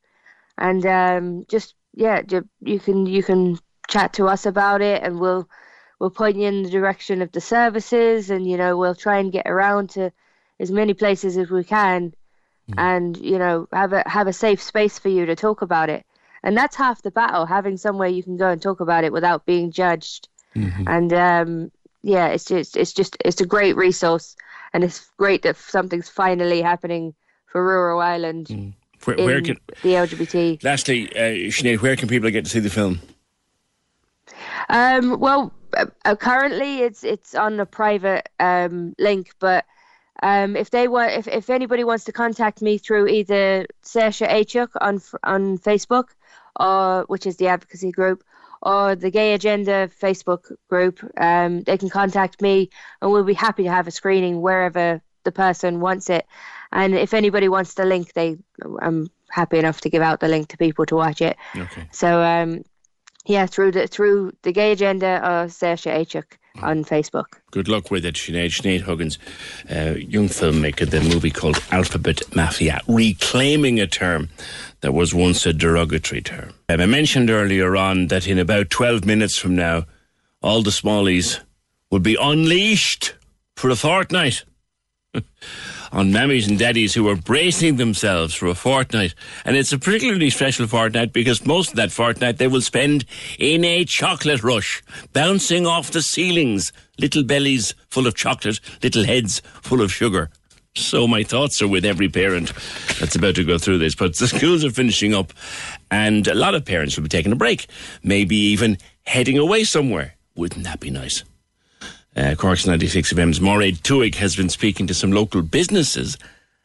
And um, just yeah, ju- you can you can chat to us about it, and we'll we'll point you in the direction of the services, and you know we'll try and get around to as many places as we can, and you know have a have a safe space for you to talk about it. And that's half the battle: having somewhere you can go and talk about it without being judged. And um, yeah, it's just it's just it's a great resource, and it's great that something's finally happening for rural Ireland Where, in where can the LGBT. lastly, uh, Sinead, where can people get to see the film? Um, well, uh, currently it's it's on a private um, link, but um, if they want, if, if anybody wants to contact me through either Sasha Achuk on on Facebook, or which is the advocacy group, or the Gay Agenda Facebook group, um, they can contact me and we'll be happy to have a screening wherever the person wants it. And if anybody wants the link, they I'm happy enough to give out the link to people to watch it. Okay. So um, yeah, through the through the Gay Agenda or Saoirse Aichuk on Facebook. Good luck with it, Sinead. Sinead Huggins, uh, young filmmaker, the movie called Alphabet Mafia, reclaiming a term that was once a derogatory term. Um, I mentioned earlier on that in about 12 minutes from now, all the smallies will be unleashed for a fortnight on mammies and daddies who are bracing themselves for a fortnight. And it's a particularly special fortnight because most of that fortnight they will spend in a chocolate rush, bouncing off the ceilings, little bellies full of chocolate, little heads full of sugar. So my thoughts are with every parent that's about to go through this. But the schools are finishing up, and a lot of parents will be taking a break, maybe even heading away somewhere. Wouldn't that be nice? Uh, Cork's 96 FM's Mairead Tuig has been speaking to some local businesses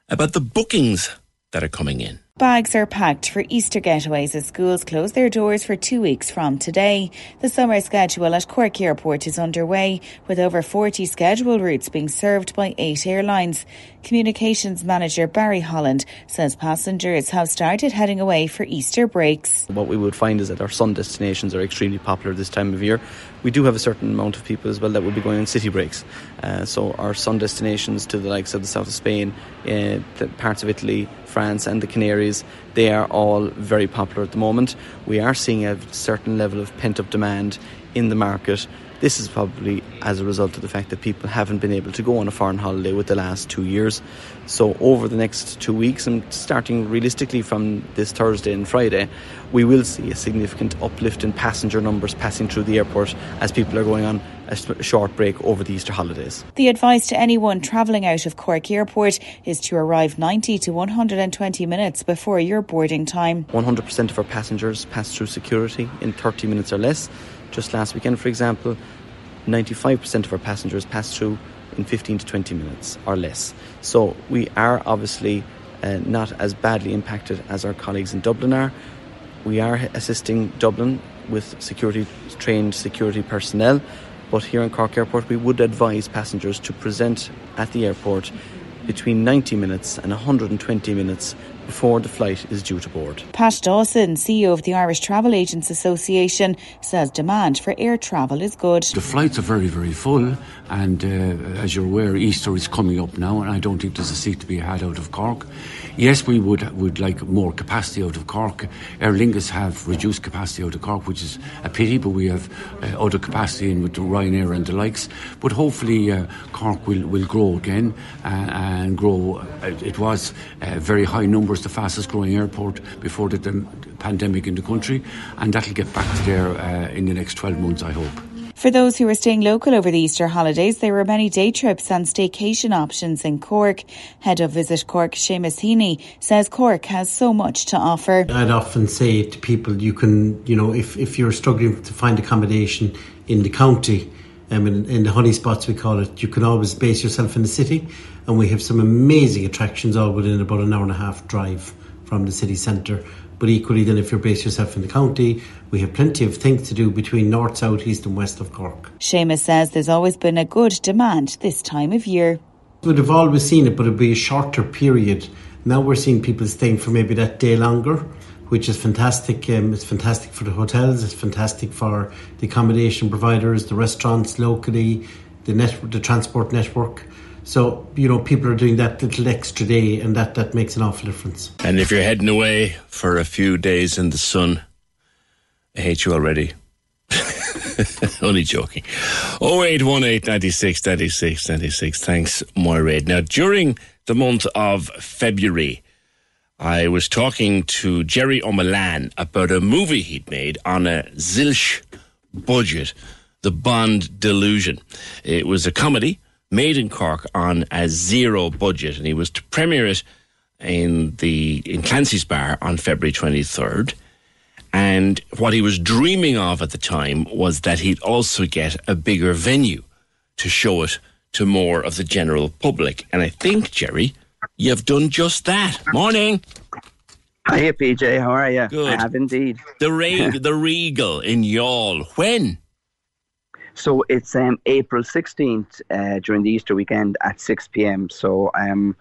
about the bookings that are coming in. Bags are packed for Easter getaways as schools close their doors for two weeks from today. The summer schedule at Cork Airport is underway, with over 40 scheduled routes being served by eight airlines. Communications manager Barry Holland says passengers have started heading away for Easter breaks. What we would find is that our sun destinations are extremely popular this time of year. We do have a certain amount of people as well that will be going on city breaks. Uh, so our sun destinations to the likes of the south of Spain, uh, parts of Italy, France, and the Canaries, they are all very popular at the moment. We are seeing a certain level of pent up demand in the market. This is probably as a result of the fact that people haven't been able to go on a foreign holiday with the last two years. So, over the next two weeks, and starting realistically from this Thursday and Friday, we will see a significant uplift in passenger numbers passing through the airport as people are going on a short break over the Easter holidays. The advice to anyone travelling out of Cork Airport is to arrive 90 to 120 minutes before your boarding time. 100% of our passengers pass through security in 30 minutes or less. Just last weekend, for example, 95% of our passengers passed through in 15 to 20 minutes or less. So we are obviously uh, not as badly impacted as our colleagues in Dublin are. We are assisting Dublin with security trained security personnel, but here in Cork Airport we would advise passengers to present at the airport between 90 minutes and 120 minutes before the flight is due to board. Pat Dawson, CEO of the Irish Travel Agents Association, says demand for air travel is good. The flights are very, very full, and uh, as you're aware, Easter is coming up now, and I don't think there's a seat to be had out of Cork. Yes, we would would like more capacity out of Cork. Aer Lingus have reduced capacity out of Cork, which is a pity, but we have uh, other capacity in with Ryanair and the likes. But hopefully, uh, Cork will, will grow again uh, and grow. Uh, it was uh, very high numbers, the fastest growing airport before the, the pandemic in the country, and that'll get back to there uh, in the next 12 months, I hope. For those who are staying local over the Easter holidays, there were many day trips and staycation options in Cork. Head of Visit Cork, Seamus Heaney, says Cork has so much to offer. I'd often say to people, you can, you know, if, if you're struggling to find accommodation in the county, um, in, in the honey spots we call it, you can always base yourself in the city. And we have some amazing attractions all within about an hour and a half drive from the city centre. But equally, then, if you're based yourself in the county, we have plenty of things to do between north, south, east, and west of Cork. Seamus says there's always been a good demand this time of year. We'd have always seen it, but it'd be a shorter period. Now we're seeing people staying for maybe that day longer, which is fantastic. Um, it's fantastic for the hotels. It's fantastic for the accommodation providers, the restaurants locally, the net, the transport network. So you know, people are doing that little extra day, and that that makes an awful difference. And if you're heading away for a few days in the sun, I hate you already. Only joking. 0818 96 96 96. Thanks, Mairead. Now, during the month of February, I was talking to Jerry O'Malan about a movie he'd made on a zilch budget, The Bond Delusion. It was a comedy made in Cork on a zero budget, and he was to premiere it in the in Clancy's Bar on February 23rd. And what he was dreaming of at the time was that he'd also get a bigger venue to show it to more of the general public. And I think, Jerry, you've done just that. Morning. Hiya, PJ. How are you? Good. I have indeed. The Re- the Regal in Youghal. When? So it's um, April 16th uh, during the Easter weekend at 6 p.m. So um,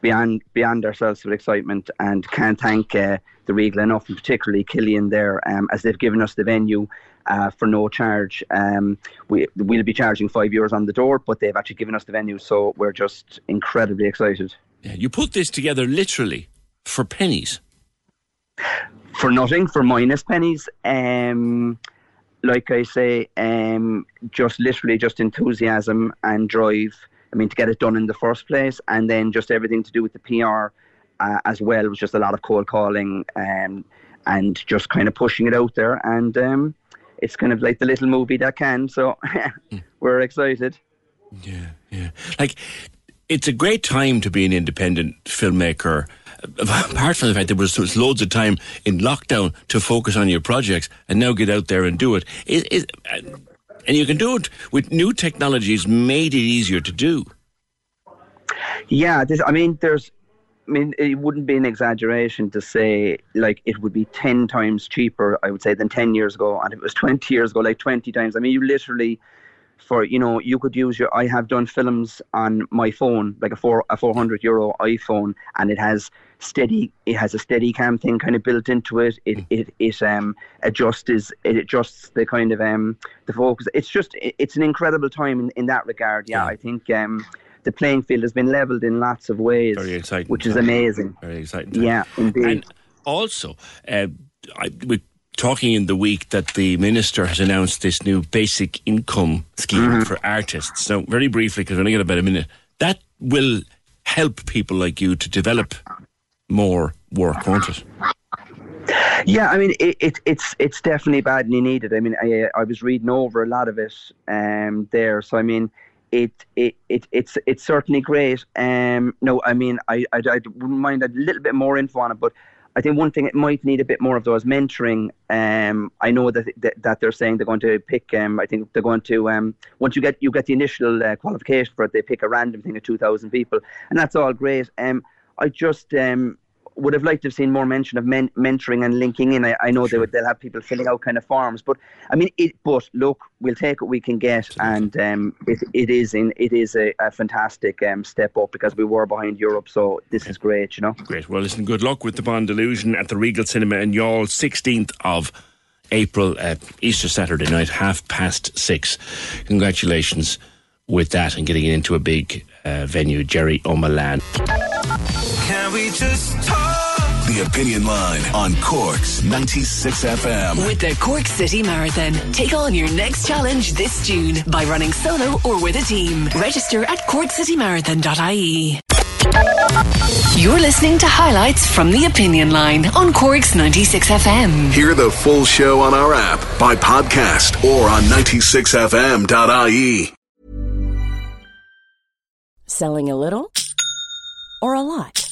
beyond beyond ourselves with excitement and can't thank uh, the Regal enough, and particularly Killian there, um, as they've given us the venue uh, for no charge. Um, we, we'll be charging five euros on the door, but they've actually given us the venue, so we're just incredibly excited. Yeah, you put this together literally for pennies. for nothing, for minus pennies. Um, like I say, um, just literally just enthusiasm and drive. I mean, to get it done in the first place, and then just everything to do with the PR uh, as well was just a lot of cold calling um, and just kind of pushing it out there. And um, it's kind of like the little movie that can. So we're excited. Yeah, yeah. Like, it's a great time to be an independent filmmaker. Apart from the fact there was, was loads of time in lockdown to focus on your projects, and now get out there and do it. It- it- uh, and you can do it with new technologies, made it easier to do. Yeah, this, I mean, there's, I mean, it wouldn't be an exaggeration to say like it would be ten times cheaper. I would say than ten years ago, and it was twenty years ago, like twenty times. I mean, you literally, for you know, you could use your. I have done films on my phone, like a four a four hundred euro iPhone, and it has steady. It has a steady cam thing kind of built into it. It it it um adjusts it adjusts the kind of um the focus. It's just it- it's an incredible time in, in that regard. Yeah, I think um the playing field has been leveled in lots of ways, Very exciting. which is amazing. Very exciting. time. Yeah, indeed. And also, uh, I, we're talking in the week that the minister has announced this new basic income scheme Mm-hmm. for artists. Now, very briefly, because we're only got about a minute, that will help people like you to develop more work, won't it? Yeah, I mean, it, it, it's it's definitely badly needed. I mean, I, I was reading over a lot of it um, there, so I mean, it, it, it it's it's certainly great. Um, no, I mean, I, I, I wouldn't mind a little bit more info on it, but I think one thing it might need a bit more of those mentoring. Um, I know that, that that they're saying they're going to pick. Um, I think they're going to um, once you get you get the initial uh, qualification for it, they pick a random thing of two thousand people, and that's all great. Um, I just um, would have liked to have seen more mention of men- mentoring and linking in. I, I know they would, they'll have people filling out kind of forms, but I mean, it. But look, we'll take what we can get, and um, it, it is in it is a, a fantastic um, step up because we were behind Europe, so this is great, you know. Great. Well, listen, good luck with the Bond Illusion at the Regal Cinema in Youghal, 16th of April, uh, Easter Saturday night, half past six. Congratulations with that and getting it into a big uh, venue, Jerry O'Malan. Can we just talk? The Opinion Line on Cork's 96 FM. With the Cork City Marathon, take on your next challenge this June by running solo or with a team. Register at corkcitymarathon.ie. You're listening to highlights from the Opinion Line on Cork's 96 FM. Hear the full show on our app, by podcast, or on 96fm.ie. Selling a little or a lot?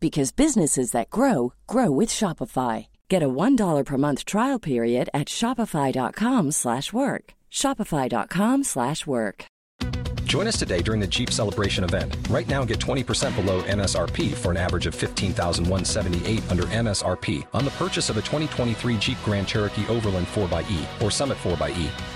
because businesses that grow grow with Shopify. Get a $1 per month trial period at shopify.com/work. slash work. shopify.com/work. slash work. Join us today during the Jeep Celebration event. Right now, get 20% below MSRP for an average of 15178 under MSRP on the purchase of a 2023 Jeep Grand Cherokee Overland 4xE or Summit 4xE.